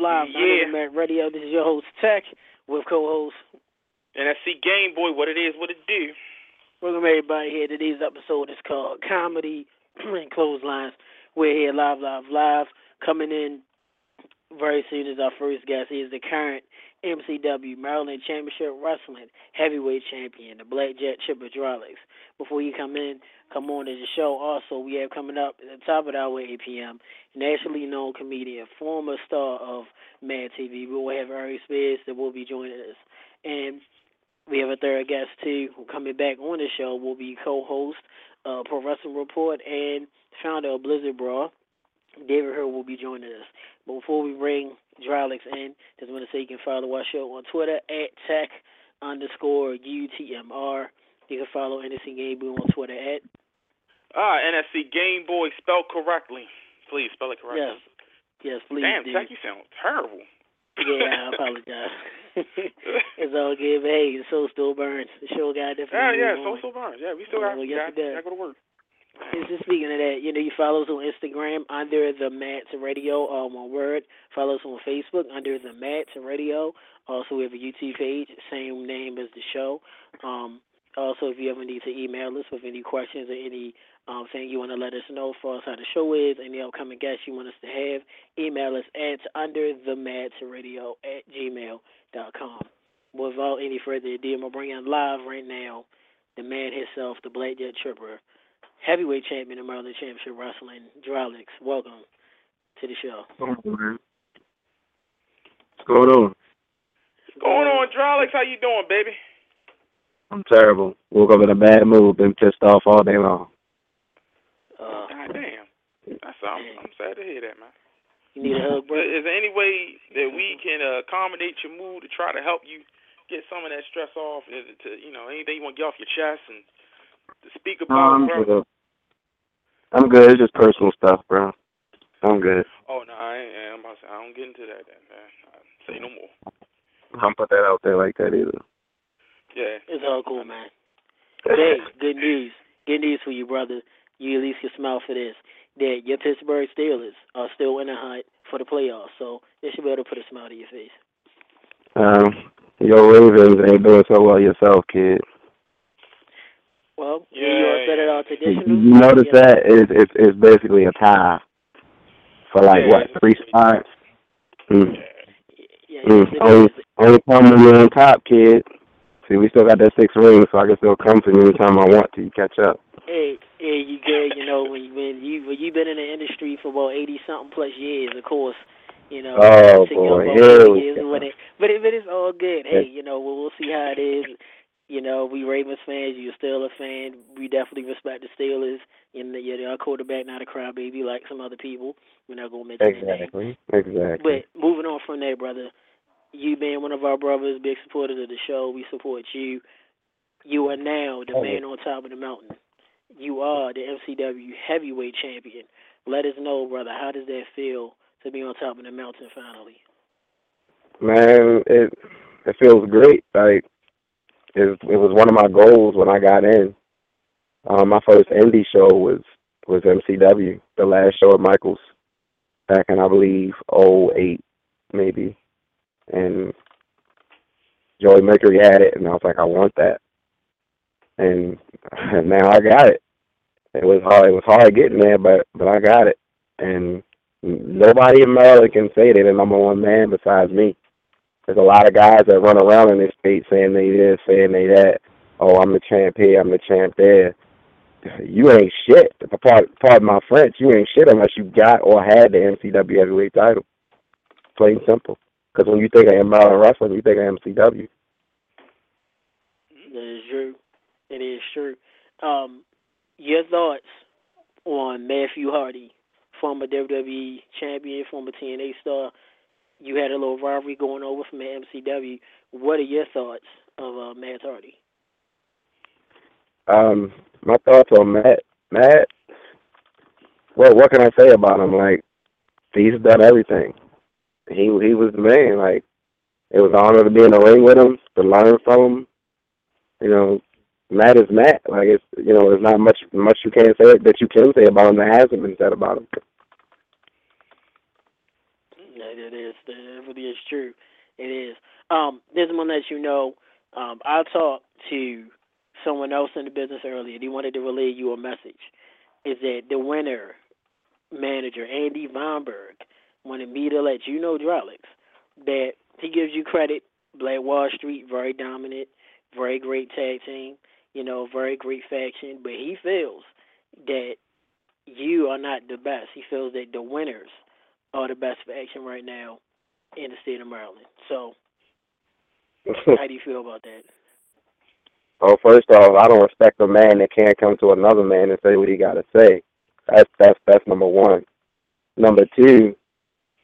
live. Yeah. Radio. This is your host Tech with co-host. And I see Game Boy. What it is, what it do. Welcome everybody here. Today's episode is called Comedy and Clotheslines. We're here live, live, live. Coming in very soon is our first guest. He is the current MCW Maryland Championship Wrestling Heavyweight Champion, the Black Jet Chip Hydraulics. Before you come in, come on to the show. Also, we have coming up at the top of the hour, 8 p.m., nationally known comedian, former star of Mad TV. We will have Aries Spears that will be joining us. And we have a third guest, too, coming back on the show. Will be co-host uh, Pro Wrestling Report and founder of Blizzard Brawl. David Hill will be joining us. But before we bring Hydraulics in, just want to say you can follow our show on Twitter at tech underscore UTMR. You can follow NSC Game Boy on Twitter at Ah, NSC Game Boy spelled correctly. Please spell it correctly. yes, yes, please Damn. Tech, you sound terrible. Yeah, I apologize. it's all good, but hey, the soul still burns. The show got different. Yeah, yeah, social burns. Yeah, we still got, Oh, yes, got, it does. got to go to work. And just speaking of that, you know, you follow us on Instagram under the Mats Radio, all one word. Follow us on Facebook under the Mats Radio. Also, we have a YouTube page, same name as the show. Um, also, if you ever need to email us with any questions or any um, thing you want to let us know for us how the show is, any upcoming guests you want us to have, email us at under the Mats Radio at gmail dot com. Without any further ado, I'm going to bring in live right now the man himself, the Black Jet Tripper heavyweight champion of Maryland Championship Wrestling, Hydraulics. Welcome to the show. What's going on? What's going on, Hydraulics? How you doing, baby? I'm terrible. Woke up in a bad mood. Been pissed off all day long. Uh, God damn. That's I'm, I'm sad to hear that, man. you need a hug, bro? is there any way that we can uh, accommodate your mood to try to help you get some of that stress off? uh, To you know, anything you want to get off your chest and to speak No, about, I'm bro? good. I'm good. It's just personal stuff, bro. I'm good. Oh no, I ain't. I'm about to say I don't get into that. Then, man. I say no more. I don't put that out there like that either. Yeah. It's all cool, man. Hey, good news. Good news for you, brother. You at least can smile for this. That your Pittsburgh Steelers are still in the hunt for the playoffs, so they should be able to put a smile to your face. Um, your Ravens ain't doing so well yourself, kid. Well, Yeah, New York said it all You traditional. you notice that it's, it's it's basically a tie for like Yeah. what three spots. Mm. Yeah, Mm. Only, only time when you're on top, kid. See, we still got that six rings, so I can still come to you anytime I want to catch up. Hey, hey, you good? You know when you when you when you've been in the industry for about eighty something plus years, of course. You know, Oh, it took you boy, here we years, go. but it, but it, but it's all good. Hey, you know, we'll, we'll see how it is. You know, we Ravens fans. You're still a fan. We definitely respect the Steelers. And know, you're our quarterback, not a crybaby like some other people. We're not gonna mention. Exactly. Exactly. But moving on from there, brother, you being one of our brothers, big supporters of the show, we support you. You are now the Oh, man on top of the mountain. You are the MCW heavyweight champion. Let us know, brother, how does that feel to be on top of the mountain finally? Man, it it feels great. Like it it was one of my goals when I got in. Um, my first indie show was was MCW, the last show at Michaels, back in I believe oh eight maybe, and Joey Mercury had it, and I was like, I want that, and now I got it. It was hard. It was hard getting there, but but I got it, and nobody in Maryland can say they're the number one man besides me. There's a lot of guys that run around in this state saying they this, saying they that. Oh, I'm the champ here, I'm the champ there. You ain't shit. Part, pardon my French, you ain't shit unless you got or had the MCW heavyweight title. Plain simple. Because when you think of Maryland wrestling, you think of MCW. That is true. It is true. Um, your thoughts on Matthew Hardy, former WWE champion, former TNA star. You had a little rivalry going over from the MCW. What are your thoughts of uh, Matt Hardy? Um, my thoughts on Matt. Matt, well, what can I say about him? Like, he's done everything. He he was the man. Like, it was an honor to be in the ring with him, to learn from him. You know, Matt is Matt. Like, it's you know, there's not much much you can't say that you can say about him that hasn't been said about him. That It is. It really is true. It is. Um, this one lets you know. Um, I talked to someone else in the business earlier. And He wanted to relay you a message. Is that the winner manager Andy Weinberg wanted me to let you know, Drolix, that he gives you credit. Black Wall Street, very dominant, very great tag team, you know, very great faction. But he feels that you are not the best. He feels that the winners are the best faction right now in the state of Maryland. So, how do you feel about that? Well, first off, I don't respect a man that can't come to another man and say what he got to say. That's that's that's number one. Number two,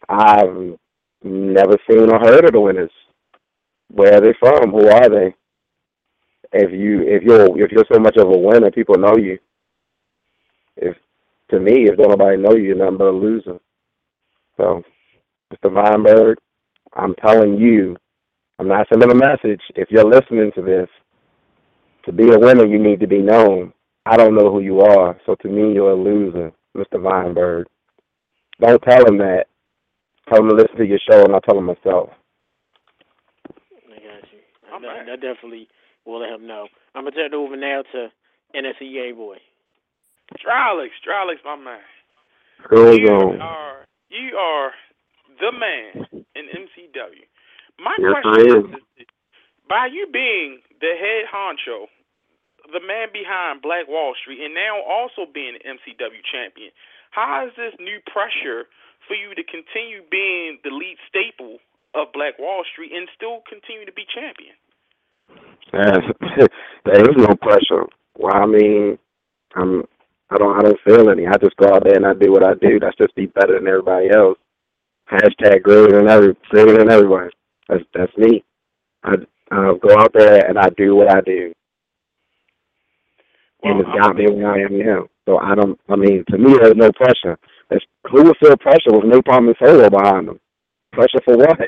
I've never seen or heard of the winners. Where are they from? Who are they? If you if you're if you're so much of a winner, people know you. If to me, if nobody know you, you're nothing but a loser. So, Mr. Weinberg, I'm telling you, I'm not sending a message. If you're listening to this, to be a winner, you need to be known. I don't know who you are, so to me, you're a loser, Mr. Weinberg. Don't tell him that. Tell him to listen to your show, and I'll tell him myself. I got you. I, I, I definitely will let him know. I'm gonna turn it over now to NSEA boy. Drolix, Drolix, my man. Go you on. are you are the man in MCW. My Yes, I question am. is, by you being the head honcho, the man behind Black Wall Street, and now also being an MCW champion, how is this new pressure for you to continue being the lead staple of Black Wall Street and still continue to be champion? Yes. there is no pressure. Well, I mean, I'm I don't I don't feel any. I just go out there and I do what I do. That's just be better than everybody else. Hashtag greater than every greater than everybody. That's that's me. I uh, go out there and I do what I do. and it's got me where I am now. So I don't. I mean, to me, there's no pressure. There's, who would feel pressure with no problem solo behind them? Pressure for what?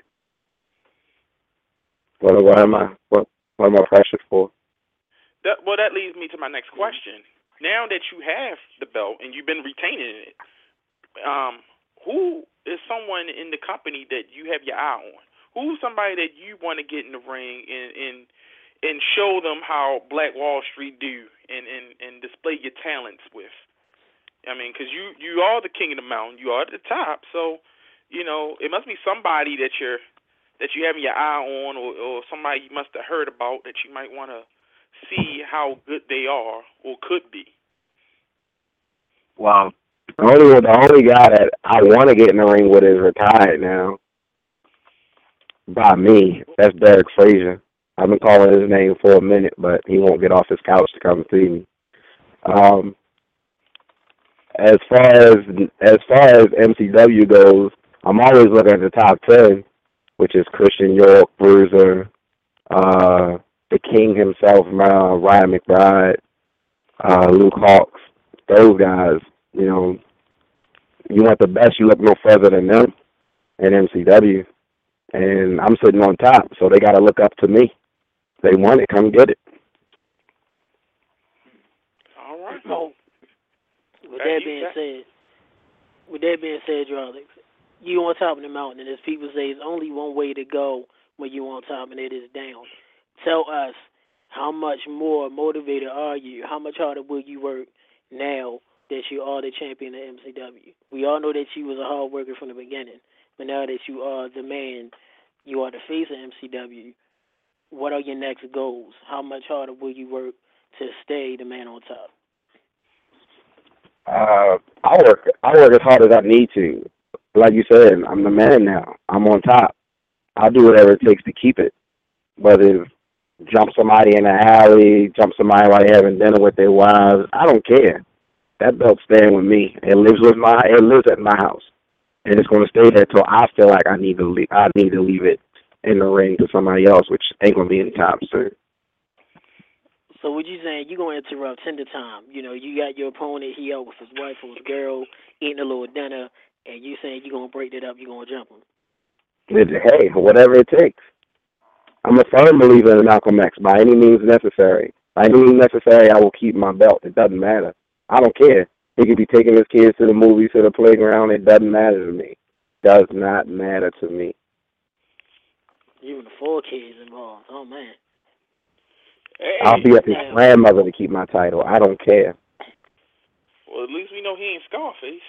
What, what am I? What, what am I pressured for? That, well, that leads me to my next question. Now that you have the belt and you've been retaining it, um, who is someone in the company that you have your eye on? Who's somebody that you want to get in the ring and and and show them how Black Wall Street do and and and display your talents with? I mean, because you you are the king of the mountain, you are at the top, so you know it must be somebody that you're that you have your eye on, or or somebody you must have heard about that you might want to see how good they are or could be. Well, the only the only guy that I want to get in the ring with is retired now. By me, that's Derek Frazier. I've been calling his name for a minute, but he won't get off his couch to come see me. Um, as far as as far as MCW goes, I'm always looking at the top ten, which is Christian York, Bruiser, uh, the King himself, uh, Ryan McBride, uh, Luke Hawx, those guys. You know, you want the best, you look no further than them in MCW, and I'm sitting on top, so they got to look up to me. If they want it, come get it. All right. So, with that being got- said, with that being said, Drolix, you on top of the mountain, and as people say, there's only one way to go when you're on top, and it is down. Tell us how much more motivated are you? How much harder will you work now that you are the champion of MCW? We all know that you was a hard worker from the beginning, but now that you are the man, you are the face of MCW. What are your next goals? How much harder will you work to stay the man on top? Uh, I work. I work as hard as I need to. Like you said, I'm the man now. I'm on top. I'll do whatever it takes to keep it. Whether jump somebody in the alley, jump somebody while they're having dinner with their wives, I don't care. That belt's staying with me. It lives with my. It lives at my house, and it's going to stay there till I feel like I need to leave. I need to leave it in the ring to somebody else, which ain't going to be anytime soon. So what you saying? You gonna interrupt tender time? You know, you got your opponent. He out with his wife or his girl eating a little dinner, and you saying you gonna break that up? You gonna jump him? It, hey, whatever it takes. I'm a firm believer in Malcolm X. By any means necessary. By any means necessary, I will keep my belt. It doesn't matter. I don't care. He could be taking his kids to the movies, to the playground. It doesn't matter to me. does not matter to me. Even the four kids involved. Oh man. Hey, I'll be up his Yeah. grandmother to keep my title. I don't care. well, at least we know he ain't Scarface.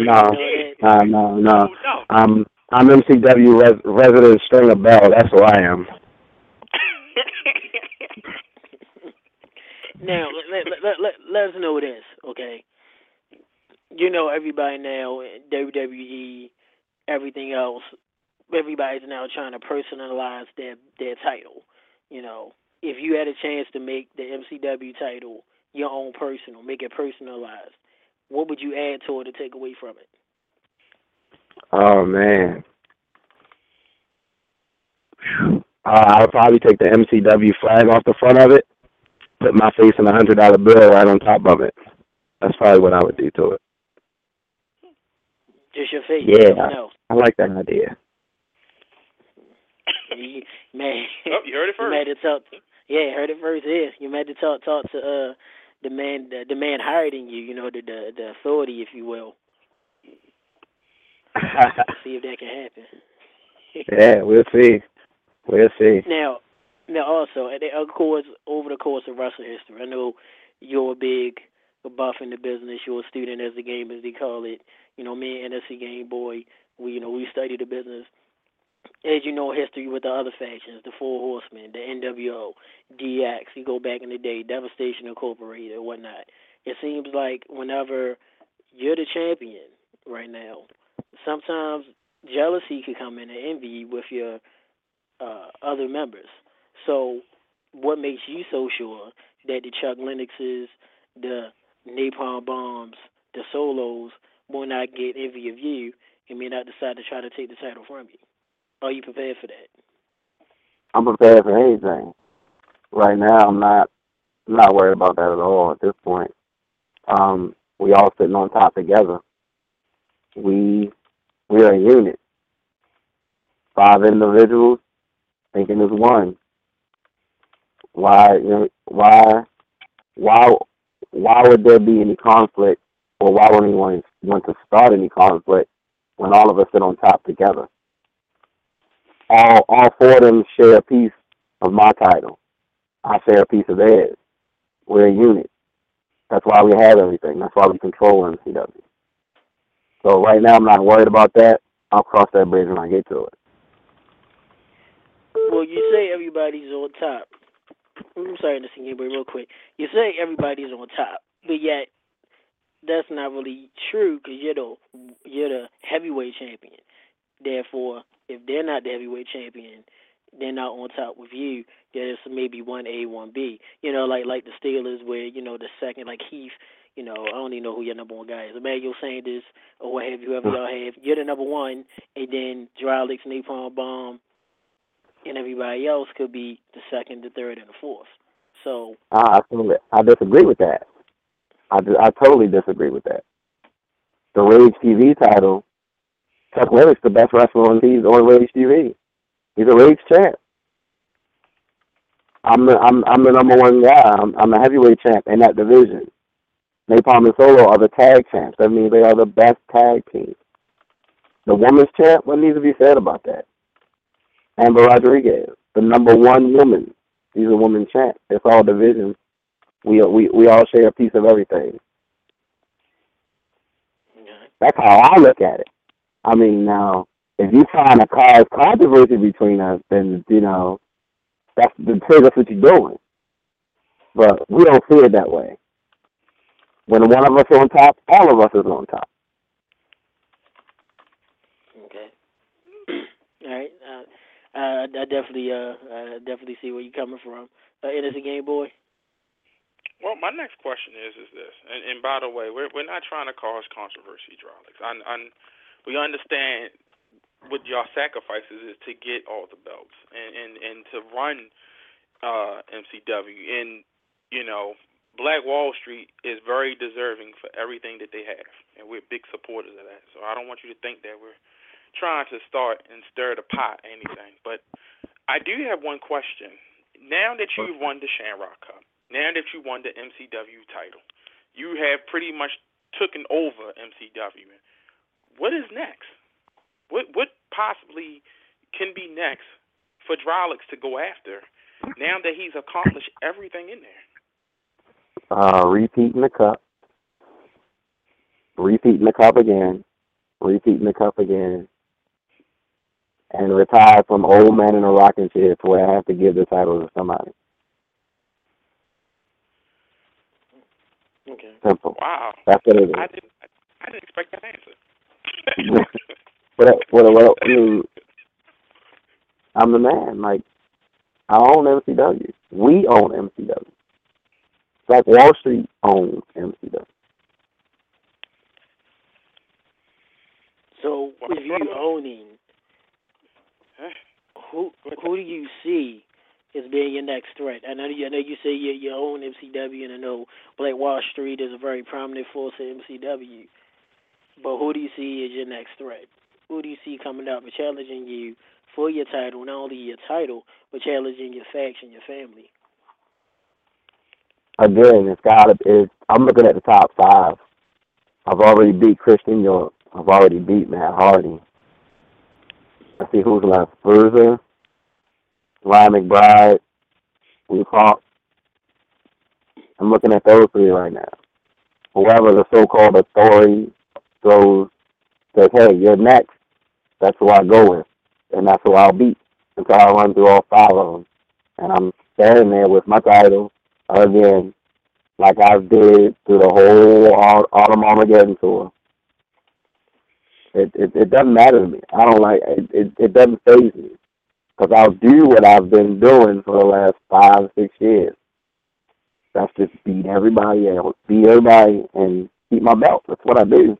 No. doesn't know that. No, no. No. I'm I'm MCW res- resident Stringer Bell. That's who I am. Now, let, let, let, let, let us know this, okay? You know, everybody now, WWE, everything else, everybody's now trying to personalize their their title. You know, if you had a chance to make the MCW title your own personal, make it personalized, what would you add to it to take away from it? Oh man. Uh, I'll probably take the MCW flag off the front of it, put my face in a hundred dollar bill right on top of it. That's probably what I would do to it. Just your face, Yeah. nothing else. I like that idea. You- Man, oh, you heard it you first. mad to talk. Yeah, heard it first. Yeah, you mad to talk talk to uh the man the, the man higher than you. You know the the, the authority, if you will. See if that can happen. yeah, we'll see. We'll see. Now, now also, and of course, over the course of wrestling history, I know you're a big buff in the business. You're a student as the game, as they call it. You know, me and NSC Game Boy, we you know we study the business. As you know, history with the other factions, the Four Horsemen, the NWO, DX. You go back in the day, Devastation Incorporated, whatnot. It seems like whenever you're the champion right now, sometimes jealousy could come in and envy with your uh, other members. So, what makes you so sure that the Chuck Lennoxes, the Napalm Bombs, the Solos will not get envy of you and may not decide to try to take the title from you? Are you prepared for that? I'm prepared for anything. Right now, I'm not not worried about that at all at this point. Um, we all sitting on top together. We we are a unit. Five individuals thinking as one. Why why why why would there be any conflict or why would anyone want to start any conflict when all of us sit on top together? All all four of them share a piece of my title. I share a piece of theirs. We're a unit. That's why we have everything. That's why we control MCW. So right now I'm not worried about that. I'll cross that bridge when I get to it. Well, you say everybody's on top. I'm sorry to sing but real quick. You say everybody's on top, but yet that's not really true because you're the you're the heavyweight champion. Therefore, if they're not the heavyweight champion, they're not on top with you. There's maybe one A, one B. You know, like like the Steelers, where you know the second, like Heath. You know, I don't even know who your number one guy is. Emmanuel Sanders or what have you, whoever y'all have. You're the number one, and then Drylix, Napalm Bomb, and everybody else could be the second, the third, and the fourth. So I I. I disagree with that. I, I totally disagree with that. The Rage TV title, Chuck Lennox, the best wrestler on TV on Rage TV. He's a Rage champ. I'm the I'm I'm the number one guy. I'm I'm a heavyweight champ in that division. Napalm and Solo are the tag champs. That means they are the best tag team. The women's champ, what needs to be said about that? Amber Rodriguez, the number one woman. She's a woman champ. It's all divisions. We we we all share a piece of everything. That's how I look at it. I mean, now if you're trying to cause controversy between us, then you know that's the that's what you're doing. But we don't see it that way. When one of us is on top, all of us is on top. Okay. All right. Uh, uh, I definitely, uh, I definitely see where you're coming from. Uh, innocent game boy. Well, my next question is is this, and, and by the way, we're we're not trying to cause controversy, Drolix. I, I, we understand what your sacrifices is to get all the belts and and and to run uh, MCW, and you know, Black Wall Street is very deserving for everything that they have, and we're big supporters of that. So I don't want you to think that we're trying to start and stir the pot or anything, but I do have one question. Now that you've won the Shamrock Cup now that you won the MCW title, you have pretty much taken over MCW. What is next? What what possibly can be next for Drolix to go after now that he's accomplished everything in there? Uh, repeating the cup, repeating the cup again, repeating the cup again, and retire from old man in a rocking chair to where I have to give the title to somebody. Okay. Simple. Wow. That's what it is. I didn't I didn't expect that answer. But what, what, I mean, I'm the man. Like, I own MCW. We own MCW. Like Wall Street owns MCW. So with you owning, who who do you see as being your next threat? I know you, I know you say you you own MCW, and I know Black Wall Street is a very prominent force in MCW. But who do you see as your next threat? Who do you see coming up and challenging you for your title, not only your title, but challenging your faction, your family? Again, it's got to. It's, I'm looking at the top five. I've already beat Christian York. I've already beat Matt Hardy. I see who's left. Bruiser, Ryan McBride, Luke Hawk. I'm looking at those three right now. Whoever the so-called authority throws, says, hey, you're next. That's who I go with. And that's who I'll beat until I run through all five of them. And I'm standing there with my title again, like I did through the whole Autumn Armageddon tour. It, it it doesn't matter to me. I don't like it. It, it doesn't phase me because I'll do what I've been doing for the last five six years. That's just beat everybody else, beat everybody, and keep my belt. That's what I do.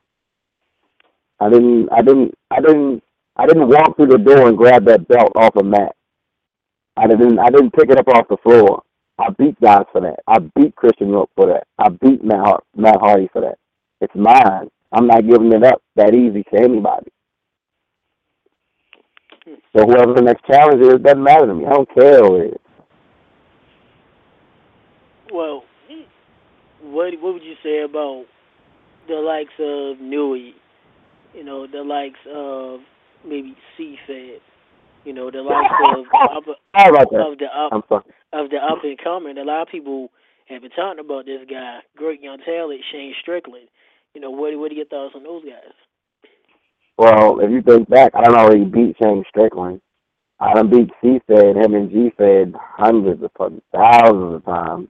I didn't. I didn't. I didn't. I didn't walk through the door and grab that belt off of Matt. I didn't. I didn't pick it up off the floor. I beat guys for that. I beat Christian York for that. I beat Matt, Matt Hardy for that. It's mine. I'm not giving it up that easy to anybody. So whoever the next challenge is, doesn't matter to me. I don't care who it is. Well, what what would you say about the likes of Newey? You know, the likes of maybe C-Fed. You know, the likes of of, of the up of the up and coming. A lot of people have been talking about this guy, great young talent, Shane Strickland. You know, what what are your thoughts on those guys? Well, if you think back, I don't already beat Shane Strickland. I done beat C Fed, him and G Fed hundreds of thousands of times.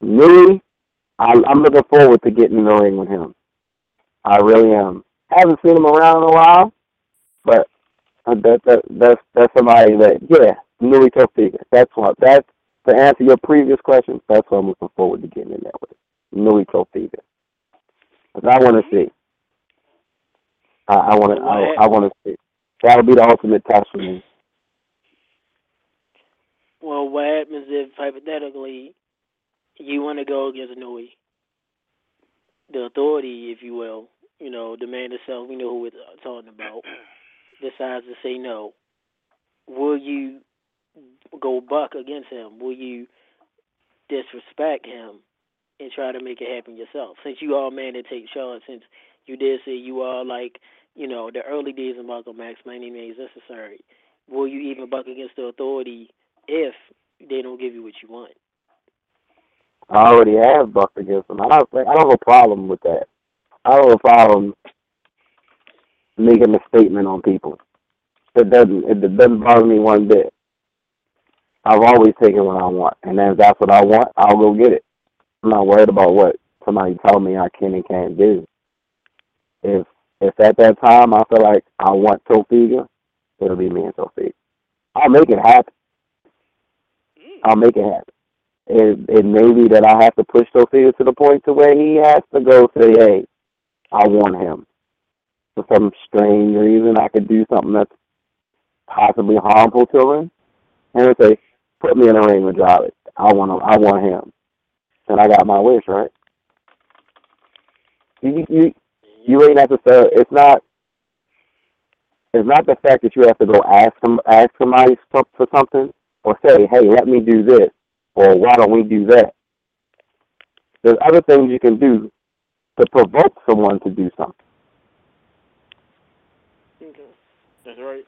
Me, I'm, I'm looking forward to getting in the ring with him. I really am. I Haven't seen him around in a while, but that, that that's that's somebody that yeah, Newey Tofiga. That's what that's to answer your previous question. That's what I'm looking forward to getting in there with. Newey Tofiga. Because I want to see. I, I want to. I, I want to see. That'll be the ultimate test for me. Well, what happens if hypothetically you want to go against Newey, the authority, if you will, you know, the man itself, we know who we're talking about, decides to say no? Will you go buck against him? Will you disrespect him and try to make it happen yourself? Since you are a man that takes charge, since you did say you are like, you know, the early days of Malcolm X, by any means necessary. Will you even buck against the authority if they don't give you what you want? I already have bucked against them. I don't I don't have a problem with that. I don't um, a problem making a statement on people. It doesn't it doesn't bother me one bit. I've always taken what I want, and if that's what I want, I'll go get it. I'm not worried about what somebody told me I can and can't do. If if at that time I feel like I want Tofiga, it'll be me and Tofiga. I'll make it happen. Mm. I'll make it happen. It it may be that I have to push Tofiga to the point to where he has to go say, Hey, I want him. For some strange reason I could do something that's possibly harmful to him. And say, put me in a ring with Jarvis. I want him I want him. And I got my wish, right? You you you ain't necessarily it's not it's not the fact that you have to go ask them ask somebody for something or say, Hey, let me do this or why don't we do that? There's other things you can do to provoke someone to do something. Okay. That's right.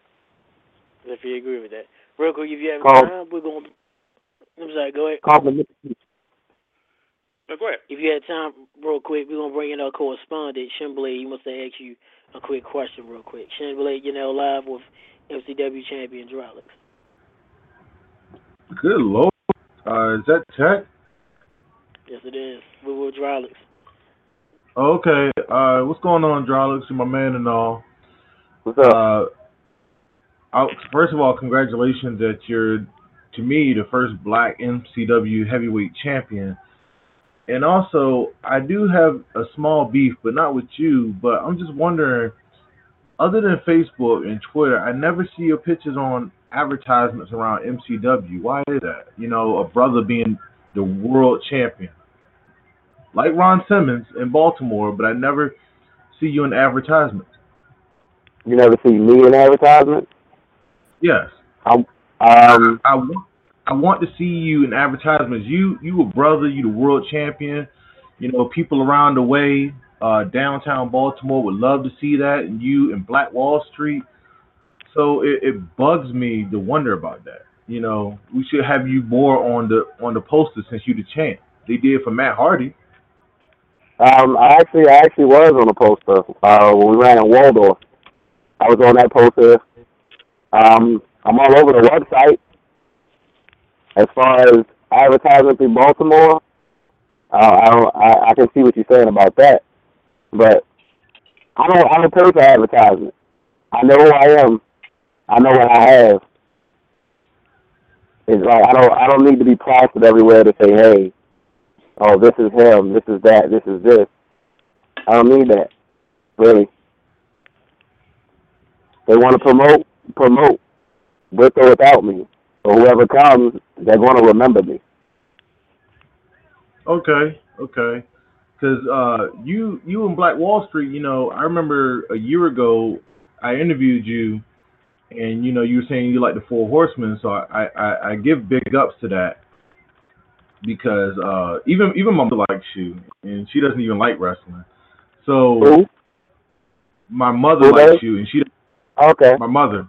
If you agree with that. Real quick, if you have Call- time, we're going to. I'm sorry, go ahead. Compliment. No, go ahead. If you had time, real quick, we're going to bring in our correspondent, Shinblade. He must have asked you a quick question, real quick. Shinblade, you know, live with MCW champion Drolix. Good lord. Uh, is that Tech? Yes, it is. We're with Drolix. Okay. Uh, what's going on, Drolix? You're my man and all. What's up? Uh, I, first of all, congratulations that you're, to me, the first black MCW heavyweight champion. And also, I do have a small beef, but not with you. But I'm just wondering, other than Facebook and Twitter, I never see your pictures on advertisements around MCW. Why is that? You know, a brother being the world champion, like Ron Simmons in Baltimore, but I never see you in advertisements. You never see me in advertisements? Yes. Um, I want I want to see you in advertisements. You you a brother, you the world champion. You know, people around the way, uh, downtown Baltimore would love to see that, and you in Black Wall Street. So it, it bugs me to wonder about that. You know, we should have you more on the on the poster since you the champ. They did for Matt Hardy. Um, I actually, I actually was on a poster uh, when we ran in Waldorf. I was on that poster. Um, I'm all over the website. As far as advertising through Baltimore, uh, I, don't, I I can see what you're saying about that, but I don't I don't pay for advertisement. I know who I am. I know what I have. It's like I don't I don't need to be plastered everywhere to say, hey, oh this is him, this is that, this is this. I don't need that. Really. They want to promote, promote, with or without me. or whoever comes, they're going to remember me. Okay, okay. Because uh, you you in Black Wall Street, you know, I remember a year ago I interviewed you, and you know you were saying you like the Four Horsemen, so I I, I give big ups to that because uh, even even my mother likes you, and she doesn't even like wrestling. So Who? my mother Who likes you, and she Okay. my mother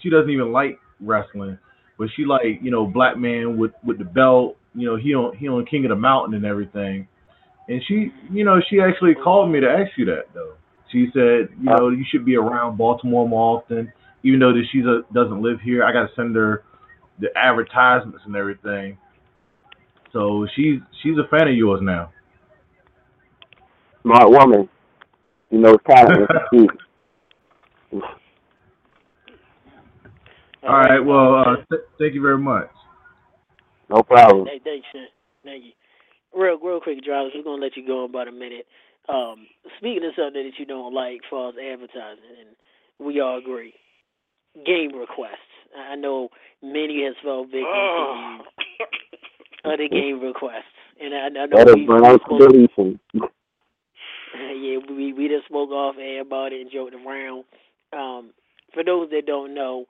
she- doesn't even like wrestling but she like you know black man with with the belt you know he on he on king of the mountain and everything and she you know she actually called me to ask you that though she said you know you should be around baltimore more often even though that she do- doesn't live here i gotta send her the advertisements and everything so she's she's a fan of yours now Smart woman. You know, it's kind all right well uh th- thank you very much No problem. Hey, thanks, Shin. Thank you. Real, real quick, Drolix, we're gonna let you go in about a minute. Um, speaking of something that you don't like, as far as advertising, and we all agree, game requests. I know many has felt victim Oh. to you of the game requests, and I, I know That is we, we spoke, yeah, we we just spoke off air about it and joked around. Um, for those that don't know,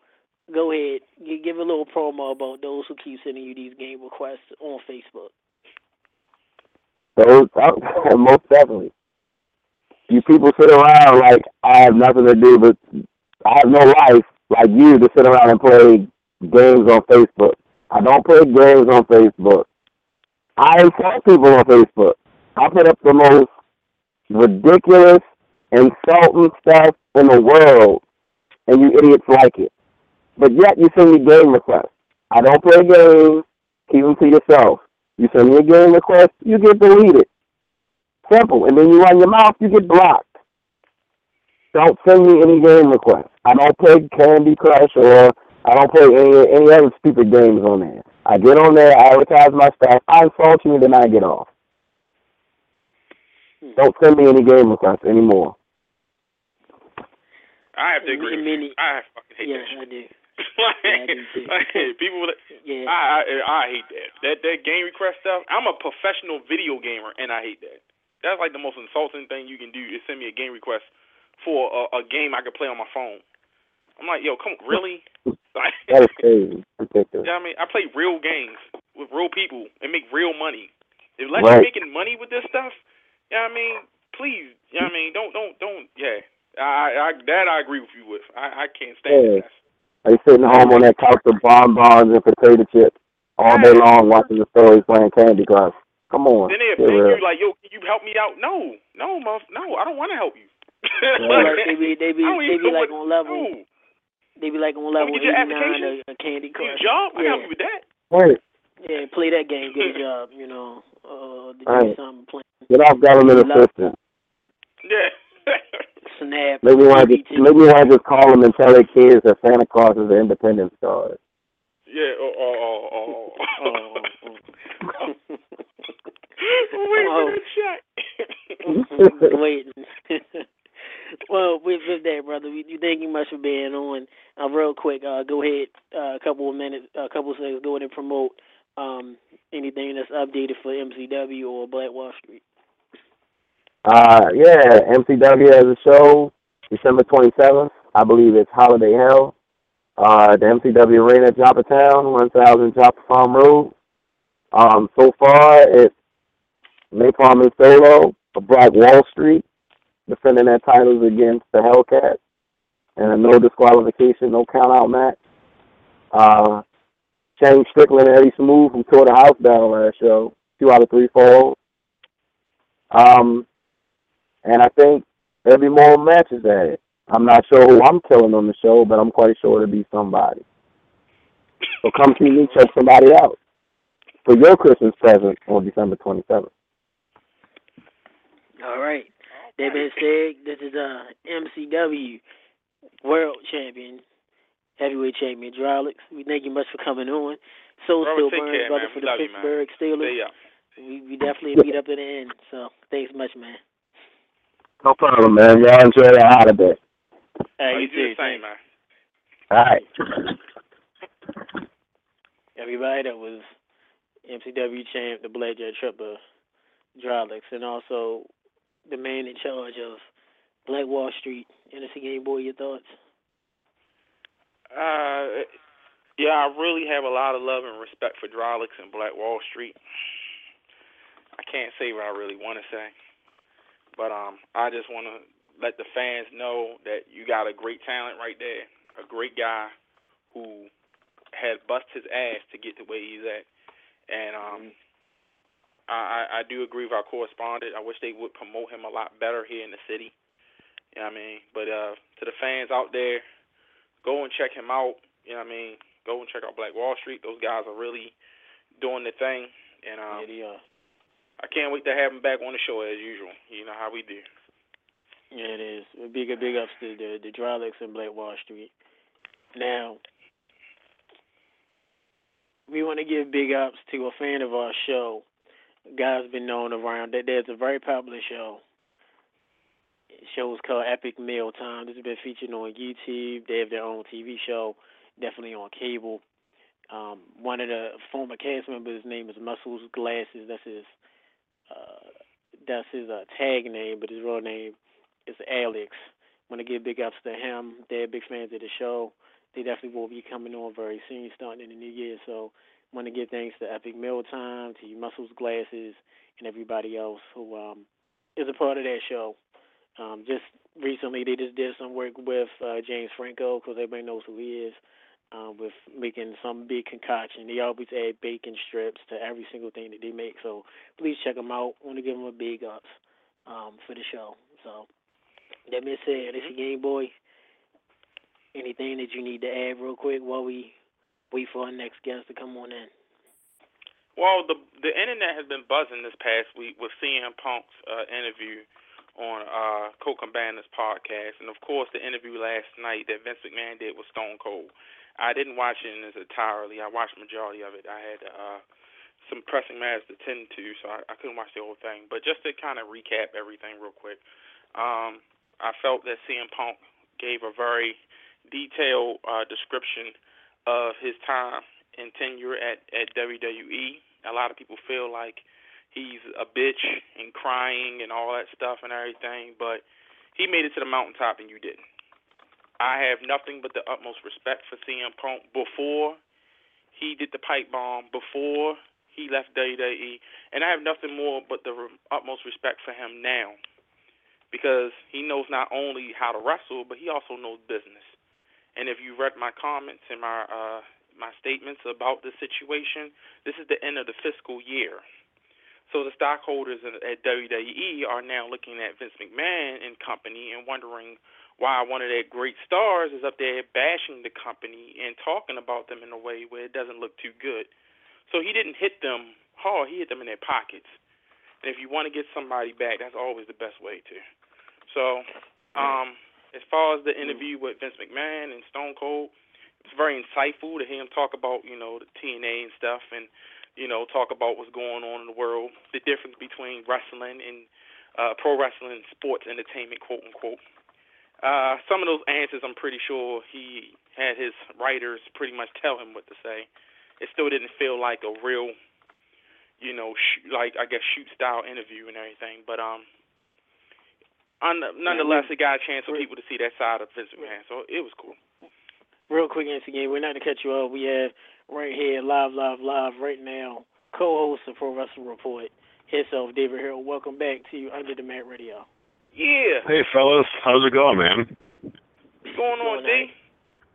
go ahead, give a little promo about those who keep sending you these game requests on Facebook. Those, most definitely. You people sit around like I have nothing to do, but I have no life like you to sit around and play games on Facebook. I don't play games on Facebook. I insult people on Facebook. I put up the most ridiculous, insulting stuff in the world, and you idiots like it. But yet you send me game requests. I don't play games. Keep them to yourself. You send me a game request, you get deleted. Simple. And then you run your mouth, you get blocked. Don't send me any game requests. I don't play Candy Crush or I don't play any any other stupid games on there. I get on there, I advertise my stuff, I insult you, and then I get off. Hmm. Don't send me any game requests anymore. I have to agree. with you. I fucking hate Yeah, that. I do. shit. Yeah, I do like, people, that- Yeah. I, I I hate that. That that game request stuff. I'm a professional video gamer, and I hate that. That's like the most insulting thing you can do is send me a game request for a, a game I could play on my phone. I'm like, yo, come really? Like, That is crazy. Ridiculous. Yeah, I mean, I play real games with real people and make real money. Unless Right. you're making money with this stuff, yeah, I mean, please, you know what I mean, don't, don't, don't, yeah. I, I, that I agree with you with. I, I can't stand Yeah. that. They sitting home on that couch with bonbons and potato chips all day long watching the stories playing Candy Crush. Come on. Then they'll get you like, yo, can you help me out? No, no, muff, no, I don't want to help you. Like they be they be they be like what- on level no. They be like on Let level me your eighty nine application. of Candy Need Crush. a job? I can help Yeah. you with that. Right. Yeah, play that game, get a job, you know. Uh to do Right. something playing Get off government assistance. Yeah. snap. Maybe you want to BT. just, maybe you want to just call them and tell their kids that Santa Claus is the Independence card. yeah. Oh, oh, oh, oh. Oh, oh, oh. Wait Oh. for that shot. waiting. Well, with, with that, brother, we, thank you much for being on. Uh, real quick, uh, go ahead, uh, a couple of minutes, a couple of seconds, go ahead and promote um, anything that's updated for MCW or Black Wall Street. Uh, yeah, MCW has a show December 27th. I believe it's Holiday Hell. Uh, the MCW Arena at Joppatowne, 1000 Joppa Farm Road. Um, so far, it's Napalm and Solo Black Wall Street, defending their titles against the Hellcats. And a no disqualification, no count out match. Uh, Shane Strickland and Eddie Smooth, who tore the house down last show, two out of three falls. Um, and I think there'll be more matches added. I'm not sure who I'm killing on the show, but I'm quite sure it'll be somebody. So come see me check somebody out for your Christmas present on December 27th. All right. That being said, this is uh, MCW World Champion, Heavyweight Champion Hydraulics. We thank you much for coming on. So Robert, still take burns, care, brother, man. for We the love you. Pittsburgh Steelers. Stay up. We, we definitely meet up to the end. So thanks much, man. No problem, man. Y'all enjoy your holiday. All Oh, right, you you do the too. same, man. All right. Everybody that was MCW champ, the Black Jet Tripper, Hydraulics, and also the man in charge of Black Wall Street. NSC Game Boy, your thoughts? Uh, yeah, I really have a lot of love and respect for Hydraulics and Black Wall Street. I can't say what I really want to say, but um, I just want to let the fans know that you got a great talent right there, a great guy who had bust his ass to get to where he's at, and um, I I do agree with our correspondent. I wish they would promote him a lot better here in the city. You know what I mean? But uh, to the fans out there, go and check him out. You know what I mean? Go and check out Black Wall Street. Those guys are really doing the thing, and um, yeah, they are. I can't wait to have him back on the show as usual. You know how we do. Yeah, it is. Big big ups to the the Hydraulics and Black Wall Street. Now, we want to give big ups to a fan of our show. Guy's been known around that there's a very popular show. The show's called Epic Meal Time. This has been featured on YouTube. They have their own TV show, definitely on cable. Um, one of the former cast members' name is Muscles Glasses. That's his uh, that's his uh, tag name, but his real name is Alex. Want to give big ups to him. They're big fans of the show. They definitely will be coming on very soon, starting in the new year. So, want to give thanks to Epic Meal Time, to Muscles Glasses, and everybody else who um, is a part of that show. Um, just recently, they just did some work with uh, James Franco because everybody knows who he is. Um, with making some big concoction, they always add bacon strips to every single thing that they make. So please check them out. want to give them a big ups um, for the show. So that being said, it's your Game Boy. Anything that you need to add real quick while we wait for our next guest to come on in? Well, the the internet has been buzzing this past week with CM Punk's uh, interview on uh, Colt Cabana's podcast, and of course the interview last night that Vince McMahon did with Stone Cold. I didn't watch it in its entirely. I watched majority of it. I had uh, some pressing matters to tend to, so I, I couldn't watch the whole thing. But just to kind of recap everything real quick, um, I felt that CM Punk gave a very detailed uh, description of his time and tenure at, at WWE. A lot of people feel like he's a bitch and crying and all that stuff and everything, but he made it to the mountaintop and you didn't. I have nothing but the utmost respect for CM Punk before he did the pipe bomb, before he left WWE, and I have nothing more but the utmost respect for him now. because he knows not only how to wrestle, but he also knows business. And if you read my comments and my uh, my statements about the situation, this is the end of the fiscal year. So the stockholders at WWE are now looking at Vince McMahon and company and wondering why one of their great stars is up there bashing the company and talking about them in a way where it doesn't look too good. So he didn't hit them hard, he hit them in their pockets. And if you want to get somebody back, that's always the best way to. So, um, as far as the interview with Vince McMahon and Stone Cold, it's very insightful to hear him talk about, you know, the TNA and stuff and, you know, talk about what's going on in the world, the difference between wrestling and uh, pro wrestling and sports entertainment, quote unquote. Uh, some of those answers, I'm pretty sure he had his writers pretty much tell him what to say. It still didn't feel like a real, you know, sh- like I guess shoot style interview and everything. But um, nonetheless, it got a chance for people to see that side of Vince McMahon, so it was cool. Real quick, Nancy again, we're not going to cut you off. We have right here, live, live, live, right now, co-host of Pro Wrestling Report, himself, David Herro. Welcome back to you Under the Mat Radio. Yeah. Hey fellas, how's it going, man? What's going on, D?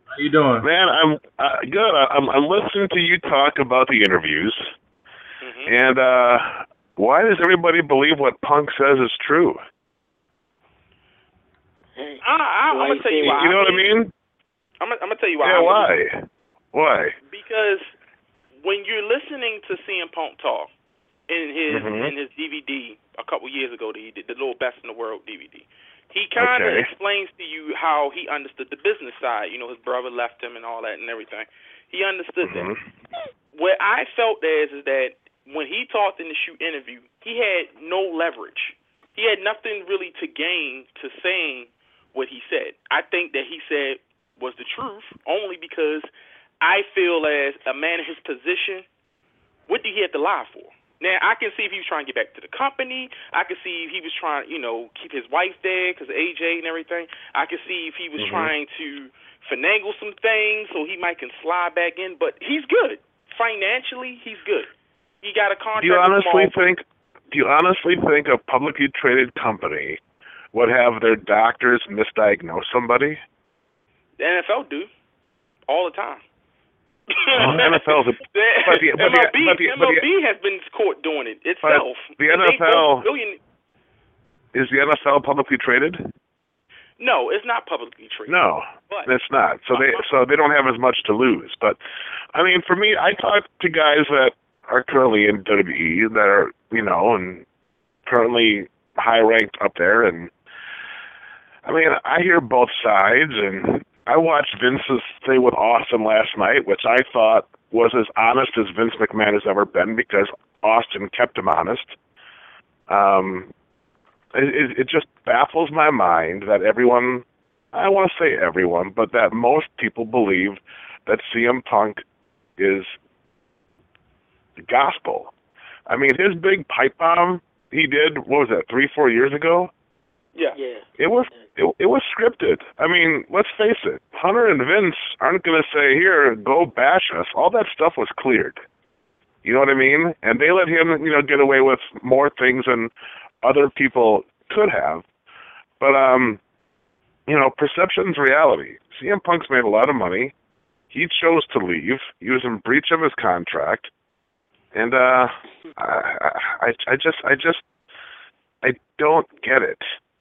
How you doing? Man, I'm uh, good. I'm I'm listening to you talk about the interviews, Mm-hmm. and uh why does everybody believe what Punk says is true? I, I'm gonna tell you why. You know what I mean? I'm, gonna- I'm gonna tell you why. Yeah. Why? Why? Because when you're listening to CM Punk talk in his Mhm. in his DVD a couple years ago, that he did the little best in the world DVD. He kind of Okay. explains to you how he understood the business side. You know, his brother left him and all that and everything. He understood Mhm. that. What I felt there is, is that when he talked in the shoot interview, he had no leverage. He had nothing really to gain to saying what he said. I think that he said was the truth only because I feel as a man in his position, what did he have to lie for? Now I can see if he was trying to get back to the company. I can see if he was trying, you know, keep his wife there because of AJ and everything. I can see if he was Mhm. trying to finagle some things so he might can slide back in. But he's good financially. He's good. He got a contract. Do you honestly think? Do you honestly think a publicly traded company would have their doctors misdiagnose somebody? the NFL do all the time? Well, the NFL's a- The- but the- but MLB, the- but the- MLB has been caught doing it itself. the NFL billion, Is the NFL publicly traded? no, it's not publicly traded. No, but it's not. So they so they don't have as much to lose. But I mean, for me, I talk to guys that are currently in WWE that are you know and currently high ranked up there, and I mean, I hear both sides, and I watched Vince's thing with Austin last night, which I thought was as honest as Vince McMahon has ever been because Austin kept him honest. Um, it, it, just baffles my mind that everyone I want to say everyone, but that most people believe that CM Punk is the gospel. I mean, his big pipe bomb he did, what was that, three, four years ago? Yeah. yeah. It was it, it was scripted. I mean, let's face it. Hunter and Vince aren't going to say, "Here, go bash us." All that stuff was cleared. You know what I mean? And they let him, you know, get away with more things than other people could have. But um, you know, perception's reality. CM Punk's made a lot of money. He chose to leave. He was in breach of his contract, and uh, I, I, I just, I just, I don't get it.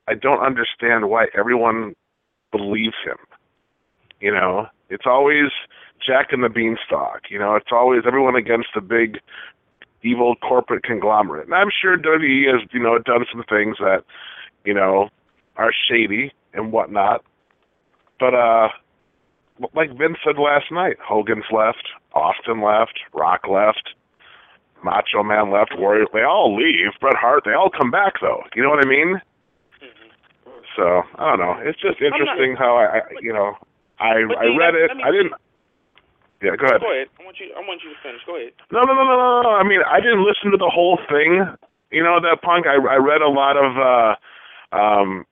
I don't understand why everyone believes him. You know, it's always Jack and the Beanstalk. You know, it's always everyone against the big evil corporate conglomerate. And I'm sure WWE has, you know, done some things that, you know, are shady and whatnot. But uh like Vince said last night, Hogan's left, Austin left, Rock left, Macho Man left, Warrior they all leave. Bret Hart, they all come back though. You know what I mean? So I don't know. It's just not- interesting how I, I you know, I I read it. me- I didn't. Yeah, go ahead. Go ahead. I want you. I want you to finish. Go ahead. No, no, no, no, no. I mean, I didn't listen to the whole thing. You know, that punk. I I read a lot of, uh um,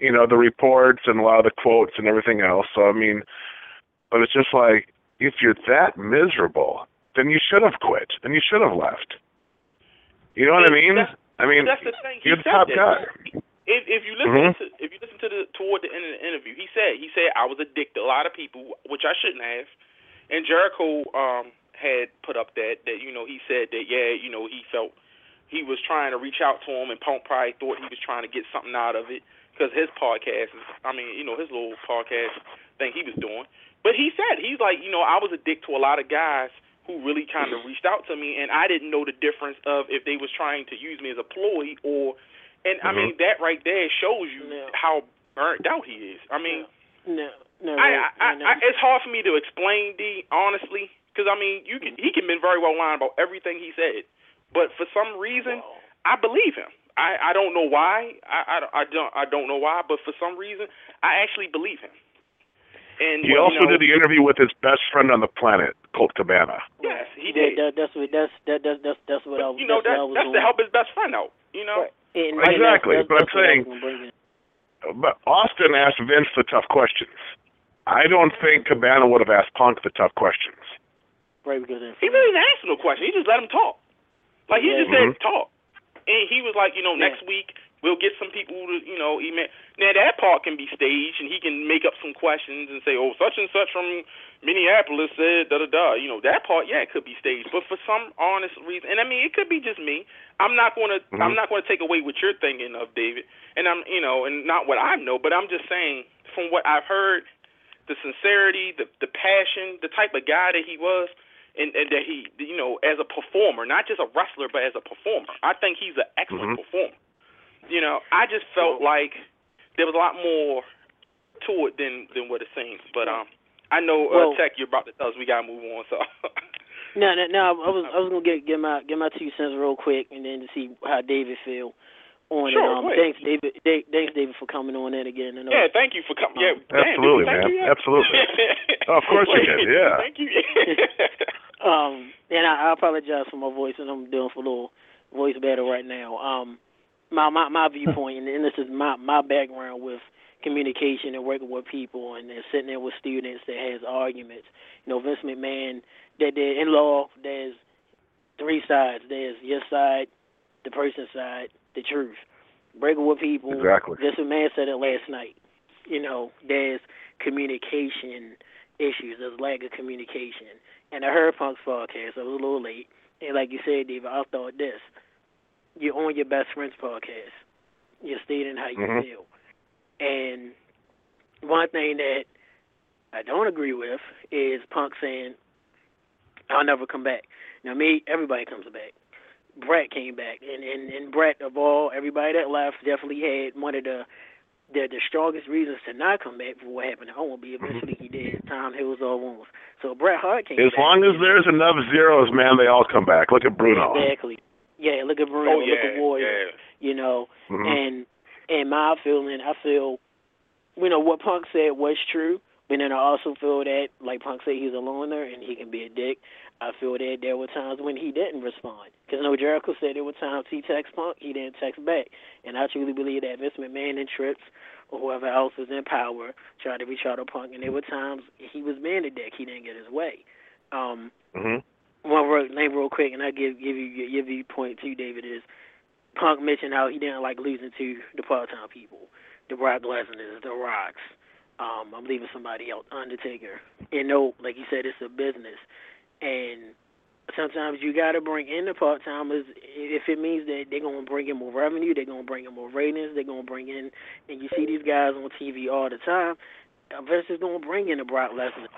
you know, the reports and a lot of the quotes and everything else. So I mean, but it's just like if you're that miserable, then you should have quit and you should have left. You know what I mean? I mean, that's the thing. He you're the top that. guy. If if you listen Mhm. to if you listen to the toward the end of the interview, he said he said I was addicted. to a lot of people, which I shouldn't have. And Jericho um had put up that that you know he said that yeah you know he felt he was trying to reach out to him and Punk probably thought he was trying to get something out of it because his podcast is I mean you know his little podcast thing he was doing. But he said he's like you know I was addicted to a lot of guys who really kind of reached out to me and I didn't know the difference of if they was trying to use me as a ploy or and I Mhm. mean that right there shows you Yeah. how burnt out he is. I mean. No, no. I, right, I, no. I, it's hard for me to explain D honestly, because I mean, you can he can been very well lying about everything he said, but for some reason, Wow. I believe him. I I don't know why. I, I, I don't I don't know why, but for some reason, I actually believe him. And He you also know, did the interview with his best friend on the planet, Colt Cabana. Yes, he Yeah, did. That, that's what that's that, that's that's that's what I was. you know that's that what I was that's going. to help his best friend out. You know. Right. And Exactly, that's, but I'm that's, that's what I saying- was gonna bring in. But Austin asked Vince the tough questions. I don't think Cabana would have asked Punk the tough questions. right because He really didn't answer no question. He just let him talk. Like he just Mhm. said talk, and he was like, you know, Yeah. next week we'll get some people to, you know, email. Now that part can be staged, and he can make up some questions and say, oh, such and such from Minneapolis said da da da. You know, that part, yeah, it could be staged, but for some honest reason, and I mean, it could be just me. I'm not going to, Mhm. I'm not to take away what you're thinking of, David, and I'm, you know, and not what I know, but I'm just saying from what I've heard, the sincerity, the the passion, the type of guy that he was and, and that he, you know, as a performer, not just a wrestler, but as a performer. I think he's an excellent Mhm. performer. You know, I just felt like there was a lot more to it than than what it seems. But um, I know uh, Well- Tech, you're about to tell us we gotta move on. So No, no, no. I was I was gonna get get my get my two cents real quick, and then to see how David feel on Sure, it. Um, go thanks, David. Da- thanks, David, for coming on in again. And, uh, yeah, thank you for coming. Yeah, damn, did Absolutely, we thank man. you yet? Absolutely. Oh, of course you Wait, did, yeah. Thank you. Um, and I, I apologize for my voice, and I'm doing for a little voice battle right now. Um, my my my viewpoint, and, and this is my my background with communication and working with people, and, and sitting there with students that has arguments. You know, Vince McMahon, that there in law, there's three sides. There's your side, the person's side, the truth. Breaking with people. Exactly. Vince McMahon said it last night. You know, there's communication issues. There's lack of communication. And I heard Punk's podcast. I was a little late. And like you said, David, I thought this. You're on your best friend's podcast. You're stating how you Mhm. feel. And one thing that I don't agree with is Punk saying, I'll never come back. Now, me, everybody comes back. Bret came back. And, and, and Bret, of all, everybody that left, definitely had one of the the the strongest reasons to not come back for what happened I won't be able to Owen. Eventually, he did. Time heals all wounds. So Bret Hart came back. As back. long as there's enough zeros, man, they all come back. Look at Bruno. Exactly. Yeah, look at Bruno. oh look yeah, at Warrior. yeah. You know, Mhm. and and my feeling, I feel, you know, what Punk said was true. But then I also feel that, like Punk said, he's a loner and he can be a dick. I feel that there were times when he didn't respond. Because no, Jericho said there were times he texted Punk, he didn't text back. And I truly believe that Vince McMahon and Trips or whoever else was in power tried to reach out to Punk. And there were times he was being a dick. He didn't get his way. Um, Mhm. One name real quick, and I give give you your, your viewpoint too, David. Is Punk mentioned how he didn't like losing to the part-time people, the Brock Lesnar's, the Rocks. Um, I'm leaving somebody else, Undertaker. And no, like you said, it's a business, and sometimes you got to bring in the part-timers if it means that they're gonna bring in more revenue, they're gonna bring in more ratings, they're gonna bring in, and you see these guys on TV all the time. Vince is gonna bring in the Brock Lesnar.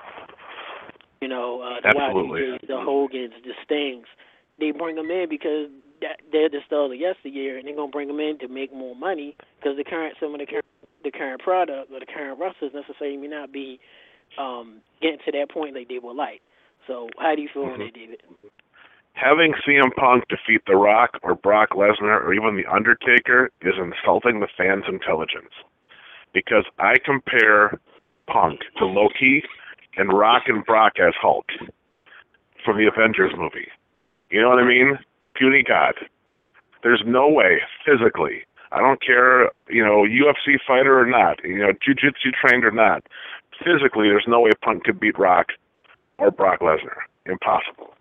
You know, uh, the Absolutely. Y2Js, the Hogans, the Stings. They bring them in because that, they're the stars of yesteryear, and they're gonna bring them in to make more money because the current some of the current the current product or the current wrestlers necessarily may not be um, getting to that point like they would like. So, how do you feel on Mhm. that, David? Having CM Punk defeat The Rock or Brock Lesnar or even The Undertaker is insulting the fans' intelligence. Because I compare Punk to Loki and Rock and Brock as Hulk from the Avengers movie. You know what I mean? Puny God. There's no way, physically, I don't care, you know, UFC fighter or not, you know, jiu-jitsu trained or not, physically, there's no way Punk could beat Rock or Brock Lesnar. Impossible.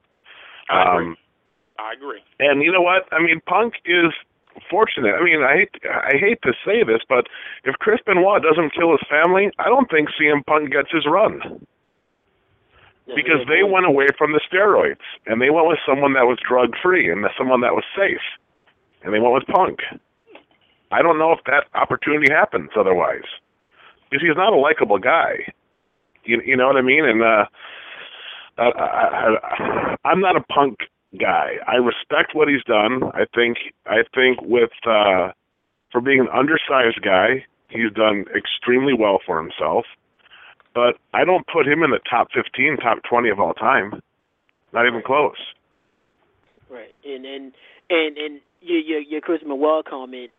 I agree. Um, I agree. and you know what? I mean, Punk is fortunate. I mean, I hate I hate to say this, but if Chris Benoit doesn't kill his family, I don't think CM Punk gets his run because they went away from the steroids and they went with someone that was drug free and someone that was safe, and they went with Punk. I don't know if that opportunity happens otherwise, because he's not a likable guy. You you know what I mean? And uh, I, I, I, I'm not a Punk guy. I respect what he's done. I think I think with uh, for being an undersized guy, he's done extremely well for himself but I don't put him in the top 15, top 20 of all time. Not even close. Right, and and and and your your, your Chris Benoit comment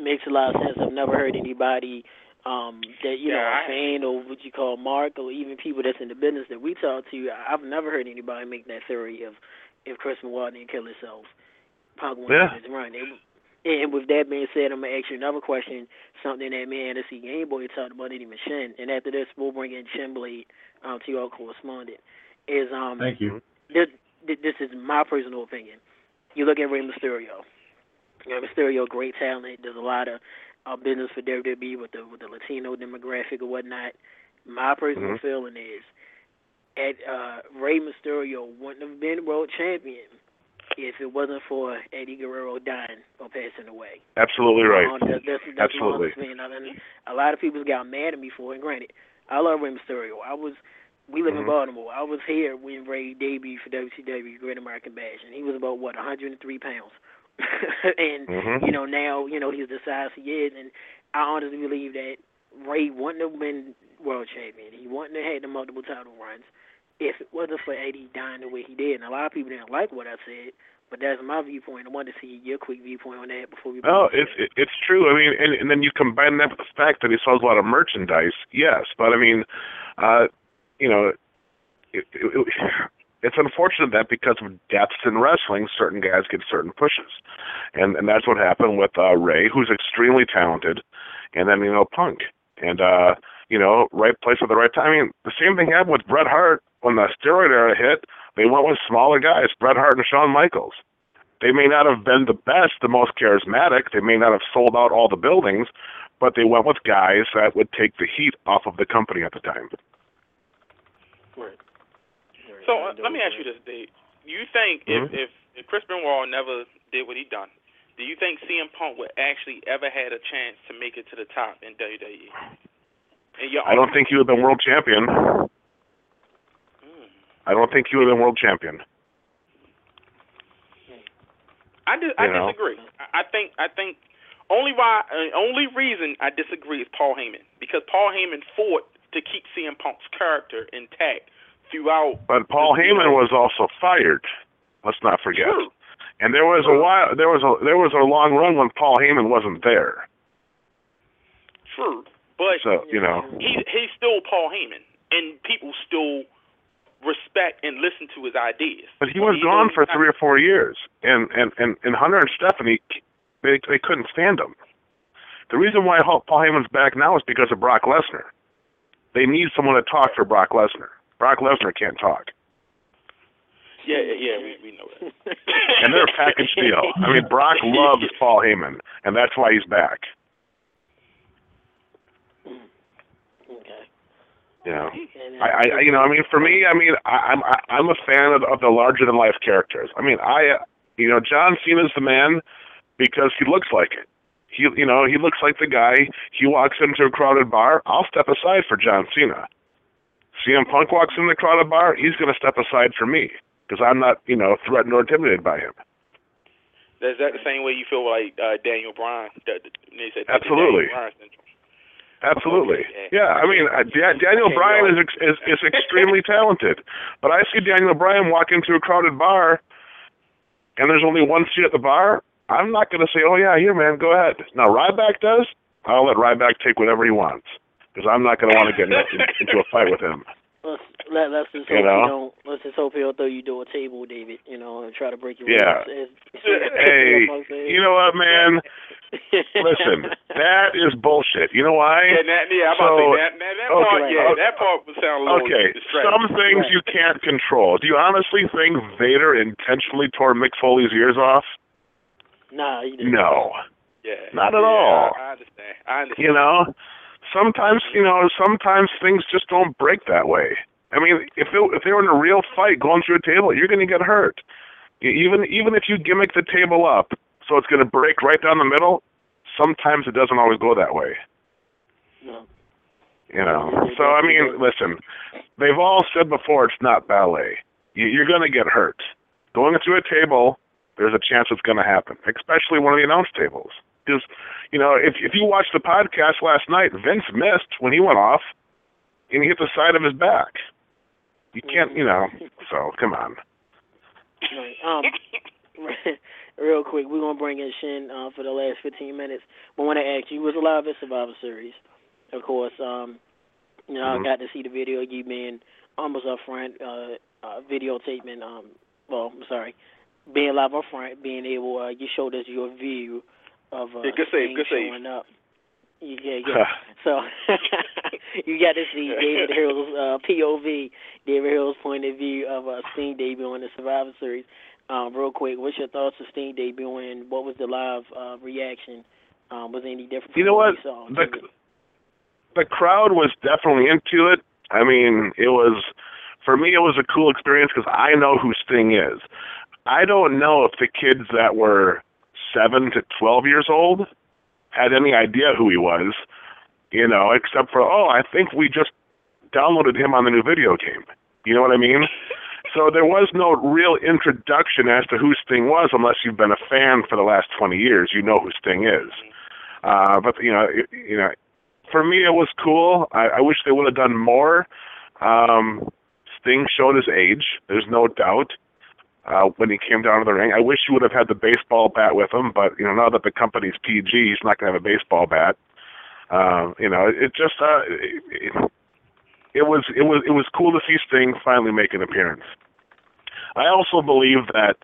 makes a lot of sense. I've never heard anybody um that you know Yeah, a I- fan or what you call Mark or even people that's in the business that we talk to. I've never heard anybody make that theory of if Chris Benoit didn't kill himself, Punk won Yeah. his run. And, and with that being said, I'm gonna ask you another question. Something that me and the Game Boy talked about Eddie Machine, and after this, we'll bring in Chin Blade um, to your correspondent. Is um Thank you. this, this is my personal opinion. You look at Rey Mysterio. You know, Mysterio, great talent. There's a lot of uh, business for WWE with the with the Latino demographic or whatnot. My personal Mhm. feeling is, at uh, Rey Mysterio wouldn't have been world champion if it wasn't for Eddie Guerrero dying or passing away. Absolutely right. Um, that, that's that's Absolutely. I mean, a lot of people got mad at me for it. And granted, I love Rey Mysterio. I was we live in Mhm. Baltimore. I was here when Rey debuted for WCW Great American Bash, and he was about what 103 pounds. and Mhm. you know now you know he's the size he is, and I honestly believe that Rey wouldn't have been world champion. He wouldn't have had the multiple title runs if it wasn't for Eddie dying the way he did. And a lot of people didn't like what I said, but that's my viewpoint. I wanted to see your quick viewpoint on that before we. Oh, it's it, it's true. I mean, and, and then you combine that with the fact that he sells a lot of merchandise. Yes, but I mean, uh, you know, it, it, it, it's unfortunate that because of deaths in wrestling, certain guys get certain pushes, and and that's what happened with uh, Rey, who's extremely talented, and then you know Punk, and uh, you know, right place at the right time. I mean, the same thing happened with Bret Hart when the steroid era hit. They went with smaller guys, Bret Hart and Shawn Michaels they may not have been the best, the most charismatic. They may not have sold out all the buildings, but they went with guys that would take the heat off of the company at the time. So uh, let me ask you this, Dave. You think Mhm. if, if if Chris Benoit never did what he done, do you think CM Punk would actually ever had a chance to make it to the top in WWE? And your I don't think he would have been world champion. I don't think you would have been world champion. I dis- I You know? disagree. I, think I think only why uh, only reason I disagree is Paul Heyman because Paul Heyman fought to keep CM Punk's character intact throughout. But Paul You Heyman know- was also fired. Let's not forget. True. And there was a while, there was a there was a long run when Paul Heyman wasn't there. True, but So you know, he he's still Paul Heyman, and people still respect and listen to his ideas. but he was gone for three or four years, and and and and Hunter and Stephanie, they they couldn't stand him. The reason why Paul Heyman's back now is because of Brock Lesnar. They need someone to talk for Brock Lesnar. Brock Lesnar can't talk, Yeah, yeah, yeah, we we know that. and they're a package deal. I mean, Brock loves Paul Heyman, and that's why he's back. Okay. You know. I, I, you know, I mean, for me, I mean, I, I'm, I, I'm a fan of, of the larger than life characters. I mean, I, uh, you know, John Cena's the man because he looks like it. He, you know, he looks like the guy. He walks into a crowded bar. I'll step aside for John Cena. CM Punk walks in the crowded bar. He's going to step aside for me because I'm not, you know, threatened or intimidated by him. Is that the same way you feel like uh, Daniel Bryan? That, that- said that Absolutely. Daniel Bryan syndrome. Absolutely. Yeah, I mean, uh, Daniel Bryan is, is is extremely talented, but I see Daniel Bryan walk into a crowded bar, and there's only one seat at the bar. I'm not going to say, "Oh yeah, here, man, go ahead." Now Ryback does. I'll let Ryback take whatever he wants because I'm not going to want to get into, into a fight with him. Let's let, let's just You hope know? you don't. Let's just hope he'll throw you to a table, David. You know, and try to break your Yeah. ribs. Hey, you know what, man? Listen, that is bullshit. You know why? Yeah, that, yeah, I'm So- about to say that. That, that okay, part, yeah, okay. that part would sound a little Okay, distracting. some things you can't control. Do you honestly think Vader intentionally tore Mick Foley's ears off? Nah, you didn't. No, Yeah. Not at yeah, all. I, I understand. I understand. you know. Sometimes, you know, sometimes things just don't break that way. I mean, if it, if they were in a real fight going through a table, you're going to get hurt. Even even if you gimmick the table up so it's going to break right down the middle, sometimes it doesn't always go that way. No. You know. So I mean, listen, they've all said before it's not ballet. You- You're going to get hurt. Going through a table, there's a chance it's going to happen, especially one of the announce tables. Because, you know, if if you watched the podcast last night, Vince missed when he went off, and he hit the side of his back. You can't, you know. So come on. Right. Um, real quick, we're gonna bring in Shin uh, for the last 15 minutes. But I want to ask you, was alive at Survivor Series, of course. Um, you know, Mhm. I got to see the video of you being almost up front, uh, uh, videotaping. Um, well, I'm sorry, being live up front, being able, uh, you showed us your view of uh, Yeah, good save, good save. showing up. Yeah, yeah. So you got to see David Hill's uh, POV, David Hill's point of view of uh, Sting debuting on the Survivor Series. Um, real quick, what's your thoughts of Sting debuting? And what was the live uh, reaction? Um, was any different? You know what what? we saw The the crowd was definitely into it. I mean, it was for me. It was a cool experience because I know who Sting is. I don't know if the kids that were seven to twelve years old had any idea who he was, you know, except for oh, I think we just downloaded him on the new video game. You know what I mean? So there was no real introduction as to who Sting was, unless you've been a fan for the last 20 years. You know who Sting is. Uh, but you know, it, you know, for me it was cool. I, I wish they would have done more. Um, Sting showed his age. There's no doubt. Uh, when he came down to the ring, I wish he would have had the baseball bat with him. But you know, now that the company's PG, he's not going to have a baseball bat. Um, you know, it just uh, it, it, it was it was it was cool to see Sting finally make an appearance. I also believe that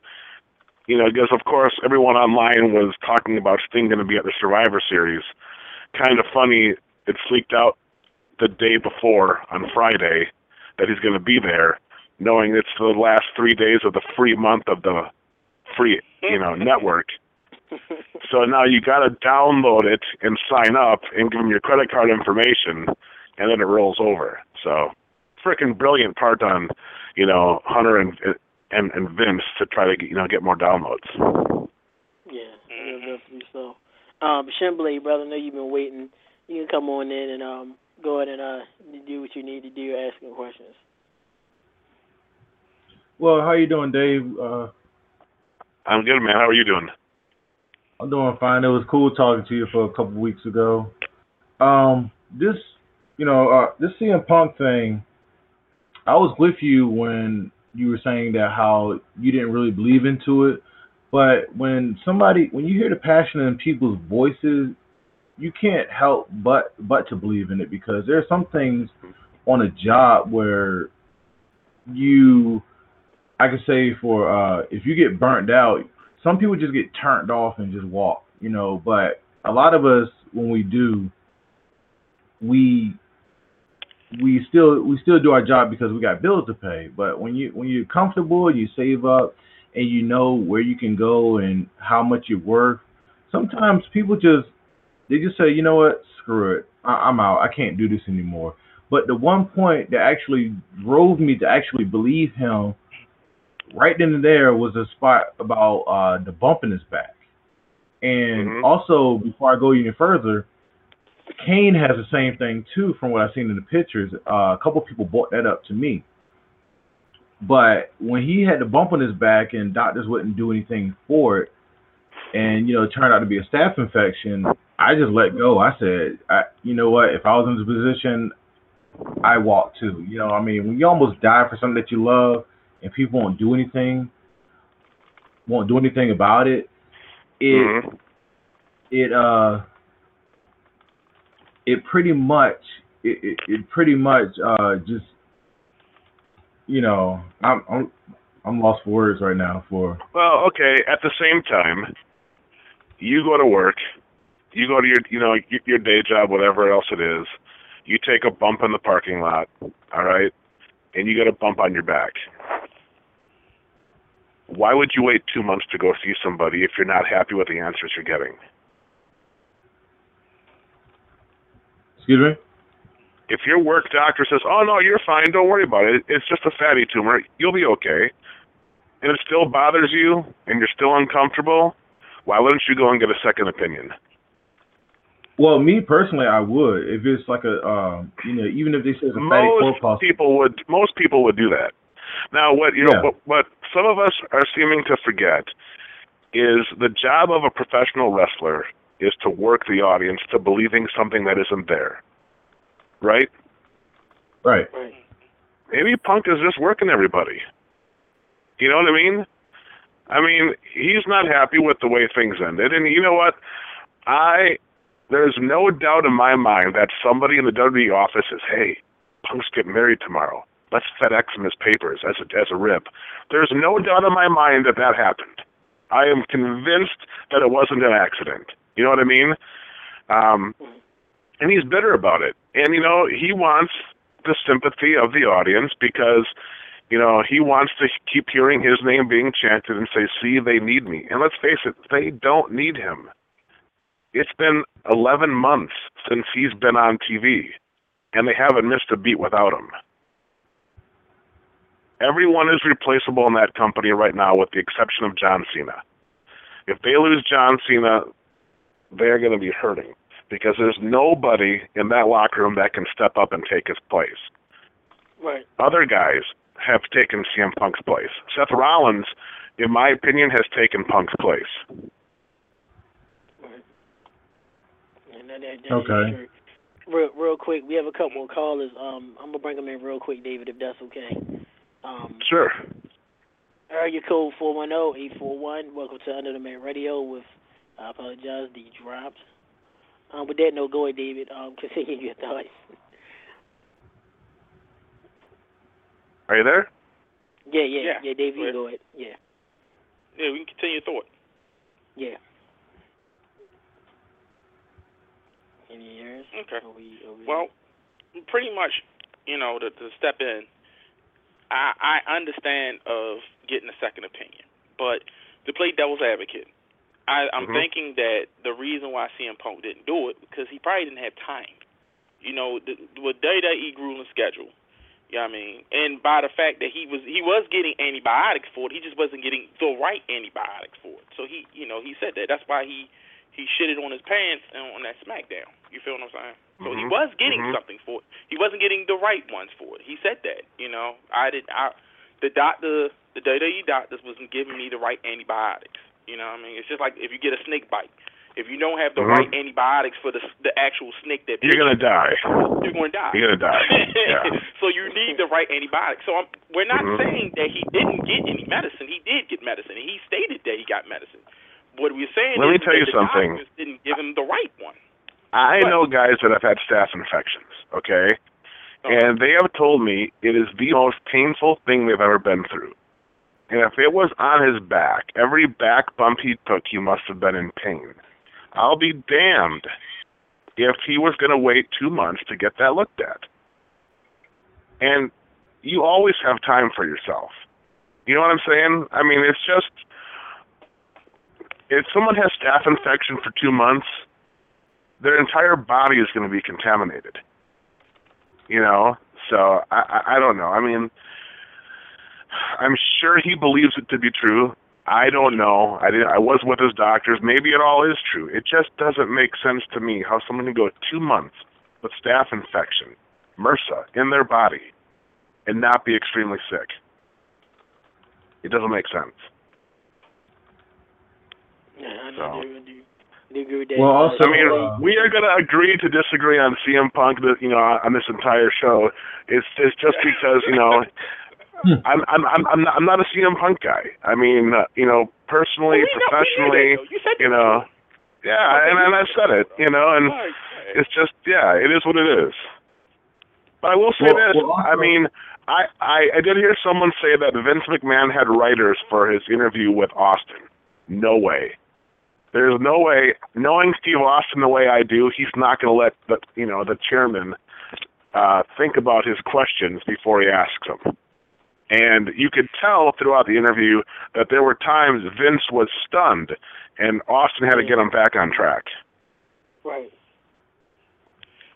you know because of course everyone online was talking about Sting going to be at the Survivor Series. Kind of funny, it leaked out the day before on Friday that he's going to be there, knowing it's the last three days of the free month of the free you know network. So now you got to download it and sign up and give them your credit card information, and then it rolls over. So, freaking brilliant part on, you know, Hunter and and and Vince to try to get, you know get more downloads. Yeah, definitely so. Um, Shimblade, brother, I know you've been waiting. You can come on in and um go ahead and uh do what you need to do, asking questions. Well, how you doing, Dave? Uh, I'm good, man. How are you doing? I'm doing fine. It was cool talking to you for a couple weeks ago. Um, this, you know, uh, this CM Punk thing. I was with you when you were saying that how you didn't really believe into it, but when somebody, when you hear the passion in people's voices, you can't help but but to believe in it because there are some things on a job where you, I could say for uh, if you get burnt out, some people just get turned off and just walk, you know. But a lot of us, when we do, we we still we still do our job because we got bills to pay. But when you when you're comfortable, you save up, and you know where you can go and how much you're worth. Sometimes people just they just say, you know what, screw it, I- I'm out. I can't do this anymore. But the one point that actually drove me to actually believe him right then and there was a spot about uh, the bump in his back. And Mhm. also, before I go any further, Kane has the same thing too, from what I've seen in the pictures. Uh, a couple people brought that up to me. But when he had the bump on his back and doctors wouldn't do anything for it, and you know, it turned out to be a staph infection, I just let go. I said, I, you know what? If I was in this position, I walk too. You know, I mean, when you almost die for something that you love, and people won't do anything, won't do anything about it, it Mhm. it uh it pretty much it, it, it pretty much uh just you know I'm I'm I'm lost for words right now for Well, okay. At the same time, you go to work, you go to your, you know, your day job, whatever else it is. You take a bump in the parking lot, all right, and you get a bump on your back. Why would you wait two months to go see somebody if you're not happy with the answers you're getting? Excuse me. If your work doctor says, "Oh no, you're fine. Don't worry about it. It's just a fatty tumor. You'll be okay," and it still bothers you and you're still uncomfortable, why wouldn't you go and get a second opinion? Well, me personally, I would if it's like a, um, you know, even if they say it's a fatty most corpuscle. people would most people would do that. Now, what you know, Yeah. what, what some of us are seeming to forget is the job of a professional wrestler is to work the audience to believing something that isn't there, right? Right. Right. Maybe Punk is just working everybody. You know what I mean? I mean, he's not happy with the way things ended, and you know what? I there's no doubt in my mind that somebody in the WWE office says, "Hey, Punk's getting married tomorrow. Let's FedEx him his papers as a as a rib." There's no doubt in my mind that that happened. I am convinced that it wasn't an accident. You know what I mean? Um, and he's bitter about it. And you know, he wants the sympathy of the audience because you know he wants to keep hearing his name being chanted and say, "See, they need me." And let's face it, they don't need him. It's been 11 months since he's been on TV, and they haven't missed a beat without him. Everyone is replaceable in that company right now, with the exception of John Cena. If they lose John Cena, they're going to be hurting because there's nobody in that locker room that can step up and take his place. Right. Other guys have taken CM Punk's place. Seth Rollins, in my opinion, has taken Punk's place. That, that, that Okay. Real, real quick, we have a couple more callers. Um, I'm gonna bring them in real quick, David, if that's okay. Um, Sure. area code four one zero eight four one. Welcome to Under the Mat Radio. With I apologize, the dropped. Um, with that note, go ahead, David. Um, continue your thoughts. Are you there? Yeah, yeah, Yeah, yeah, David, go you go ahead. Yeah, Yeah, we can continue your thought. yeah. Any yours? Okay. Are we, are we Well, pretty much, you know, to, to step in, I, I understand of getting a second opinion, but to play devil's advocate, I, I'm Mhm. thinking that the reason why CM Punk didn't do it because he probably didn't have time. You know, the, with WWE grueling schedule, you know what I mean, and by the fact that he was he was getting antibiotics for it, he just wasn't getting the right antibiotics for it. So he, you know, he said that. That's why he he shitted on his pants on that SmackDown. You feel what I'm saying? So he Mhm. was getting Mhm. something for it. He wasn't getting the right ones for it. He said that. You know, I did. I the doctor, the WWE doctors wasn't giving me the right antibiotics. You know what I mean? It's just like if you get a snake bite. If you don't have the Mhm. right antibiotics for the the actual snake that You're gonna die. you, you're going to die. You're gonna die. Yeah. so you need the right antibiotics. So I'm, we're not Mhm. saying that he didn't get any medicine. He did get medicine, and he stated that he got medicine. What we're saying Let is me tell that you the something. doctors didn't give him the right one. I What? know guys that have had staph infections. Okay. And they have told me it is the most painful thing they've ever been through. And if it was on his back, every back bump he took, he must have been in pain. I'll be damned if he was going to wait two months to get that looked at. And you always have time for yourself. You know what I'm saying? I mean, it's just if someone has staph infection for two months, their entire body is going to be contaminated. You know, so I, I I don't know. I mean, I'm sure he believes it to be true. I don't know. I didn't. I was with his doctors. Maybe it all is true. It just doesn't make sense to me how someone can go two months with staph infection, MRSA, in their body, and not be extremely sick. It doesn't make sense. Yeah, I So. do, I do, do agree with. Well, also- I mean, uh, we are going to agree to disagree on CM Punk, that you know, on this entire show. It's it's just because you know, I'm I'm I'm I'm not, I'm not a CM Punk guy. I mean, uh, you know, personally, Well, we know- we knew professionally, that, though. you said you that. know, yeah, and and I said it, you know, and Right, right. it's just yeah, it is what it is. But I will say Well- this: well, I mean, I, I I did hear someone say that Vince McMahon had writers for his interview with Austin. No way. There's no way. Knowing Steve Austin the way I do, he's not going to let the you know the chairman uh, think about his questions before he asks them. And you could tell throughout the interview that there were times Vince was stunned, and Austin had to get him back on track. Right.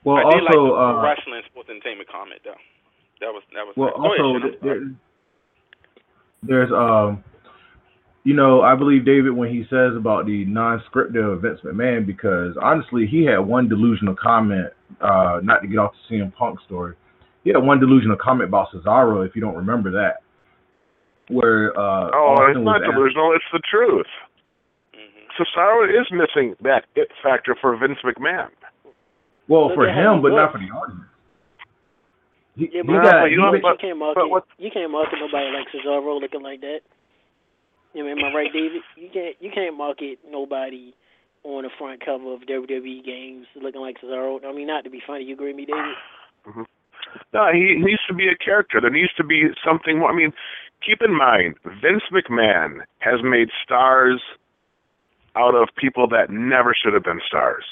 Well, I also, did like the uh, wrestling sports entertainment comment though. That was that was. well, Go also, Shannon. th- there, there's um, you know, I believe David when he says about the non-scripted of Vince McMahon because honestly, he had one delusional comment. Uh, not to get off the CM Punk story, he had one delusional comment about Cesaro. If you don't remember that, where uh, Oh, Austin it's was not asked- delusional. It's the truth. Mhm. Cesaro is missing that it factor for Vince McMahon. Well, Look for him, but not for the audience. He, Yeah, but, No, got, but you he don't- but- you can't but market. what- You can't market nobody like Cesaro looking like that. You know, am I right, David? You can't. You can't market nobody on the front cover of WWE games looking like Cesaro. I mean, not to be funny. You agree with me, David? Mhm. No, he needs to be a character. There needs to be something more. I mean, keep in mind, Vince McMahon has made stars out of people that never should have been stars.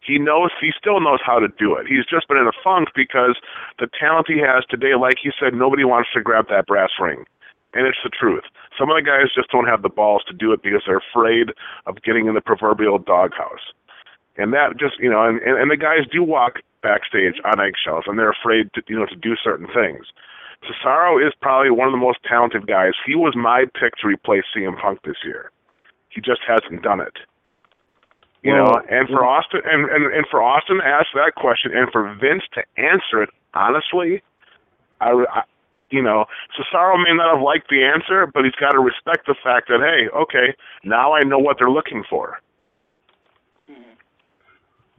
He knows, he still knows how to do it. He's just been in a funk because the talent he has today, like he said, nobody wants to grab that brass ring. And it's the truth. Some of the guys just don't have the balls to do it because they're afraid of getting in the proverbial doghouse. And that just, you know, and, and, and the guys do walk backstage on eggshells and they're afraid to, you know, to do certain things. Cesaro is probably one of the most talented guys. He was my pick to replace CM Punk this year. He just hasn't done it. You Well, know, and for Austin and, and and for Austin to ask that question and for Vince to answer it honestly, I, I you know, Cesaro may not have liked the answer, but he's got to respect the fact that hey, okay, now I know what they're looking for.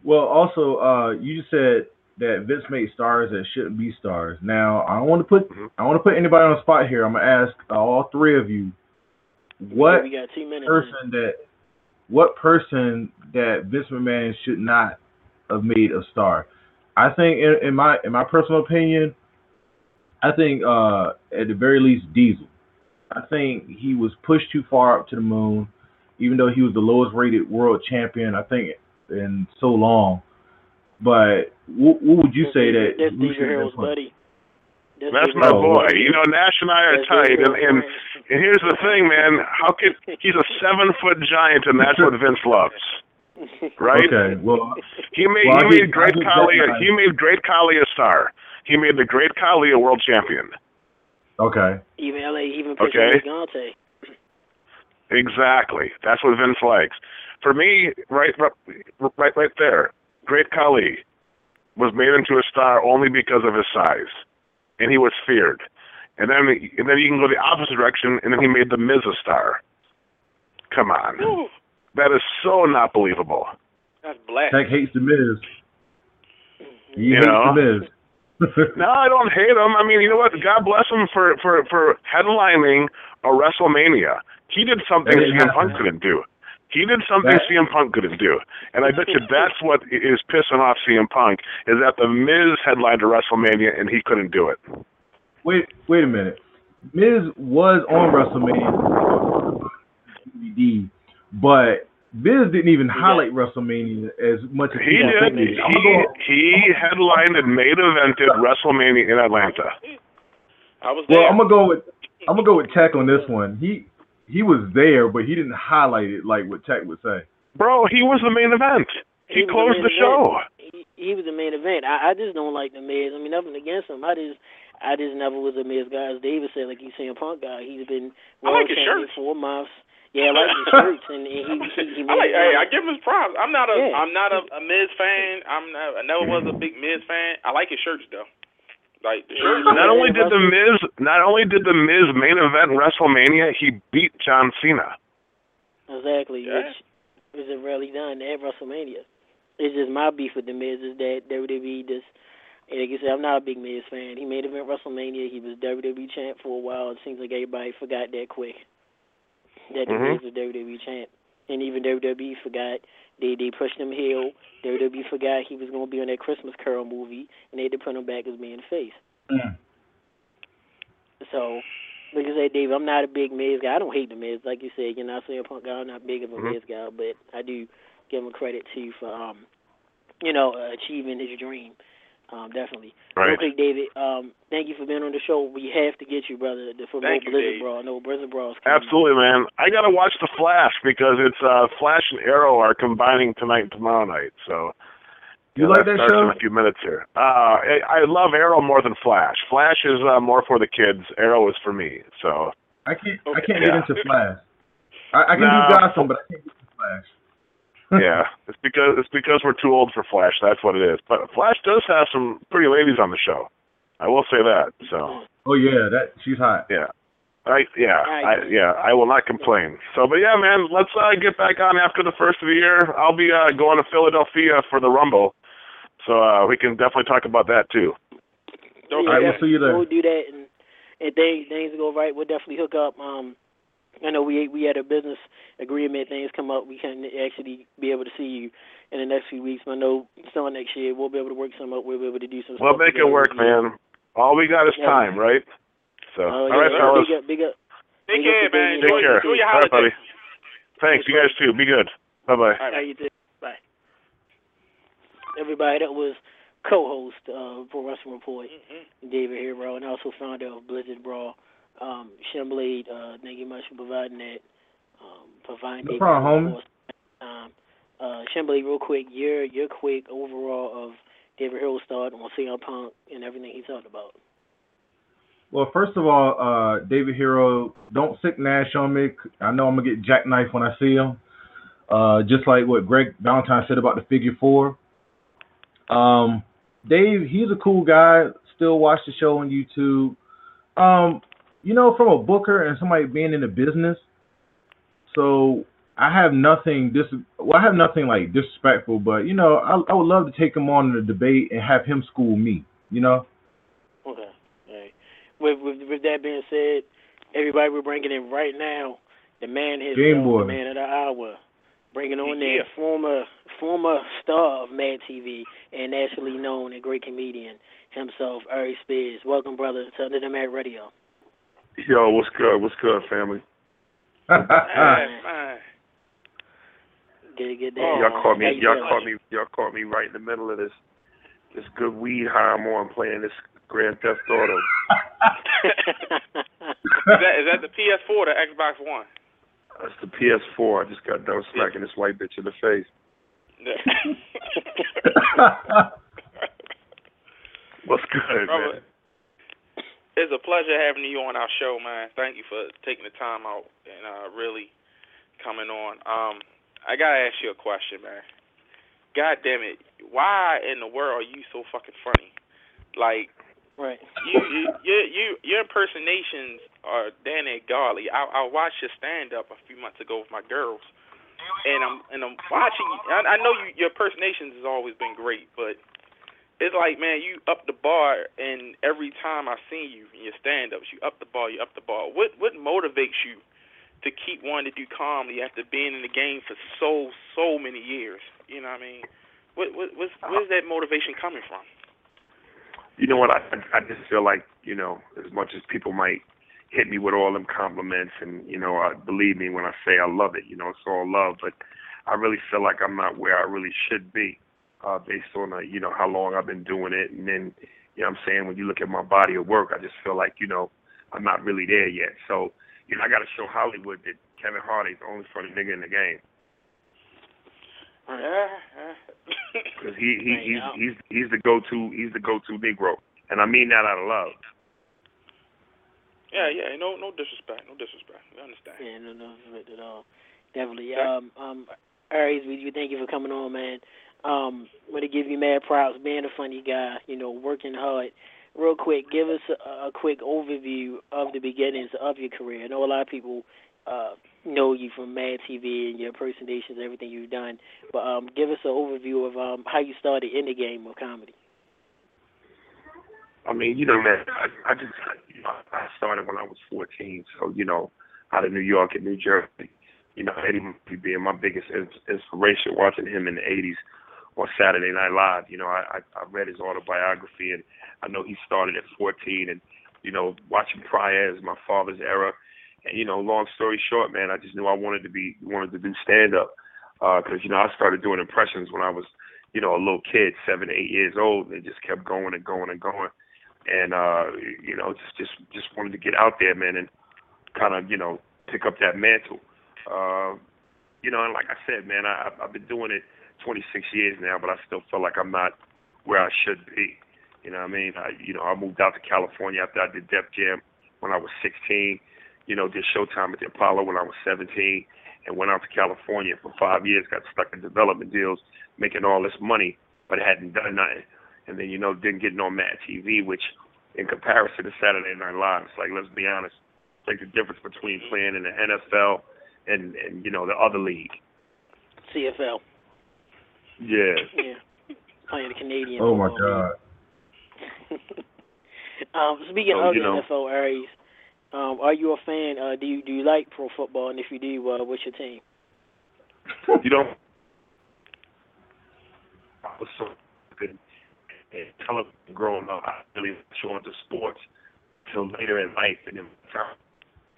Well, also, uh, you just said that Vince made stars that shouldn't be stars. Now, I don't want to put Mhm. I want to put anybody on the spot here. I'm gonna ask uh, all three of you, what We got two minutes. person that what person that Vince McMahon should not have made a star? I think, in, in my in my personal opinion, I think uh, at the very least Diesel. I think he was pushed too far up to the moon, even though he was the lowest rated world champion. I think in so long. But what, what would you say that That's who David should have been Herro's put? buddy. That's David my Oh, boy. well. You know, Nash and I are That's tight, and, and and here's the thing, man. How could he's a seven foot giant, and that's what Vince loves, right? Okay, well, He made Well, he get- made Great I get Khali that. he made Great Khali a star. He made the Great Khali a world champion. okay. Even LA, even pitching Okay. Gigante. Exactly. That's what Vince likes. For me, right, right, right there. Great Khali was made into a star only because of his size, and he was feared. And then, and then you can go the opposite direction, and then he made the Miz a star. Come on, Whew, that is so not believable. that's black. Tech hates the Miz. He You hates know? the Miz. No, I don't hate him. I mean, you know what? God bless him for for for headlining a WrestleMania. He did something CM Punk happen. couldn't do. He did something That- CM Punk couldn't do, and I bet you that's what is pissing off CM Punk is that the Miz headlined a WrestleMania and he couldn't do it. Wait, wait a minute. Miz was on WrestleMania DVD, but Miz didn't even highlight WrestleMania as much as He people did. he He gonna go- he headlined and main evented WrestleMania in Atlanta. I was there. well, I'm gonna go with I'm gonna go with Tech on this one. He he was there, but he didn't highlight it like what Tech would say. Bro, he was the main event. He, was closed main the show. He, he was the main event. I, I just don't like the Miz. I mean, nothing against him. I just, I just never was a Miz guy. As David said, like he's saying Punk guy. He's been I like world his champion shirts. for months. Yeah, I like his shirts, and, and he he, he I like. Hey. I give him his props. I'm not a. Yeah. am not a, a Miz fan. I'm not. I never was a big Miz fan. I like his shirts though. Like the shirts. Not only did the Miz, not only did the Miz main event WrestleMania, he beat John Cena. Exactly, Yeah. which isn't rarely done at WrestleMania. It's just my beef with the Miz is that WWE just, like I said, I'm not a big Miz fan. He made event WrestleMania. He was WWE champ for a while. It seems like everybody forgot that quick. That the Mhm. Miz was a WWE champ, and even WWE forgot. They they pushed him heel. WWE forgot he was gonna be on that Christmas Carol movie, and they had to put him back as being face. Mm. So, like I said, Dave, I'm not a big Miz guy. I don't hate the Miz, like you said. You're not saying punk guy. I'm not big of a Mhm. Miz guy, but I do give him credit too for um, you know, uh, achieving his dream. Um, definitely. Right. Real quick, David. Um, thank you for being on the show. We have to get you, brother, for Thank more you, Blizzard Dave. Brawl. No Blizzard Brawl's coming. Absolutely, man. I gotta watch the Flash because it's uh Flash and Arrow are combining tonight and tomorrow night. So You yeah, like that starts show? in a few minutes here. Uh, I, I love Arrow more than Flash. Flash is uh, more for the kids. Arrow is for me. So I can't. I can't Yeah. get into Flash. I, I can No. do Gotham, but I can't get into Flash. yeah, it's because it's because we're too old for Flash. That's what it is. But Flash does have some pretty ladies on the show. I will say that. So Oh yeah, that she's hot. yeah, I yeah I yeah I will not complain. So but yeah, man, let's uh, get back on after the first of the year. I'll be uh, going to Philadelphia for the Rumble, so uh, we can definitely talk about that too. Don't All right, forget- we'll see you there. We'll do that, and and things things go right. We'll definitely hook up. Um, I know we we had a business agreement. Things come up. We can actually be able to see you in the next few weeks. But I know starting next year we'll be able to work some up. We'll be able to do some. We'll stuff make it work, you. man. All we got is Yeah. time, right? So Oh, all yeah, right, fellas. Big up, big up. Take Big care, up man. Take care. enjoy your All right, holiday. buddy. Thanks. You guys too. Be good. Bye bye. All right. How you doing? Bye. Everybody, that was co-host of Pro Wrestling Report, Mhm. David Herro, and also founder of Blizzard Brawl. Um, Shimblade, uh, thank you much for providing that. Um, providing No problem, of. Um, uh, Shimblade, real quick, your your quick overall of David Herro start on CM Punk and everything he talked about. Well, first of all, uh, David Herro, don't sick Nash on me. I know I'm gonna get jackknifed when I see him. Uh, just like what Greg Valentine said about the figure four. Um, Dave, he's a cool guy. Still watch the show on YouTube. Um, you know, from a booker and somebody being in the business, so I have nothing dis. Well, I have nothing like disrespectful, but you know, I, I would love to take him on in a debate and have him school me. You know. Okay. All right. With, with with that being said, everybody we're bringing in right now, the man himself, Game Boy. the man of the hour, bringing on Yeah. there former former star of Mad TV and nationally known and great comedian himself, Aries Spears. Welcome, brother, to Under the Mat Radio. Yo, what's good? What's good, family? Fine, fine. Get get that. Oh, y'all caught me. You Y'all feeling? caught me. Y'all caught me right in the middle of this this good weed high I'm on playing this Grand Theft Auto. Is that, is that the PS4 or the Xbox One? That's the PS4. I just got done smacking this white bitch in the face. What's good, Brother, man? It's a pleasure having you on our show, man. Thank you for taking the time out and uh, really coming on. Um, I gotta ask you a question, man. God damn it, why in the world are you so fucking funny? Like right. you, you, you, you your impersonations are damn near godly. I, I watched your stand up a few months ago with my girls, and I'm and I'm watching. I, I know you, your impersonations has always been great, but it's like man, you up the bar, and every time I see you in your stand ups, you up the bar, you up the bar. What what motivates you to keep wanting to do comedy after being in the game for so so many years? You know what I mean? What what what's, where's that motivation coming from? You know what? I I just feel like you know, as much as people might hit me with all them compliments, and you know, uh, believe me when I say I love it. You know, it's all love, but I really feel like I'm not where I really should be, uh, based on uh, you know how long I've been doing it, and then you know what I'm saying when you look at my body of work, I just feel like you know I'm not really there yet. So you know, I got to show Hollywood that Kevin Hardy's the only funny nigga in the game. because he he Right, he's he's he's the go-to he's the go-to Negro, and I mean that out of love. Yeah, yeah, no, no disrespect, no disrespect. We understand. Yeah, no, no, not at all. Definitely. Um, um, Aries, we, we thank you for coming on, man. Um, want to give you mad props, being a funny guy, you know, working hard. Real quick, give us a, a quick overview of the beginnings of your career. I know a lot of people uh, know you from Mad TV and your impersonations, everything you've done, but um, give us an overview of um, how you started in the game of comedy. I mean, you know, man, I, I just you know, I started when I was 14, so you know, out of New York and New Jersey. You know, Eddie Murphy being my biggest inspiration, watching him in the 80s on Saturday Night Live. You know, I, I I read his autobiography, and I know he started at 14, and you know, watching Pryor as my father's era. And you know, long story short, man, I just knew I wanted to be wanted to do stand up because you know I started doing impressions when I was you know, a little kid, seven, eight years old, and just kept going and going and going. And uh, you know, just just just wanted to get out there, man, and kind of, you know, pick up that mantle. Uh, you know, and like I said, man, I I've been doing it 26 years now, but I still feel like I'm not where I should be. You know what I mean? I you know, I moved out to California after I did Def Jam when I was 16. You know, did Showtime at the Apollo when I was 17, and went out to California for five years. Got stuck in development deals, making all this money, but hadn't done nothing. And then you know, didn't get on Mad TV, which in comparison to Saturday Night Live, it's like let's be honest, like the difference between playing in the NFL and and you know the other league. CFL. Yeah. Yeah. Playing the Canadian. Oh my God. um, speaking So, of you the know- NFL, Aries, um, are you a fan? Uh, do you do you like pro football? And if you do, uh, what's your team? You know, I was so good and television growing up. I really was showing to sports till later in life, and then time,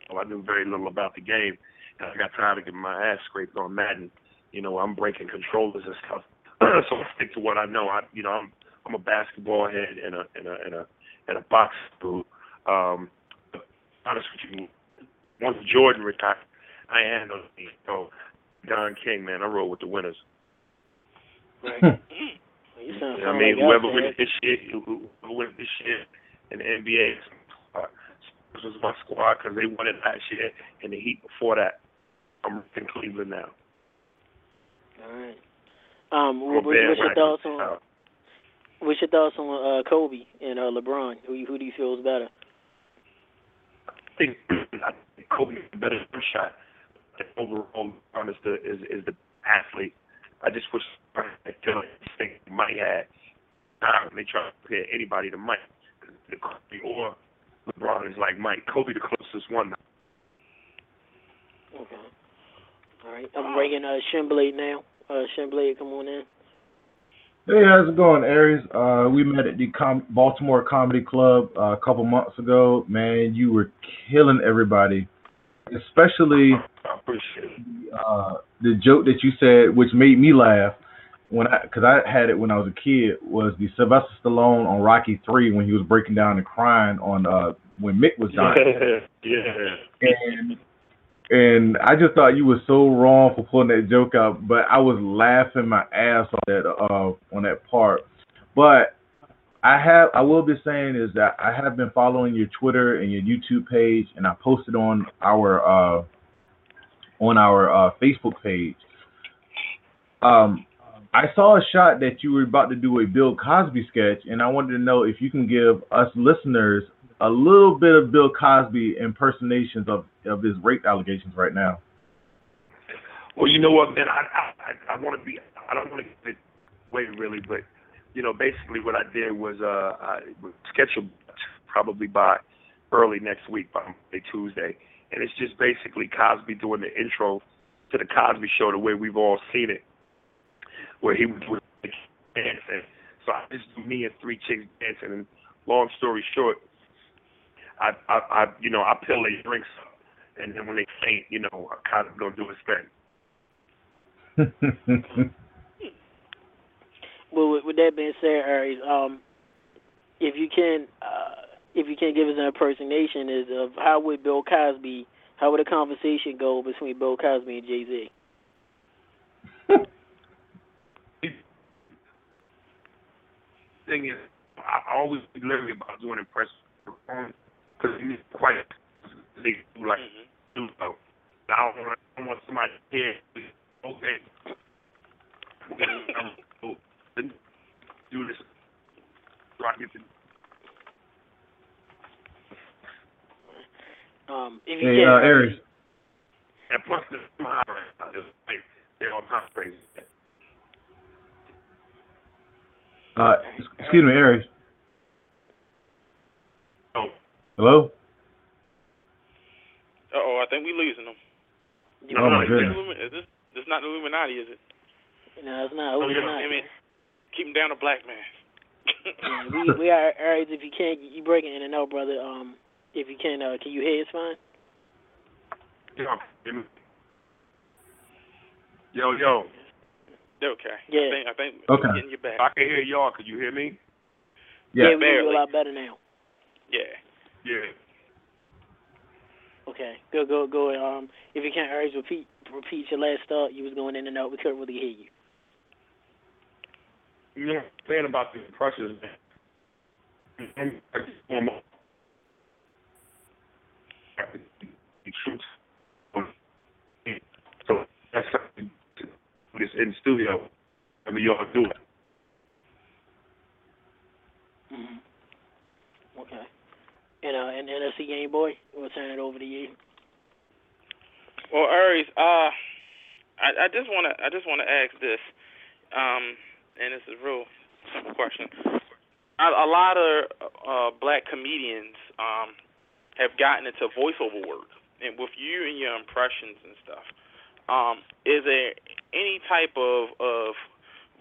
well, I knew very little about the game, and I got tired of getting my ass scraped on Madden. You know, I'm breaking controllers and stuff, so I stick to what I know. I, you know, I'm I'm a basketball head and a and a and a and a box dude. Um, but honest with you, once Jordan retired, I handled it. So Don King, man, I roll with the winners. Right. you sound You know what I mean, like whoever wins this year, who, who who wins this year in the NBA, uh, this was my squad because they won it last year, and the Heat before that. I'm in Cleveland now. All right. Um, what's your thoughts on what's your thoughts on uh, Kobe and uh, LeBron? Who who do you feel is better? I think I think Kobe is a better shot. Overall, LeBron is the is, is the athlete. I just wish I this Mike had. Now they try to compare anybody to Mike. The Kobe or LeBron is like Mike. Kobe the closest one. Okay. All right. I'm bringing uh, Shimblade now. Uh, Shimblade, come on in. Hey, how's it going, Aries? Uh, we met at the Com- Baltimore Comedy Club uh, a couple months ago. Man, you were killing everybody, especially I appreciate it. uh, the joke that you said, which made me laugh when I, because I had it when I was a kid, was the Sylvester Stallone on Rocky Three when he was breaking down and crying on uh, when Mick was dying, yeah. and and I just thought you were so wrong for pulling that joke out, but I was laughing my ass off that uh on that part. But I have I will be saying is that I have been following your Twitter and your YouTube page, and I posted on our uh on our uh, Facebook page. Um, I saw a shot that you were about to do a Bill Cosby sketch, and I wanted to know if you can give us listeners a little bit of Bill Cosby impersonations of of his rape allegations right now. Well, you know what, man? I I, I want to be. I don't want to give it away really, but you know, basically what I did was uh, I sketch probably by early next week, by Monday, Tuesday, and it's just basically Cosby doing the intro to the Cosby Show the way we've all seen it, where he was dancing. So I just me and three chicks dancing. And long story short, I I, I you know I pill their drinks up, and then when they faint, you know, Cosby gonna do his thing. Well, with, with that being said, Aries, um, if you can, uh, if you can give us an impersonation, is of how would Bill Cosby, how would a conversation go between Bill Cosby and Jay Z? thing is, I always be leery about doing impressions because he's quite they do like do so. I don't want I don't want somebody to hear okay. I'm gonna do this. So I get to Um, if you hey, can, uh, Aries. and plus the smile is like they're all kind of crazy. Uh, excuse me, Aries. Oh, Hello. Uh oh, I think we losing them. you Oh, my Is this goodness. Is this this not Illuminati? Is it? No, it's not. Oh, It's yeah, not. I mean, keep him down, a black man. Yeah, we we are Aries. If you can't, you breaking in and out, brother. Um, if you can, uh, can you hear us fine? yo, yo, yo. Okay. Yeah. I think, I think Okay. I'm getting you back. I can hear y'all. Can you hear me? Yeah, Yeah. we hear you barely. a lot better now. Yeah. Yeah. Okay, go go go. Um, if you can't always repeat repeat your last thought, you was going in and out. We couldn't really hear you. You know, saying about the pressures. man. I just want more- the truth. So that's something to put this in the studio. I mean, y'all do it. Mm-hmm. And uh, and NFC Game Boy, we'll turn it over to you. Well, Aries, uh, I, I just wanna I just wanna ask this, um, and this is a real simple question. A, a lot of uh, black comedians um, have gotten into voiceover work, and with you and your impressions and stuff, um, is there any type of of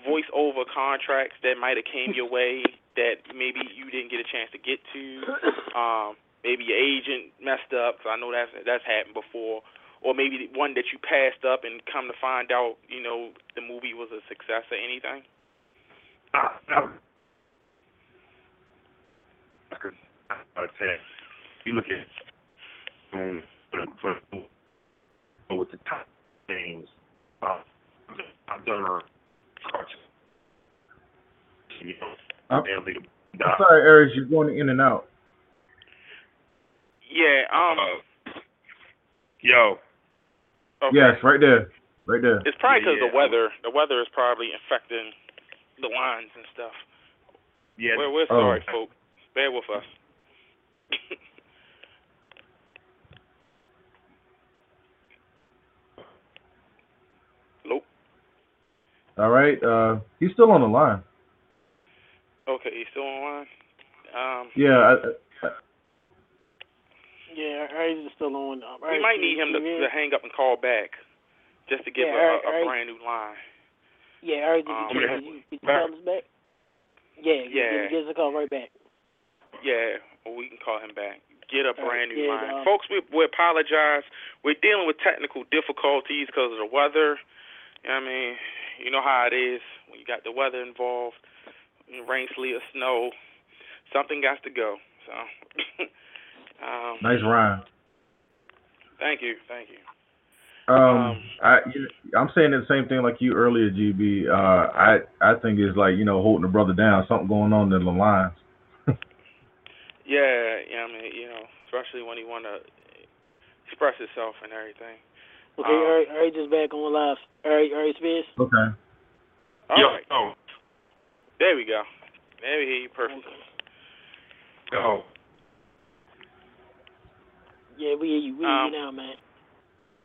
voiceover contracts that might have came your way that maybe you didn't get a chance to get to? Um, maybe your agent messed up. 'cause I know that's that's happened before or maybe one that you passed up and come to find out, you know, the movie was a success or anything? I, I, I would say, you look at um, for, for, with the top names, uh, I've done a cartoon. You know, I'm, family to I'm sorry, Aries, you're going in and out. Yeah, um Uh, yo, okay. Yes, right there, right there. It's probably because Yeah, the weather. The weather is probably affecting the lines and stuff. yeah, We're we're Oh. sorry, folks. Bear with us. Nope. All right. Uh, he's still on the line. Okay, you still online? Um, Yeah. I, I, Yeah, Aries is still on. Um, we might need him to, to hang up and call back, just to give Yeah, a, alright, a, brand new line. Yeah, Aries, if Um, you can, you, could you Back. call us back? Yeah, Yeah. Give, give us a call right back. Yeah, or we can call him back. Get a brand new yeah, line. um, Folks, we, we apologize. We're dealing with technical difficulties because of the weather. You know what I mean, you know how it is when you got the weather involved, rain, sleet, or snow. Something got to go. So, um, nice rhyme. thank you, thank you. Um, Um, I I'm saying the same thing like you earlier, GB. Uh, I I think it's like you know holding the brother down. Something going on in the lines. Yeah, yeah, I mean, you know, especially when he want to express himself and everything. Okay, Um, Aries, Aries is back on live. Aries, Aries Spears. Okay. All yo, right, yo, there we go. There we hear you perfect. yo. Yeah, we hear you. We hear Um, you now, man.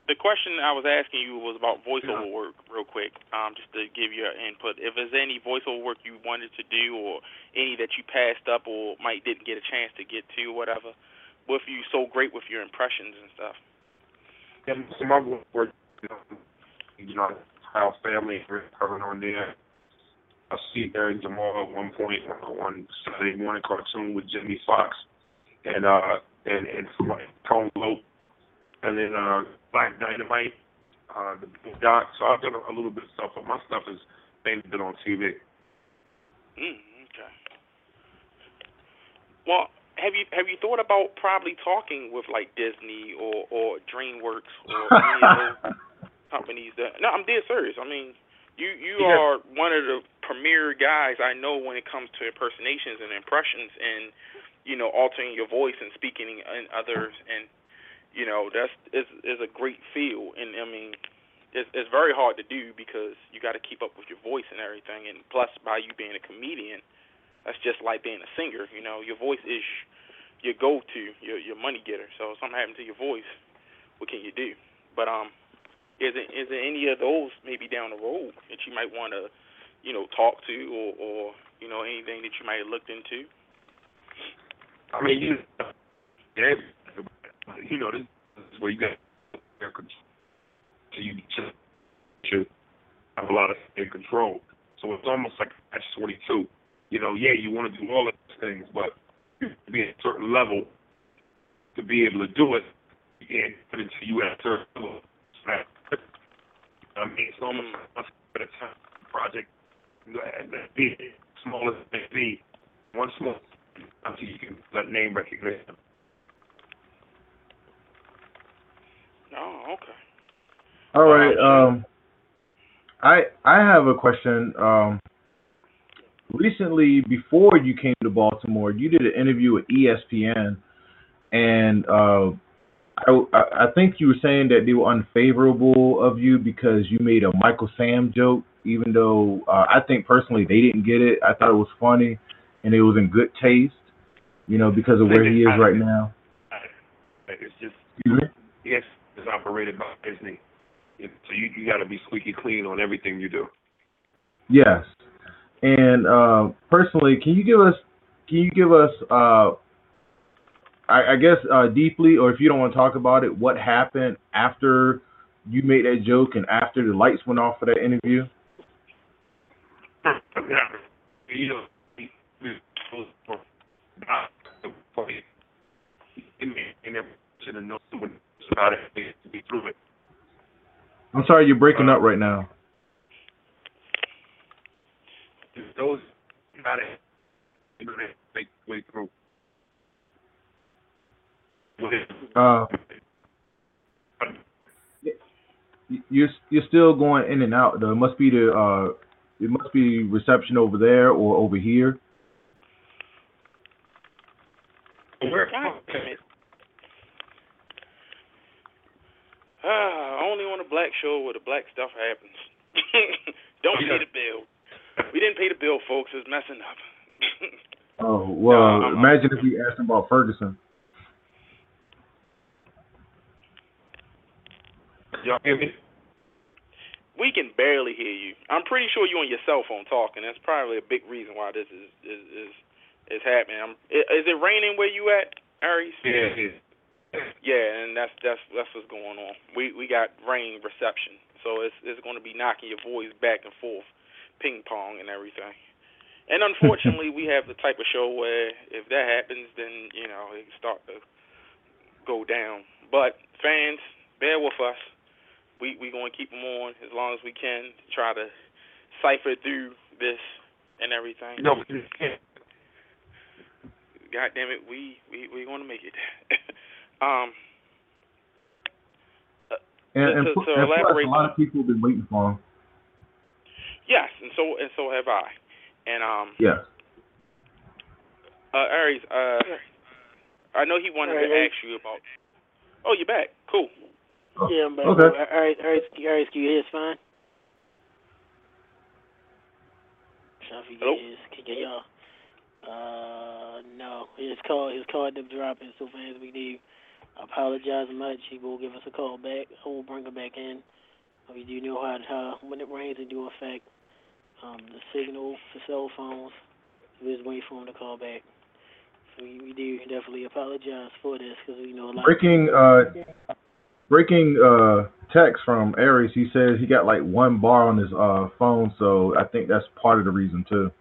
The question I was asking you was about voiceover work, real quick, um, just to give your input. If there's any voiceover work you wanted to do, or any that you passed up, or might didn't get a chance to get to, or whatever, with you so great with your impressions and stuff. And some other work, you know, you know, how family is coming on there. I C-Bear and Jamal at one point uh, on Saturday morning cartoon with Jamie Foxx and uh and and Tone Loc and then uh Black Dynamite, uh the doc. So I've done a, a little bit of stuff, but my stuff is mainly been on TV. Mm, okay. Well, have you have you thought about probably talking with like Disney or or DreamWorks or any of those companies that? No, I'm dead serious. I mean, you you Yeah. are one of the premier guys I know when it comes to impersonations and impressions and you know altering your voice and speaking in others. And you know that's is is a great feel and I mean it's it's very hard to do because you got to keep up with your voice and everything. And plus by you being a comedian that's just like being a singer. You know your voice is your go-to your your money getter. So if something happened to your voice what can you do? But um is it is there any of those maybe down the road that you might want to you know talk to or or you know anything that you might have looked into I mean, you, you know, this is where you got so you just have a lot of in control. So it's almost like catch twenty two. You know, yeah, you want to do all of these things, but to be at a certain level to be able to do it. You can't put it until you at a certain level. So that- I mean, it's almost like at a time. project, go ahead, be it small as it may be, one small until you can let name recognition. Oh, okay. All right. Um, I I have a question. Um, recently, before you came to Baltimore, you did an interview with ESPN, and uh, I I think you were saying that they were unfavorable of you because you made a Michael Sam joke, even though uh, I think personally they didn't get it. I thought it was funny, and it was in good taste, you know, because of where he is right now. It's just yes, it's operated by Disney, so you you got to be squeaky clean on everything you do. Yes. And uh, personally, can you give us can you give us uh, I, I guess uh, deeply, or if you don't want to talk about it, what happened after you made that joke and after the lights went off for that interview? I'm sorry, you're breaking up right now. Those got it. Make way through. Uh, you're you're still going in and out though. It must be the uh, it must be reception over there or over here. Where? God damn it. Ah, only on a black show where the black stuff happens. Don't pay the bill. We didn't pay the bill, folks. It's messing up. Oh well, imagine if we asked him about Ferguson. Y'all hear me? we can barely hear you. I'm pretty sure you're on your cell phone talking. That's probably a big reason why this is is is, is happening. I'm, is it raining where you at, Aries? Yeah, yeah. Yeah, and that's that's that's what's going on. We we got rain reception, so it's it's going to be knocking your voice back and forth, ping pong and everything. And unfortunately, we have the type of show where if that happens, then you know it start to go down. But fans, bear with us. We we going to keep them on as long as we can. To try to cipher through this and everything. No, but you can't. God damn it, we we we going to make it. um. And, and, To- to and plus, elaborate a lot of people have been waiting for him. Yes, and so and so have I. And um, Yes. uh, Aries, uh, I know he wanted to Alright. ask you about. Oh, you're back. Cool. Oh, Yeah, I'm back. Okay. All right, all right, all right, can you hear us fine? Hello? is, can you y'all? Uh, no, his call, his call ended up dropping. So fans, we do apologize much. He will give us a call back. I will bring him back in. We do know how, how when it rains, it do affect um, the signal for cell phones. We're just waiting for him to call back. So we, we do definitely apologize for this because we know a lot. Breaking uh, breaking uh text from Aries. He says he got like one bar on his uh phone, so I think that's part of the reason too.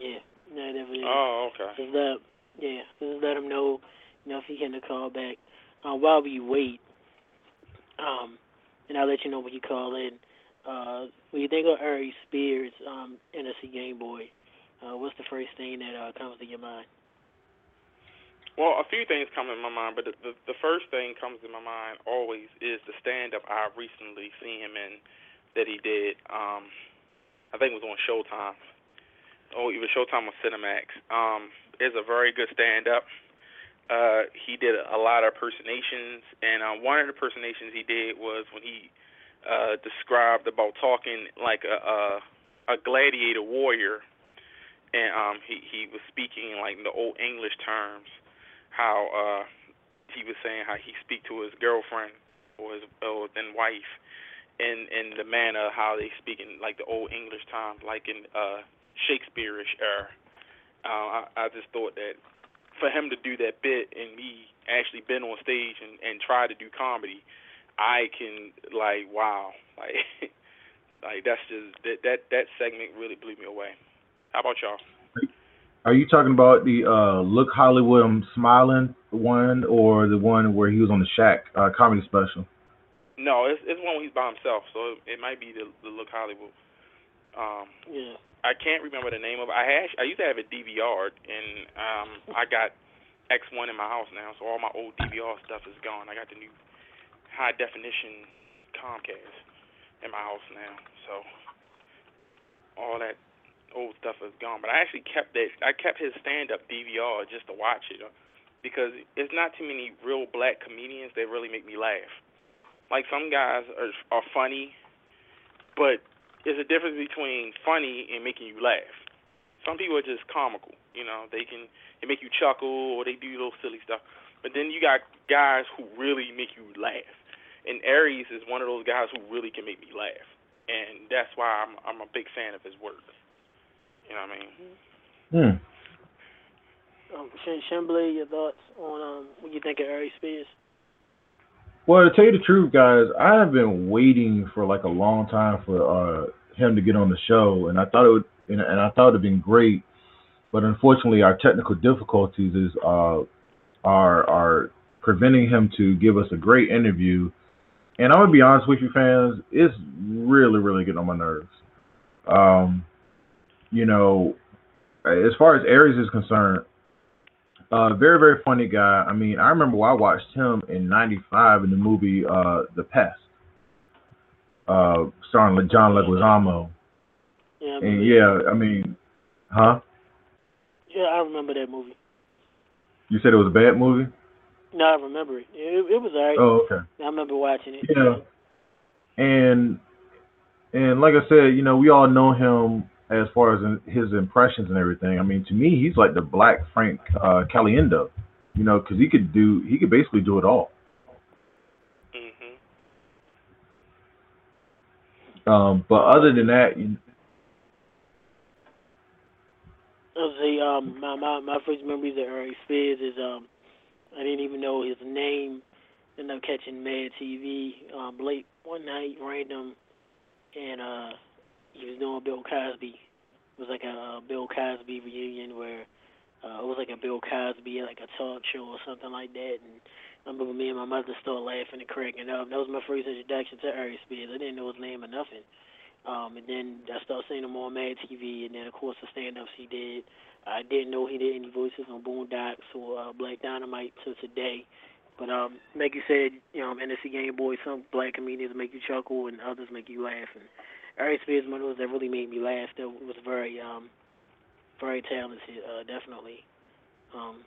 Yeah, no, definitely. Oh, okay. Just let, yeah, just let him know, you know, if he can call back. Uh, while we wait, um, and I'll let you know when you call in. Uh, when you think of Aries Spears, um, NFC Game Boy, uh, what's the first thing that uh, comes to your mind? Well, a few things come in my mind, but the, the the first thing comes in my mind always is the stand up I recently seen him in that he did. Um, I think it was on Showtime. Oh, was Showtime on Cinemax. Um, it's a very good stand up. Uh, he did a lot of impersonations, and uh, one of the impersonations he did was when he uh, described about talking like a, a a gladiator warrior, and um, he he was speaking like the old English terms how uh he was saying how he speak to his girlfriend or his or then wife in in the manner how they speak in like the old English times, like in uh Shakespeareish era. Uh, I, I just thought that for him to do that bit and me actually been on stage and, and try to do comedy, I can like wow. Like like that's just that that that segment really blew me away. How about y'all? Are you talking about the uh Look Hollywood I'm Smiling one or the one where he was on the Shaq uh, comedy special? No, it's it's one where he's by himself, so it, it might be the the Look Hollywood. Um, Yeah. I can't remember the name of. it. I had I used to have a DVR, and um, I got X1 in my house now, so all my old DVR stuff is gone. I got the new high definition Comcast in my house now, so all that old stuff is gone. But I actually kept that. I kept his stand-up DVR just to watch it, uh, because it's not too many real black comedians that really make me laugh. Like some guys are are funny, but there's a difference between funny and making you laugh. Some people are just comical, you know. They can they make you chuckle or they do little silly stuff. But then you got guys who really make you laugh. And Aries is one of those guys who really can make me laugh. And that's why I'm I'm a big fan of his work. You know what I mean? Hmm. Um, Shin Shimbly, your thoughts on um what you think of Aries Spears? Well, to tell you the truth, guys, I have been waiting for like a long time for uh, him to get on the show, and I thought it would, and, and I thought it'd been great, but unfortunately, our technical difficulties is uh, are are preventing him to give us a great interview. And I'm gonna be honest with you, fans, it's really, really getting on my nerves. Um, you know, as far as Aries is concerned, uh, very, very funny guy. I mean, I remember I watched him in '95 in the movie uh, The Pest, uh, starring John Leguizamo. Yeah, I And yeah, I mean, huh? yeah, I remember that movie. You said it was a bad movie? No, I remember it. It, it was alright. Oh, okay. I remember watching it. Yeah. And and like I said, you know, we all know him as far as in- his impressions and everything. I mean, to me, he's like the Black Frank uh, Caliendo. You know, because he could do, he could basically do it all. Mhm. Um, but other than that, you, say um my my my first memories of Aries Spears is um I didn't even know his name. Ended up catching Mad TV um late one night, random, and uh he was doing Bill Cosby. It was like a Bill Cosby reunion where uh, it was like a Bill Cosby like a talk show or something like that. And I remember me and my mother started laughing and cracking up. That was my first introduction to Aries Spears. I didn't know his name or nothing. Um, and then I started seeing him on Mad TV, and then of course the stand-ups he did. I didn't know he did any voices on Boondocks or uh, Black Dynamite till today. But um, like you said, you know, NSC Game Boy, some black comedians make you chuckle and others make you laugh. And Aries Spears one of those that really made me laugh. That was very, um, very talented, uh, definitely. Um,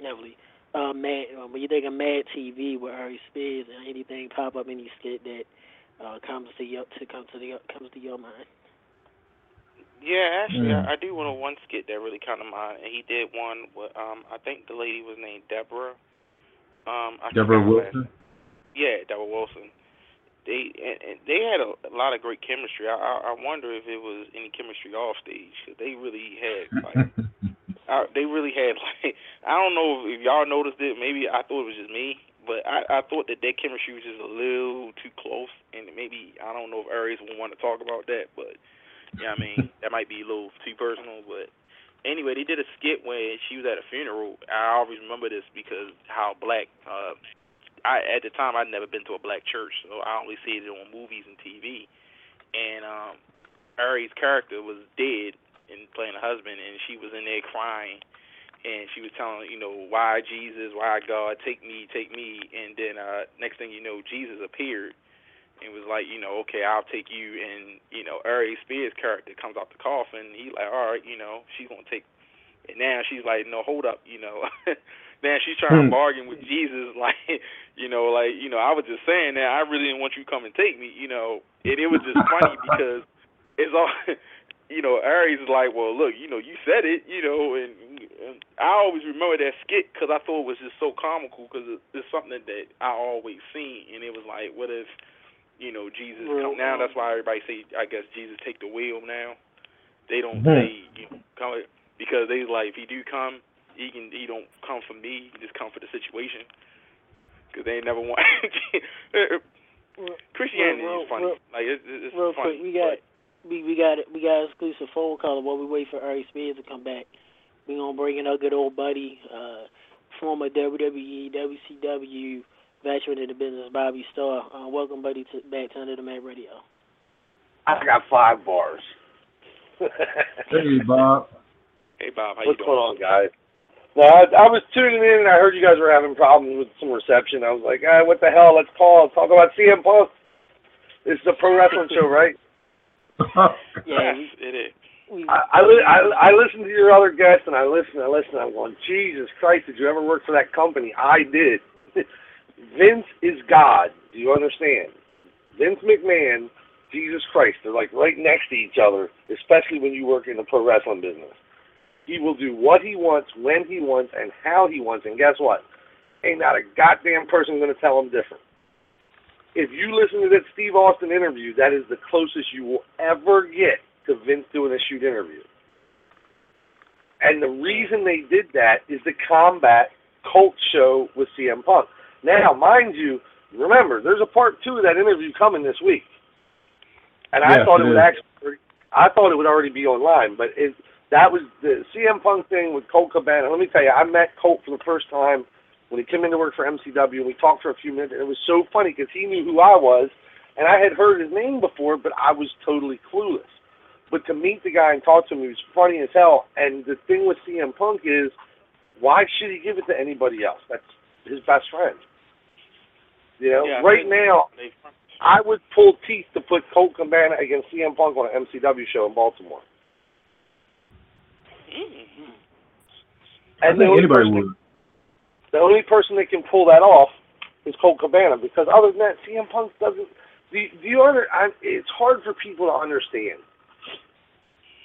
definitely. Uh, Mad, uh, when you think of Mad TV with Aries Spears, and anything pop up any skit that uh, comes to your to come to the comes to your mind. Yeah, actually, Mm. I, I do want to one skit that really kind of mind, and he did one with um I think the lady was named Deborah. Um, I Deborah forgot her last- Wilson. Yeah, Deborah Wilson. They and, and they had a, a lot of great chemistry. I, I I wonder if it was any chemistry off stage. they really had like I, they really had like I don't know if y'all noticed it. Maybe I thought it was just me, but I I thought that their chemistry was just a little too close, and maybe I don't know if Aries would want to talk about that, but yeah, I mean that might be a little too personal. But anyway, they did a skit when she was at a funeral. I always remember this because how black. uh I at the time I'd never been to a black church, so I only see it on movies and TV. And um Aries' character was dead and playing a husband, and she was in there crying, and she was telling you know why Jesus, why God, take me, take me, and then uh next thing you know Jesus appeared and was like you know okay I'll take you, and you know Aries Spears' character comes out the coffin, he like all right you know she's gonna take, and now she's like no hold up you know. Now she's trying to Hmm. bargain with Jesus, like you know, like you know. I was just saying that I really didn't want you to come and take me, you know. And it was just funny because it's all, you know. Aries is like, well, look, you know, you said it, you know, and, and I always remember that skit because I thought it was just so comical because it, it's something that I always seen, and it was like, what if, you know, Jesus Well, come now? That's why everybody say, I guess Jesus take the wheel now. They don't Mhm. say you know, come because they like if he do come, he can he don't come for me. He just come for the situation. Because they ain't never want. Christianity Real- is funny. real- like it's, it's Real funny. quick, we got we we got we got exclusive phone call while we wait for Aries Spears to come back. We gonna bring in our good old buddy, uh, former WWE, WCW veteran in the business, Bobby Starr. Uh, welcome, buddy, to back to Under the Mat Radio. I got five bars. Hey, Bob. Hey Bob, how What's you going doing? on, guys? No, I, I was tuning in and I heard you guys were having problems with some reception. I was like, ah, what the hell? Let's call. Talk about CM Punk. This is a pro wrestling show, right? Yeah, Yes, it is. I, I, I I listened to your other guests and I listened, I listened. I'm going, Jesus Christ, did you ever work for that company? I did. Vince is God. Do you understand? Vince McMahon, Jesus Christ, they're like right next to each other, especially when you work in the pro wrestling business. He will do what he wants, when he wants, and how he wants. And guess what? Ain't not a goddamn person going to tell him different. If you listen to that Steve Austin interview, that is the closest you will ever get to Vince doing a shoot interview. And the reason they did that is to combat cult show with CM Punk. Now, mind you, remember, there's a part two of that interview coming this week. And I thought it it would is. actually I thought it would already be online, but it that was the CM Punk thing with Colt Cabana. Let me tell you, I met Colt for the first time when he came in to work for MCW, and we talked for a few minutes. And it was so funny because he knew who I was, and I had heard his name before, but I was totally clueless. But to meet the guy and talk to him, he was funny as hell. And the thing with CM Punk is, why should he give it to anybody else? That's his best friend. You know, Yeah, right think now, they- I would pull teeth to put Colt Cabana against CM Punk on an MCW show in Baltimore. Mhm. I And think anybody would. The only person that can pull that off is Colt Cabana because other than that, CM Punk doesn't. Do, do you under? I, it's hard for people to understand.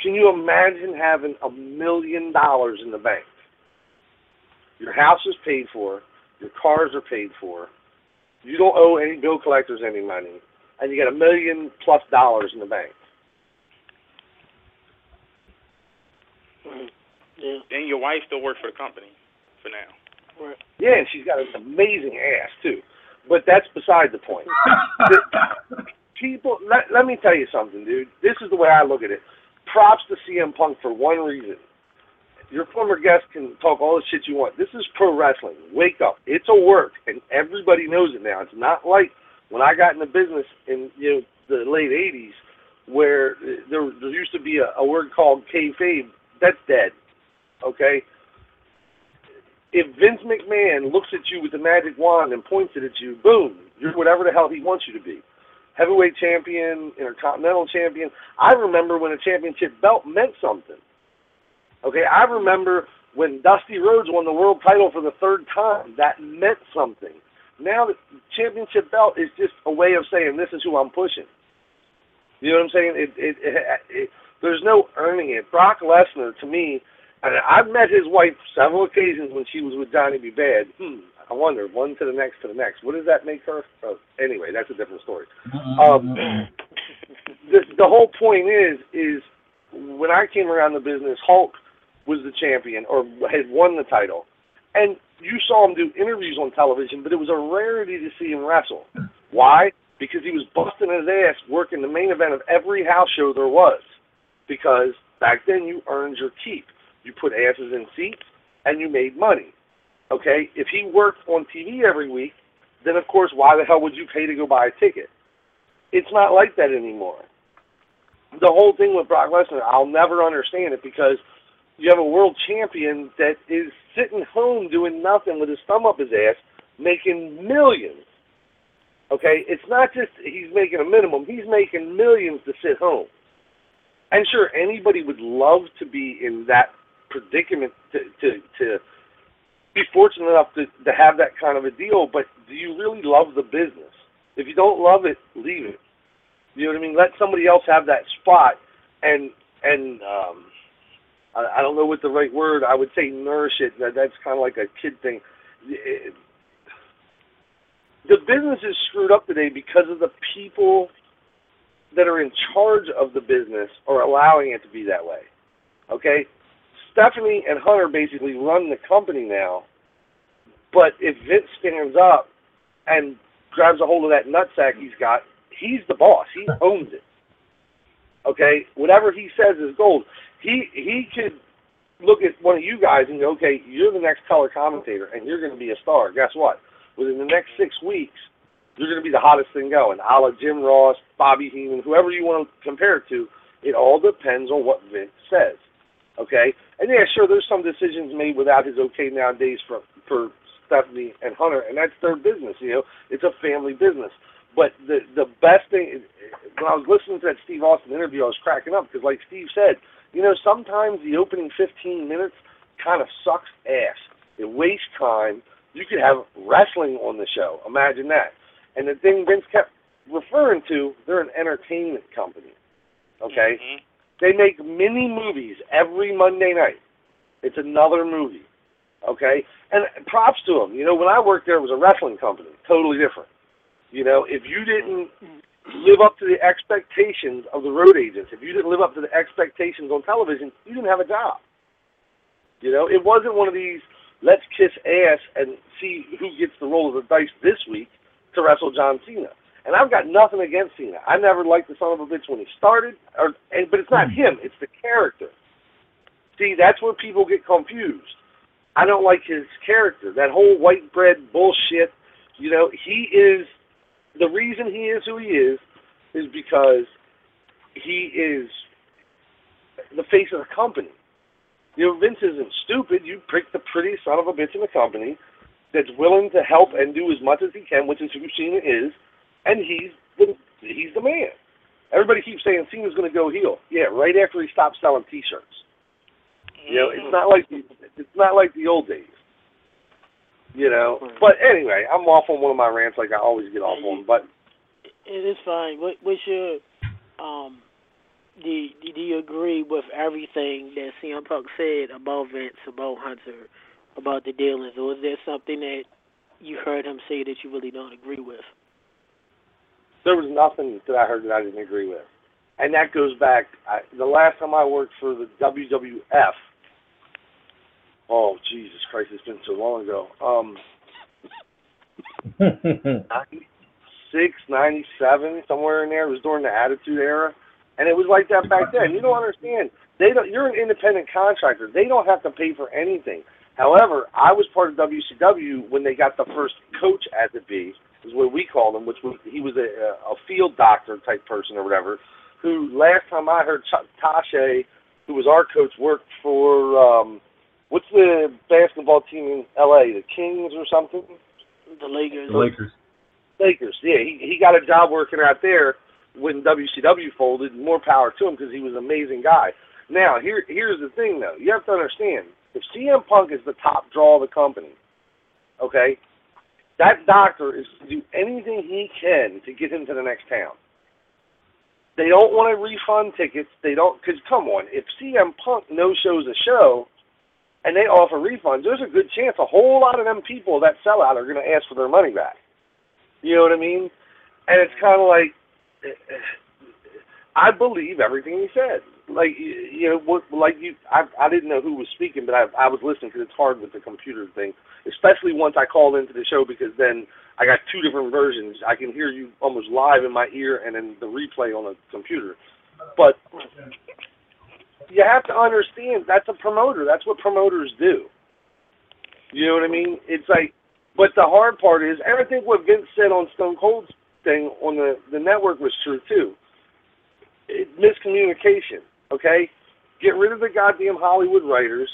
Can you imagine having a million dollars in the bank? Your house is paid for, your cars are paid for, you don't owe any bill collectors any money, and you got a million plus dollars in the bank. Mm-hmm. yeah, And your wife still works for the company for now. right. Yeah, and she's got an amazing ass too. But that's beside the point. people let, let me tell you something, dude. This is the way I look at it. Props to CM Punk for one reason. Your former guest can talk all the shit you want. This is pro wrestling. Wake up. It's a work and everybody knows it now. It's not like when I got in the business in you know the late eighties where there there used to be a, a word called kayfabe. That's dead. Okay? If Vince McMahon looks at you with the magic wand and points it at you, boom, you're whatever the hell he wants you to be heavyweight champion, intercontinental champion. I remember when a championship belt meant something. Okay, I remember when Dusty Rhodes won the world title for the third time. That meant something. Now the championship belt is just a way of saying this is who I'm pushing. You know what I'm saying? It, it, it, it there's no earning it. Brock Lesnar to me, and I've met his wife several occasions when she was with Johnny B. Badd. Hmm, I wonder one to the next to the next. What does that make her? Oh, anyway, that's a different story. Um, the the whole point is is when I came around the business, Hulk was the champion or had won the title, and you saw him do interviews on television, but it was a rarity to see him wrestle. Why? Because he was busting his ass working the main event of every house show there was. Because back then you earned your keep. You put asses in seats and you made money. Okay? If he worked on TV every week, then of course why the hell would you pay to go buy a ticket? It's not like that anymore. The whole thing with Brock Lesnar, I'll never understand it because you have a world champion that is sitting home doing nothing with his thumb up his ass, making millions. Okay, it's not just he's making a minimum; he's making millions to sit home. And sure, anybody would love to be in that predicament to to to be fortunate enough to to have that kind of a deal. But do you really love the business? If you don't love it, leave it. You know what I mean? Let somebody else have that spot, and and um, I, I don't know what the right word. I would say nourish it. That that's kind of like a kid thing. It, the business is screwed up today because of the people that are in charge of the business are allowing it to be that way. Okay? Stephanie and Hunter basically run the company now, but if Vince stands up and grabs a hold of that nutsack he's got, he's the boss. He owns it. Okay? Whatever he says is gold. He he could look at one of you guys and go, okay, you're the next color commentator and you're going to be a star. Guess what? Within the next six weeks, you're going to be the hottest thing going. A la Jim Ross, Bobby Heenan, whoever you want to compare it to. It all depends on what Vince says. Okay? And yeah, sure, there's some decisions made without his okay nowadays for for Stephanie and Hunter, and that's their business. You know, it's a family business. But the the best thing when I was listening to that Steve Austin interview, I was cracking up because, like Steve said, you know, sometimes the opening 15 minutes kind of sucks ass. It wastes time. You could have wrestling on the show. Imagine that. And the thing Vince kept referring to, they're an entertainment company. Okay? Mhm. They make mini movies every Monday night. It's another movie. Okay? And props to them. You know, when I worked there, it was a wrestling company. Totally different. You know, if you didn't live up to the expectations of the road agents, if you didn't live up to the expectations on television, you didn't have a job. You know, it wasn't one of these let's kiss ass and see who gets the roll of the dice this week to wrestle John Cena. And I've got nothing against Cena. I never liked the son of a bitch when he started, or and, but it's not hmm. him; it's the character. See, that's where people get confused. I don't like his character. That whole white bread bullshit. You know, he is the reason he is who he is is because he is the face of the company. You know, Vince isn't stupid. You pick the prettiest son of a bitch in the company that's willing to help and do as much as he can, which is who Cena is, and he's the he's the man. Everybody keeps saying Cena's going to go heel. Yeah, right after he stops selling T-shirts. You know, it's not like the, it's not like the old days. You know, but anyway, I'm off on one of my rants like I always get off on. But It is fine. What, what's your um? Do do you agree with everything that CM Punk said about Vince, about Hunter, about the dealings, or is there something that you heard him say that you really don't agree with? there was nothing that I heard that I didn't agree with, and that goes back. I, the last time I worked for the WWF. Oh Jesus Christ! It's been so long ago. Um, 96, 97, somewhere in there. It was during the Attitude Era, and it was like that back then. You don't understand. They don't. You're an independent contractor. They don't have to pay for anything. However, I was part of WCW when they got the first coach as it be, is what we called him, which was he was a, a field doctor type person or whatever. Who last time I heard, Ch- Tasha, who was our coach, worked for um, what's the basketball team in L.A. The Kings or something. The Lakers. The Lakers. Lakers. Yeah, he he got a job working out there when WCW folded. More power to him because he was an amazing guy. Now here here's the thing though. You have to understand if CM Punk is the top draw of the company, okay, that doctor is to do anything he can to get him to the next town. They don't want to refund tickets. They don't because come on, if CM Punk no shows a show, and they offer refunds, there's a good chance a whole lot of them people that sell out are going to ask for their money back. You know what I mean? And it's kind of like I believe everything he said. Like you know, what, like you, I I didn't know who was speaking, but I I was listening because it's hard with the computer thing, especially once I called into the show because then I got two different versions. I can hear you almost live in my ear and then the replay on a computer. But you have to understand that's a promoter. That's what promoters do. You know what I mean? It's like, but the hard part is, everything what Vince said on Stone Cold's thing on the the network was true too. Miscommunication. Okay, get rid of the goddamn Hollywood writers.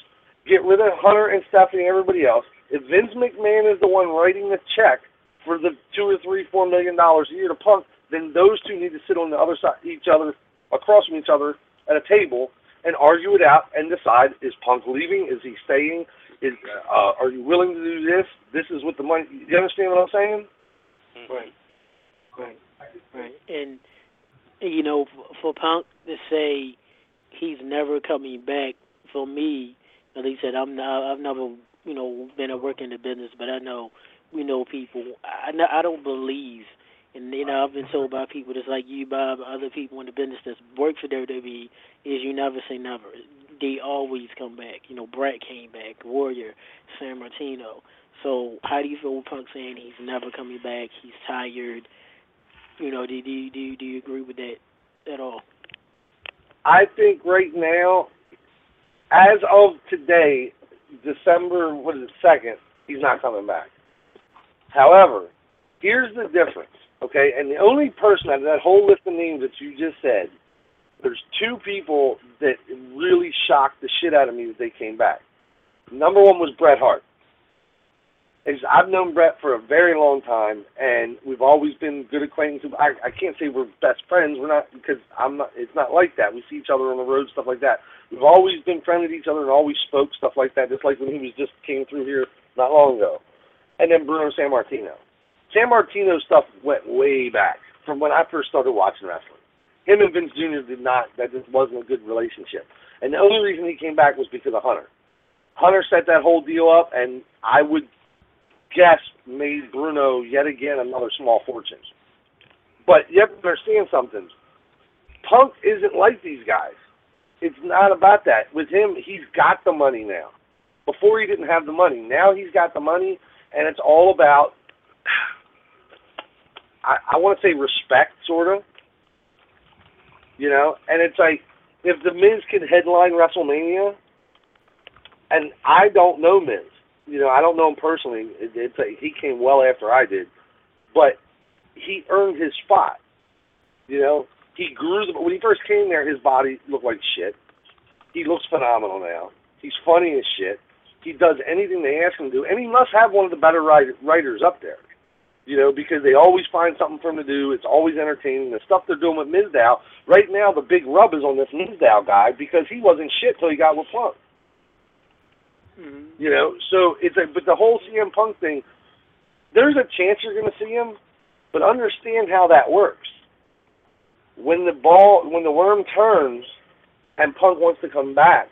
Get rid of Hunter and Stephanie and everybody else. If Vince McMahon is the one writing the check for the two or three, four million dollars a year to Punk, then those two need to sit on the other side, each other, across from each other at a table and argue it out and decide: is Punk leaving? Is he staying? Is uh, are you willing to do this? This is what the money. You understand what I'm saying? Right. Right. Right. And you know, for Punk to say he's never coming back, for me, at least said I'm not. I've never, you know, been a work in the business, but I know we know people. I I don't believe, and you know, I've been told by people just like you, Bob, other people in the business that's worked for WWE, is you never say never. They always come back. You know, Bret came back, Warrior, Sammartino. So how do you feel with Punk saying he's never coming back? He's tired. You know, do do do do you agree with that at all? I think right now, as of today, December what is it second, he's not coming back. However, Here's the difference, okay? And the only person out of that whole list of names that you just said, there's two people that really shocked the shit out of me that they came back. Number one was Bret Hart. Is I've known Bret for a very long time, and we've always been good acquaintances. I, I can't say we're best friends. We're not because I'm not. It's not like that. We see each other on the road, stuff like that. We've always been friendly to each other and always spoke stuff like that. Just like when he was just came through here not long ago, and then Bruno Sammartino. Sammartino stuff went way back from when I first started watching wrestling. Him and Vince Jr. did not. That just wasn't a good relationship. And the only reason he came back was because of Hunter. Hunter set that whole deal up, and I would guess made Bruno yet again another small fortune. But have to understand something. Punk isn't like these guys. It's not about that. With him, he's got the money now. Before he didn't have the money. Now he's got the money, and it's all about, I, I want to say respect, sort of. You know, and it's like if the Miz can headline WrestleMania, and I don't know Miz, you know, I don't know him personally. It, it's a, he came well after I did, but he earned his spot. You know, he grew. The, when he first came there, his body looked like shit. He looks phenomenal now. He's funny as shit. He does anything they ask him to do, and he must have one of the better writer, writers up there. You know, because they always find something for him to do. It's always entertaining. The stuff they're doing with Mizdow right now, the big rub is on this Mizdow guy because he wasn't shit till he got with Punk. Mm-hmm. You know, so it's a but the whole CM Punk thing. There's a chance you're going to see him, but understand how that works. When the ball, when the worm turns, and Punk wants to come back,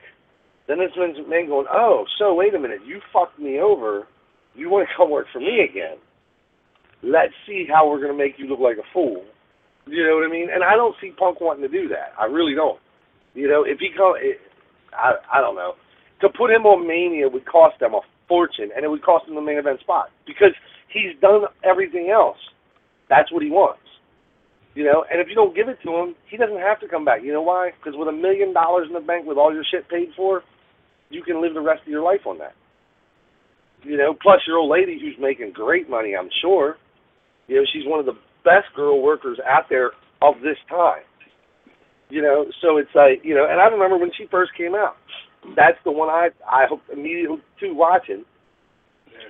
then it's McMahon going, "Oh, so wait a minute, you fucked me over. You want to come work for me again? Let's see how we're going to make you look like a fool." You know what I mean? And I don't see Punk wanting to do that. I really don't. You know, if he come, it, I I don't know to put him on Mania would cost them a fortune, and it would cost him the main event spot because he's done everything else. That's what he wants. You know, and if you don't give it to him, he doesn't have to come back. You know why? Because with a million dollars in the bank, with all your shit paid for, you can live the rest of your life on that. You know, plus your old lady who's making great money, I'm sure. You know, she's one of the best girl workers out there of this time. You know, so it's like, you know, and I remember when she first came out that's the one I I hope immediately to watching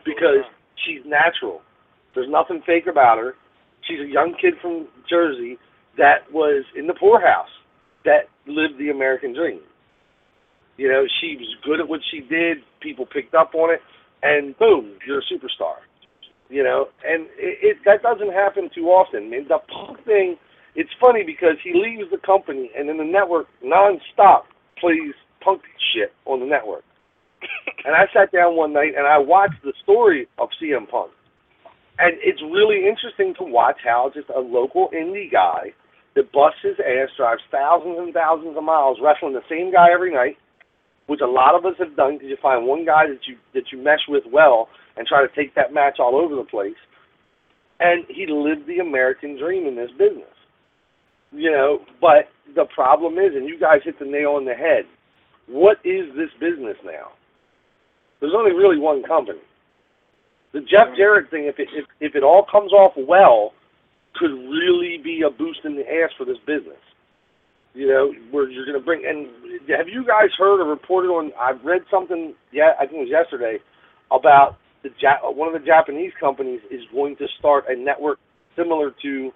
because she's natural. There's nothing fake about her. She's a young kid from Jersey that was in the poorhouse that lived the American dream. You know, she was good at what she did. People picked up on it, and boom, you're a superstar. You know, and it, it that doesn't happen too often. I mean, the punk thing, it's funny because he leaves the company, and then the network nonstop plays punk shit on the network. and I sat down one night and I watched the story of CM Punk. And it's really interesting to watch how just a local indie guy that busts his ass, drives thousands and thousands of miles, wrestling the same guy every night, which a lot of us have done because you find one guy that you that you mesh with well and try to take that match all over the place. And he lived the American dream in this business. You know, but the problem is, and you guys hit the nail on the head, what is this business now? There's only really one company. The Jeff Jarrett thing, if it if, if it all comes off well, could really be a boost in the ass for this business. You know, where you're going to bring. And have you guys heard or reported on? I've read something. Yeah, I think it was yesterday about the Jap- one of the Japanese companies is going to start a network similar to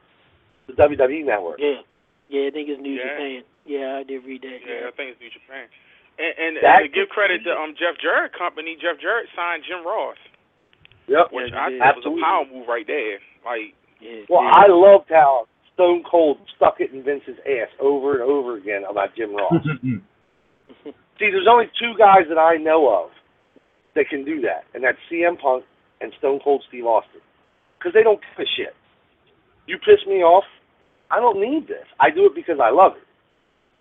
the WWE network. Yeah, yeah, I think it's New Yeah. Japan. Yeah, I did read that. Yeah, I think it's New Japan. And, and, That and to give credit to um Jeff Jarrett company, Jeff Jarrett signed Jim Ross, Yep. which Yeah, I he thought was a power move right there. Like, Yeah, Well, yeah. I loved how Stone Cold stuck it in Vince's ass over and over again about Jim Ross. See, there's only two guys that I know of that can do that, and that's CM Punk and Stone Cold Steve Austin. Because they don't give a shit. You piss me off, I don't need this. I do it because I love it.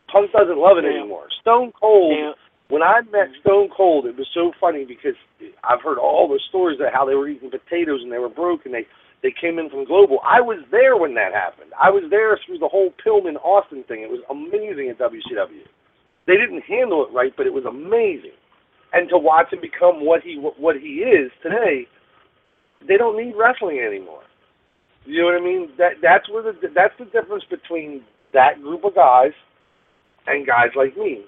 Punk doesn't love it Yeah. anymore. Stone Cold, Now, when I met Stone Cold, it was so funny because I've heard all the stories of how they were eating potatoes and they were broke and they they came in from Global. I was there when that happened. I was there through the whole Pillman Austin thing. It was amazing at WCW. They didn't handle it right, but it was amazing. And to watch him become what he what he is today, they don't need wrestling anymore. You know what I mean? That that's where the that's the difference between that group of guys and guys like me.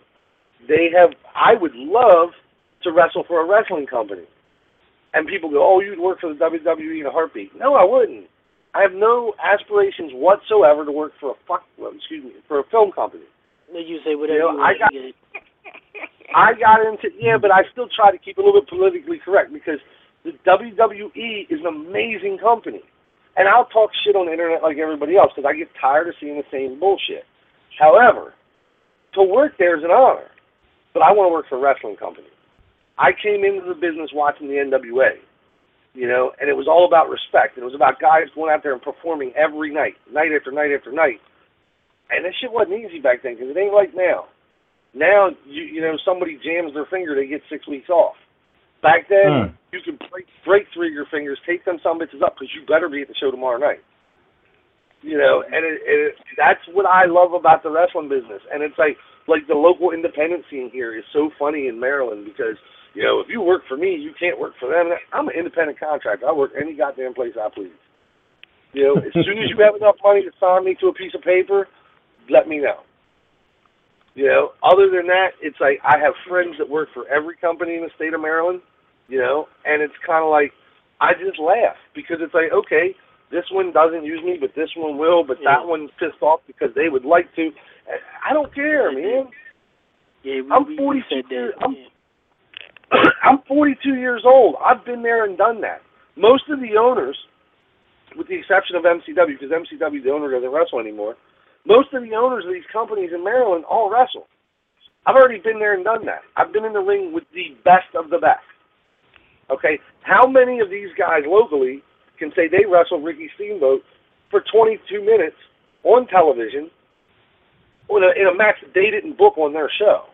They have. I would love to wrestle for a wrestling company, and people go, "Oh, you'd work for the WWE in a heartbeat." No, I wouldn't. I have no aspirations whatsoever to work for a fuck. Well, excuse me, for a film company. You say whatever You know, you I got- get. I got into yeah, but I still try to keep a little bit politically correct because the WWE is an amazing company, and I'll talk shit on the internet like everybody else because I get tired of seeing the same bullshit. However, to work there is an honor, but I want to work for a wrestling company. I came into the business watching the NWA, you know, and it was all about respect. It was about guys going out there and performing every night, night after night after night. And that shit wasn't easy back then because it ain't like now. Now, you you know, somebody jams their finger, they get six weeks off. Back then, Hmm. you could break break three of your fingers, take them some bitches up because you better be at the show tomorrow night. You know, and it, it, that's what I love about the wrestling business. And it's like like the local independent scene here is so funny in Maryland because you know if you work for me, you can't work for them. I'm an independent contractor. I work any goddamn place I please. You know, as soon as you have enough money to sign me to a piece of paper, let me know. You know, other than that, it's like I have friends that work for every company in the state of Maryland, you know, and it's kind of like I just laugh because it's like, okay, this one doesn't use me, but this one will, but Yeah. that one's pissed off because they would like to. I don't care, man. Yeah, we, I'm we, 42 said that. years- I'm- yeah. I'm 42 years old. I've been there and done that. Most of the owners, with the exception of MCW, because MCW, the owner, doesn't wrestle anymore, most of the owners of these companies in Maryland all wrestle. I've already been there and done that. I've been in the ring with the best of the best. Okay? How many of these guys locally can say they wrestled Ricky Steamboat for 22 minutes on television in a, in a match they didn't book on their show?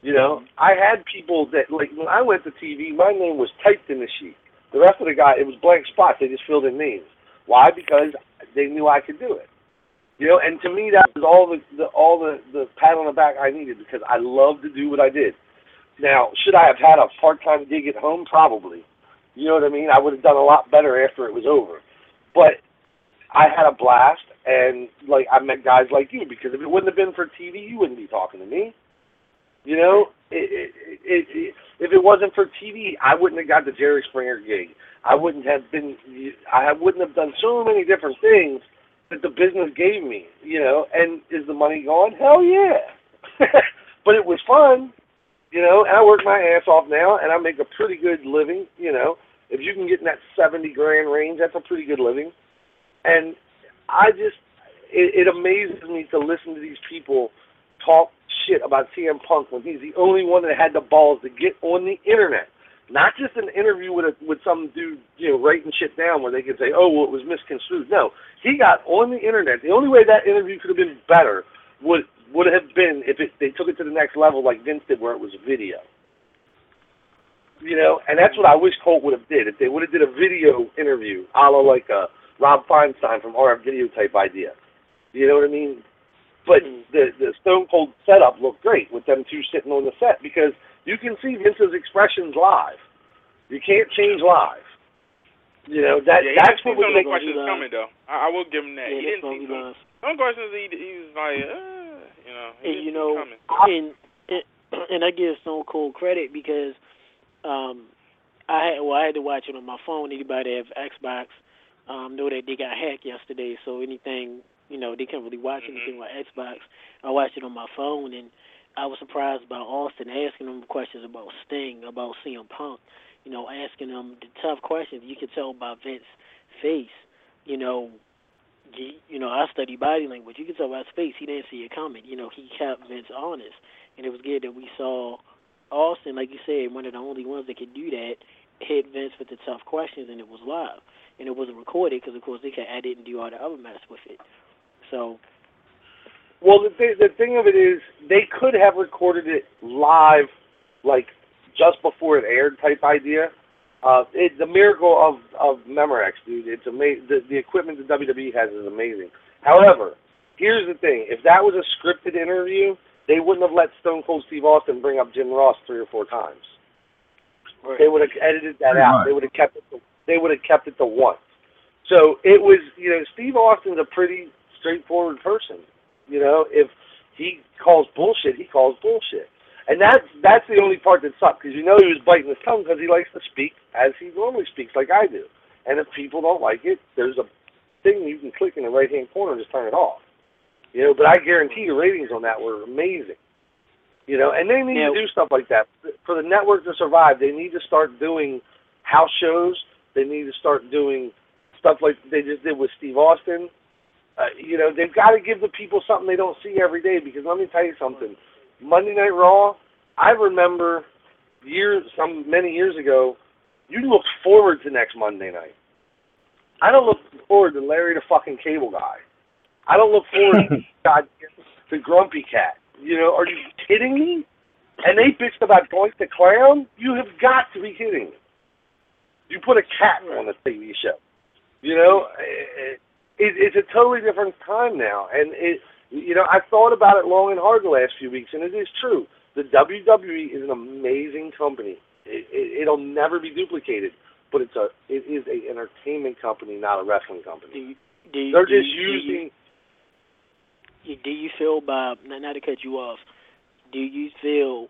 You know, I had people that like when I went to TV, my name was typed in the sheet. The rest of the guy, it was blank spots. They just filled in names. Why? Because they knew I could do it. You know, and to me that was all the, the all the the pat on the back I needed because I loved to do what I did. Now, should I have had a part time gig at home? Probably. You know what I mean? I would have done a lot better after it was over. But I had a blast, and like I met guys like you because if it wouldn't have been for TV, you wouldn't be talking to me. You know, it, it, it, it, if it wasn't for TV, I wouldn't have got the Jerry Springer gig. I wouldn't have been. I wouldn't have done so many different things that the business gave me. You know, and is the money gone? Hell yeah! but it was fun. You know, and I work my ass off now, and I make a pretty good living. You know, if you can get in that seventy grand range, that's a pretty good living. And I just, it, it amazes me to listen to these people talk shit about CM Punk when he's the only one that had the balls to get on the internet. Not just an interview with a with some dude, you know, writing shit down where they could say, "Oh, well, it was misconstrued." No, he got on the internet. The only way that interview could have been better would would have been if it, they took it to the next level, like Vince did, where it was video. You know, and that's what I wish Colt would have did. If they would have did a video interview, a la like a Rob Feinstein from RF Video type idea. You know what I mean? But the the Stone Cold setup looked great with them two sitting on the set because you can see Vince's expressions live. You can't change live. You know that yeah, he that's didn't what see would some make questions live. coming though. I, I will give him that. Yeah, he didn't see be some, some questions. He, he was like, uh, you know, he And didn't you see know, coming. and and- and I give Stone Cold credit because um I had well I had to watch it on my phone. Anybody that have Xbox um know that they got hacked yesterday, so anything you know they can't really watch Mhm. anything on Xbox. I watched it on my phone, and I was surprised by Austin asking him questions about Sting, about CM Punk. You know, asking him the tough questions. You could tell by Vince's face. You know, you, you know, I study body language. You can tell by his face he didn't see it coming. You know, he kept Vince honest, and it was good that we saw Austin, like you said, one of the only ones that could do that, hit Vince with the tough questions, and it was live, and it wasn't recorded because, of course, they could edit and do all the other mess with it. So, Well, the thing, the thing of it is, they could have recorded it live, like just before it aired, type idea. Uh, it, the miracle of of Memorex, dude. It's amazing. The, the equipment the WWE has is amazing. However, here's the thing: if that was a scripted interview, they wouldn't have let Stone Cold Steve Austin bring up Jim Ross three or four times. They would have edited that Pretty out. much. They would have kept it. To, they would have kept it to once. So it was, you know, Steve Austin's a pretty straightforward person. You know, if he calls bullshit, he calls bullshit. And that's that's the only part that sucked because you know he was biting his tongue because he likes to speak as he normally speaks, like I do. And if people don't like it, there's a thing you can click in the right hand corner and just turn it off. You know, but I guarantee the ratings on that were amazing. You know, and they need Yeah. to do stuff like that for the network to survive. They need to start doing house shows. They need to start doing stuff like they just did with Steve Austin. Uh, you know, they've got to give the people something they don't see every day. Because let me tell you something, Monday Night Raw. I remember years, some many years ago, you looked forward to next Monday night. I don't look forward to Larry the fucking Cable Guy. I don't look forward to God the Grumpy Cat. You know, are you kidding me? And they bitched about Doink the Clown. You have got to be kidding me. You put a cat on a TV show. You know, it, it, it's a totally different time now, and it. You know, I've thought about it long and hard the last few weeks, and it is true. The WWE is an amazing company. It, it, it'll never be duplicated, but it's a it is a entertainment company, not a wrestling Do company. you, do you, They're do just you, do you- using. Do you feel, Bob? Not, not to cut you off. Do you feel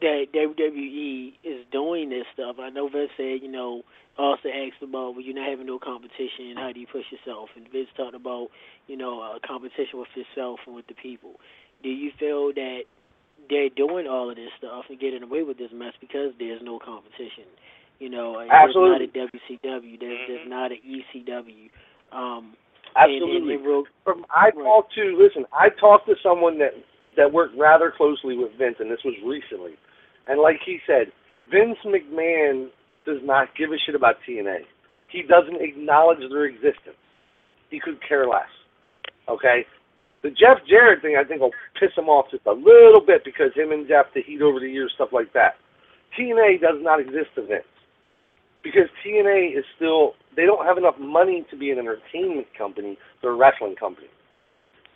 that WWE is doing this stuff? I know Vince said, you know, also asked about, well, you're not having no competition. How do you push yourself? And Vince talked about, you know, a competition with yourself and with the people. Do you feel that they're doing all of this stuff and getting away with this mess because there's no competition? You know, Absolutely. there's not a WCW. There's, there's Mhm. not an ECW. Um, Absolutely. And, and, and from I talked to listen, I talked to someone that that worked rather closely with Vince, and this was recently. And like he said, Vince McMahon does not give a shit about TNA. He doesn't acknowledge their existence. He could care less. Okay. The Jeff Jarrett thing, I think, will piss him off just a little bit because him and Jeff, the heat over the years, stuff like that. TNA does not exist to Vince because TNA is still they don't have enough money to be an entertainment company. They're a wrestling company,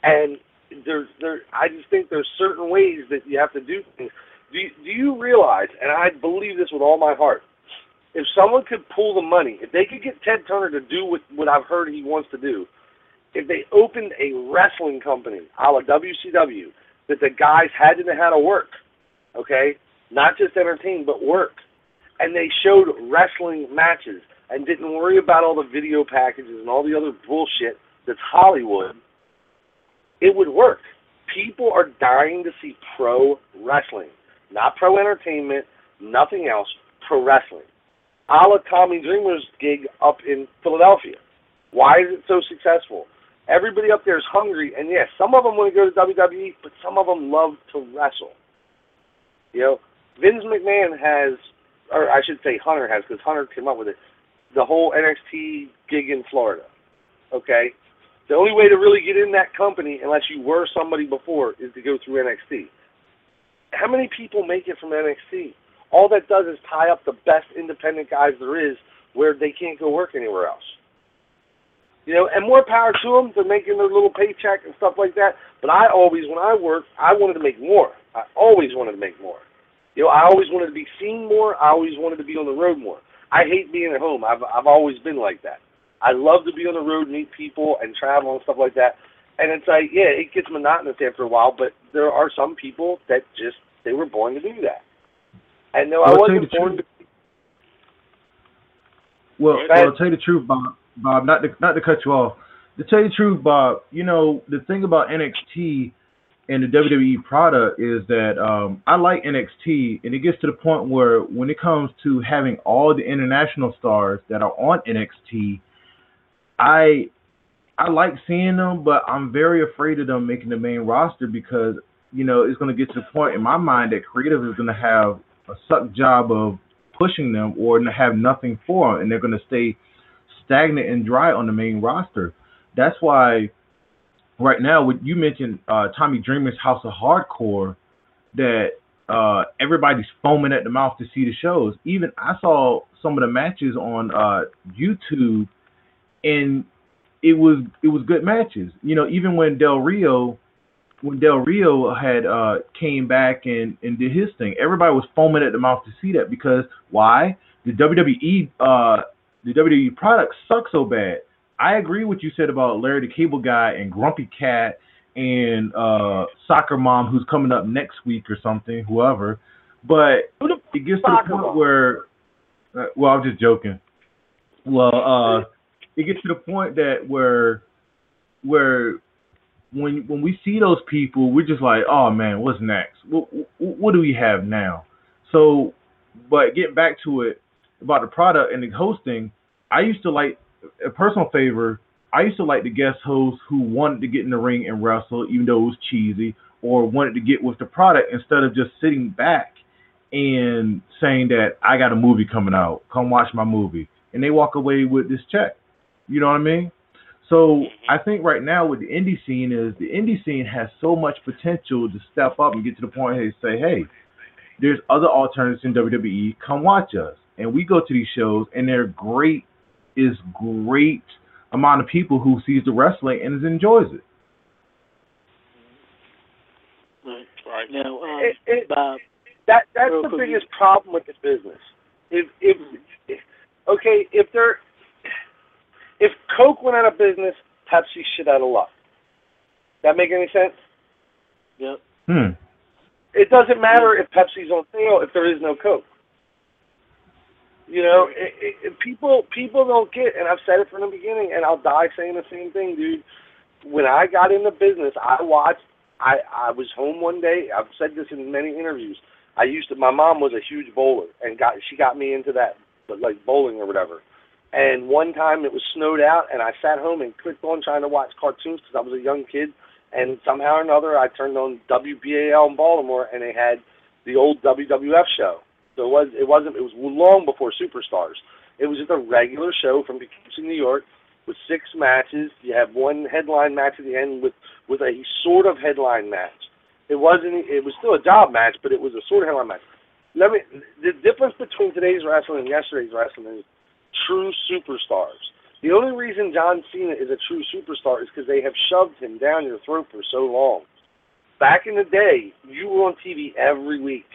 and there's there. I just think there's certain ways that you have to do things. Do you, do you realize? And I believe this with all my heart. If someone could pull the money, if they could get Ted Turner to do what what I've heard he wants to do, if they opened a wrestling company, a la WCW, that the guys had to know how to work, okay, not just entertain but work, and they showed wrestling matches and didn't worry about all the video packages and all the other bullshit that's Hollywood, it would work. People are dying to see pro wrestling, not pro entertainment, nothing else, pro wrestling. A la Tommy Dreamer's gig up in Philadelphia. Why is it so successful? Everybody up there is hungry, and yes, some of them want to go to WWE, but some of them love to wrestle. You know, Vince McMahon has, or I should say Hunter has, because Hunter came up with it, the whole NXT gig in Florida. Okay? The only way to really get in that company, unless you were somebody before, is to go through NXT. How many people make it from NXT? All that does is tie up the best independent guys there is where they can't go work anywhere else. You know, and more power to them. They're making their little paycheck and stuff like that. But I always, when I worked, I wanted to make more. I always wanted to make more. You know, I always wanted to be seen more. I always wanted to be on the road more. I hate being at home. I've I've always been like that. I love to be on the road, and meet people, and travel and stuff like that. And it's like, yeah, it gets monotonous after a while. But there are some people that just they were born to do that. And no, I Well, I'll tell you wasn't born to. Well, well. I'll tell you the truth, Bob. Bob, not to not to cut you off. To tell you the truth, Bob, you know the thing about NXT and the WWE product is that um, I like NXT, and it gets to the point where when it comes to having all the international stars that are on NXT, I I like seeing them, but I'm very afraid of them making the main roster because you know it's going to get to the point in my mind that creative is going to have a suck job of pushing them or have nothing for them, and they're going to stay stagnant and dry on the main roster. That's why right now, you mentioned, uh, Tommy Dreamer's House of Hardcore, that uh, everybody's foaming at the mouth to see the shows. Even I saw some of the matches on uh, YouTube, and it was it was good matches. You know, even when Del Rio when Del Rio had uh, came back and, and did his thing, everybody was foaming at the mouth to see that because why? The WWE uh, the WWE product sucks so bad. I agree with you said about Larry the Cable Guy and Grumpy Cat and uh Soccer Mom who's coming up next week or something, whoever. But it gets to the point where, uh, well, I'm just joking. Well, uh, it gets to the point that where, where, when when we see those people, we're just like, oh man, what's next? What what do we have now? So, but getting back to it about the product and the hosting, I used to like a personal favor. I used to like the guest hosts who wanted to get in the ring and wrestle, even though it was cheesy, or wanted to get with the product instead of just sitting back and saying that I got a movie coming out, come watch my movie, and they walk away with this check. You know what I mean? So I think right now with the indie scene is the indie scene has so much potential to step up and get to the point where they say, hey, there's other alternatives in WWE. Come watch us. And we go to these shows, and they're great. Is great amount of people who sees the wrestling and enjoys it. Right. Right. Now, um, It- it- Bob. That that's the quick, biggest problem with the business. If, if if okay, if they're if Coke went out of business, Pepsi shit out of luck. That make any sense? Yep. Hmm. It doesn't matter if Pepsi's on sale if there is no Coke. You know, it, it, people people don't get, and I've said it from the beginning, and I'll die saying the same thing, dude. When I got into business, I watched. I I was home one day. I've said this in many interviews. I used to. My mom was a huge bowler, and got she got me into that, like bowling or whatever. And one time it was snowed out, and I sat home and clicked on trying to watch cartoons because I was a young kid. And somehow or another, I turned on WBAL in Baltimore, and they had the old WWF show. So it was it wasn't it was long before Superstars. It was just a regular show from Poughkeepsie, New York, with six matches. You have one headline match at the end with with a sort of headline match. It wasn't. It was still a job match, but it was a sort of headline match. Let me. The difference between today's wrestling and yesterday's wrestling is true superstars. The only reason John Cena is a true superstar is because they have shoved him down your throat for so long. Back in the day, you were on TV every week.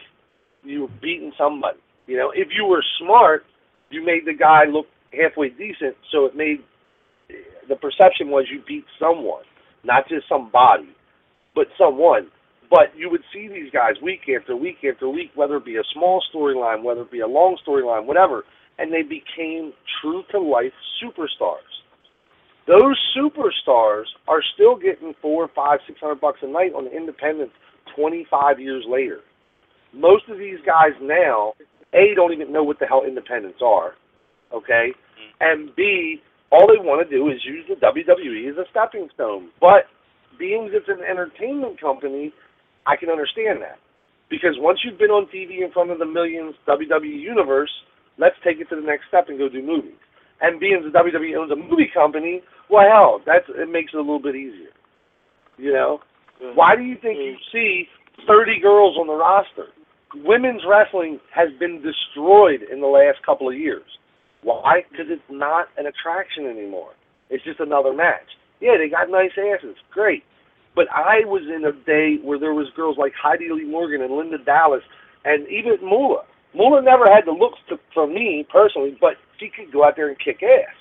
You were beating somebody. You know, if you were smart, you made the guy look halfway decent, so it made the perception was you beat someone, not just somebody, but someone. But you would see these guys week after week after week, whether it be a small storyline, whether it be a long storyline, whatever, and they became true to life superstars. Those superstars are still getting four, five, six hundred bucks a night on the independents twenty five years later. Most of these guys now, A, don't even know what the hell independents are. Okay? Mm-hmm. And B, all they want to do is use the WWE as a stepping stone. But being it's an entertainment company, I can understand that. Because once you've been on TV in front of the millions WWE universe, let's take it to the next step and go do movies. And being the WWE owns a movie company, well hell, that's it makes it a little bit easier. You know? Mm-hmm. Why do you think you mm-hmm. see thirty girls on the roster? Women's wrestling has been destroyed in the last couple of years. Why? Because it's not an attraction anymore. It's just another match. Yeah, they got nice asses, great. But I was in a day where there was girls like Heidi Lee Morgan and Linda Dallas, and even Moolah. Moolah never had the looks to, for me personally, but she could go out there and kick ass.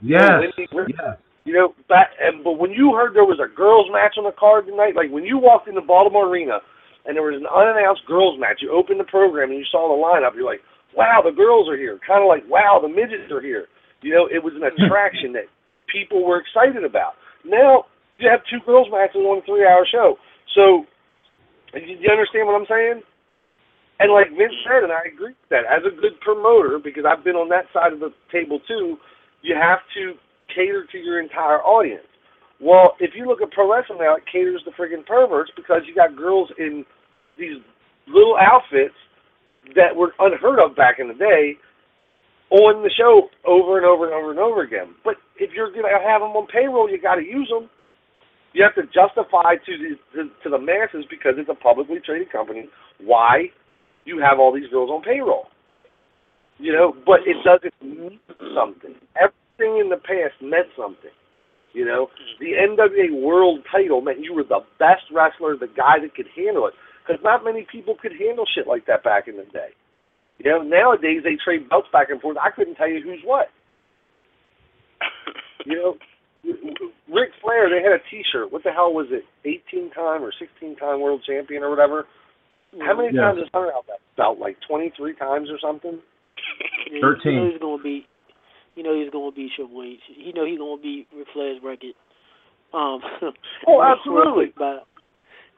Yes. Lindy Rick- Yes. You know, back, and but when you heard there was a girls' match on the card tonight, like when you walked into Baltimore Arena and there was an unannounced girls' match, you opened the program and you saw the lineup, you're like, wow, the girls are here. Kind of like, wow, the midgets are here. You know, it was an hmm. attraction that people were excited about. Now you have two girls' matches on a three-hour show. So, do you understand what I'm saying? And like Vince said, and I agree with that, as a good promoter, because I've been on that side of the table too, you have to cater to your entire audience. Well, if you look at pro wrestling now, it caters to friggin' perverts because you got girls in these little outfits that were unheard of back in the day on the show over and over and over and over again. But if you're gonna have them on payroll, you got to use them. You have to justify to the to, to the masses because it's a publicly traded company why you have all these girls on payroll. You know, but it doesn't mean something. Everything in the past meant something. You know, hmm. the NWA World Title meant you were the best wrestler, the guy that could handle it. Because not many people could handle shit like that back in the day. You know, nowadays they trade belts back and forth. I couldn't tell you who's what. You know, Ric Flair, they had a T-shirt. What the hell was it? 18 time or 16 time world champion or whatever. How many Yes. times has Hunter held that belt? Like 23 times or something? Thirteen. You he's gonna beat. You know he's gonna beat Triple H. You know he's gonna beat Ric Flair's record. Um. Oh, real absolutely. quick, Bob.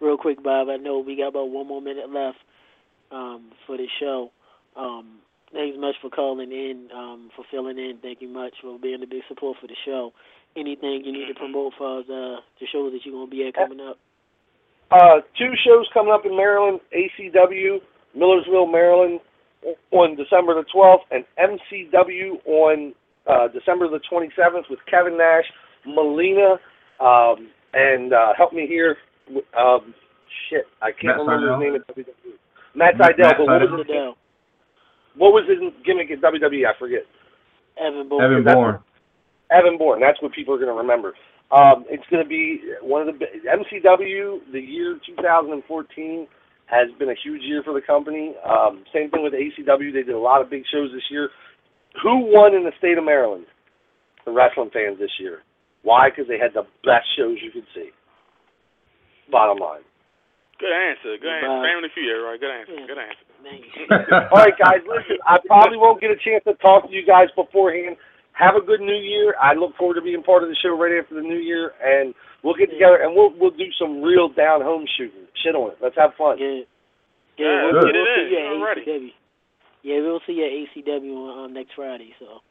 Real quick, Bob. I know we got about one more minute left um, for the show. Um, thanks much for calling in, um, for filling in. Thank you much for being a big support for the show. Anything you need to promote for us, uh, the shows that you're gonna be at coming up? Uh, two shows coming up in Maryland, ACW, Millersville, Maryland, on December the 12th, and MCW on uh, December the 27th with Kevin Nash, Melina, um, and uh, help me here. Um, shit, I can't Matt remember Sydal. his name at WWE. Matt Matt Sydal, but what Sydal. was, his, Liddell, what was his gimmick at WWE? I forget. Evan Bourne. Evan Bourne. Evan Bourne. That's what people are going to remember. Um, it's going to be one of the MCW. The year 2014 has been a huge year for the company. Um, same thing with ACW. They did a lot of big shows this year. Who won in the state of Maryland? The wrestling fans this year. Why? Because they had the best shows you could see. Bottom line. Good answer. Good answer. Bye. Family feud, right? Good answer. Yeah. Good answer. Thanks. All right, guys. Listen, I probably won't get a chance to talk to you guys beforehand. Have a good New Year. I look forward to being part of the show right after the New Year, and we'll get together and we'll we'll do some real down home shooting. Shit on it. Let's have fun. Yeah. Yeah, Yeah, we'll, let's we'll get it see in. you I'm at ready. ACW. Yeah, we'll see you at ACW on, on next Friday. So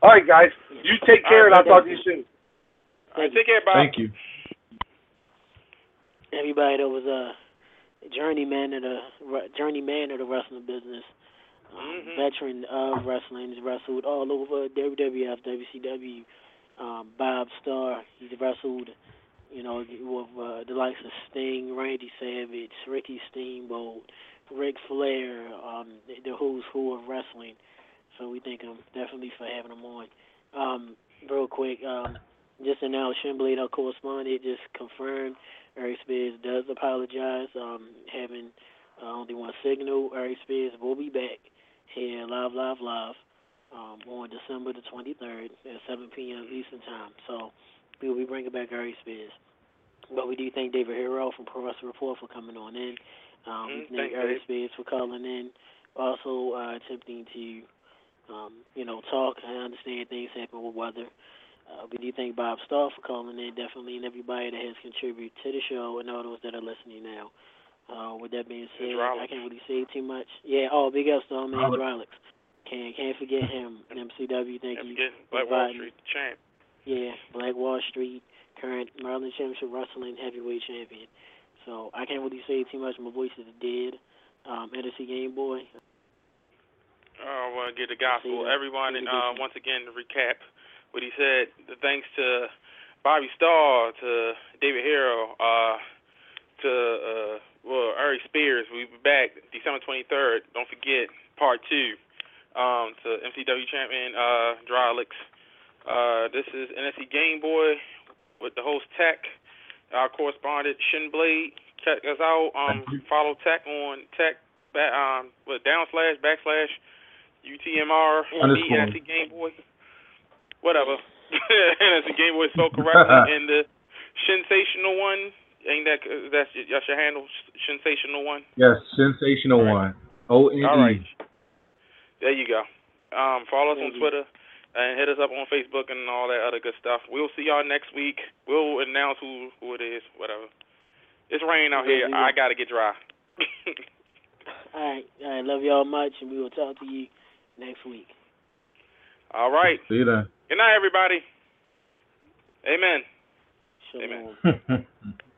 All right, guys. You take care, and I'll talk to you soon. All right, take care, Bob. Thank you. everybody that was a journeyman of the journeyman of the wrestling business, um, Mhm. veteran of wrestling, he's wrestled all over WWF, WCW. Um, Bob Starr, he's wrestled, you know, with uh, the likes of Sting, Randy Savage, Ricky Steamboat, Ric Flair, um, the, the who's who of wrestling. So we thank him definitely for having him on. Um, real quick, um, just announced Shinblade, our correspondent, just confirmed Aries Spears does apologize, um, having uh, only one signal. Aries Spears will be back here live, live, live um, on December the 23rd at 7 p.m. Eastern Time. So we will be bringing back Aries Spears. But we do thank David Herro from Pro Wrestling Report for coming on in. Um, we Mhm, thank thanks, Eric Dave. For calling in. Also uh, attempting to, um, you know, talk. I understand things happen with weather. Uh, we do thank Bob Starr for calling in, definitely, and everybody that has contributed to the show and all those that are listening now. Uh, with that being said, I can't really say too much. Yeah, oh, big ups to all man Hydraulics. hydraulics. Can't can't forget him. MCW, thank Don't you. forget Black Wall providing- Street champ. Yeah, Black Wall Street, current Maryland Championship Wrestling Heavyweight Champion. So I can't really say too much. My voice is dead. Um, Edison Game Boy. Oh, I want to get the gospel. Everyone, and uh, once again, to recap what he said, the thanks to Bobby Starr, to David Herro, uh, to uh, well Aries Spears. We'll be back December 23rd. Don't forget part two. Um, to MCW champion uh, Drolix. Uh, this is NSC Game Boy with the host Tech, our correspondent Shinblade. Check us out. Um, follow Tech on Tech. Back, um, with down slash backslash UTMR Underscore. NSC Game Boy. Whatever. NSC Game Boy so correctly and the sensational one. Ain't that that's your, that's your handle? Sensational one. Yes, sensational one. O N E. All right. There you go. Um, follow us on Thank you. Twitter and hit us up on Facebook and all that other good stuff. We'll see y'all next week. We'll announce who who it is. Whatever. It's raining out here. I gotta get dry. All right, all right. Love y'all much, and we will talk to you next week. all right. See you then. Good night, everybody. Amen. Shalom. Amen.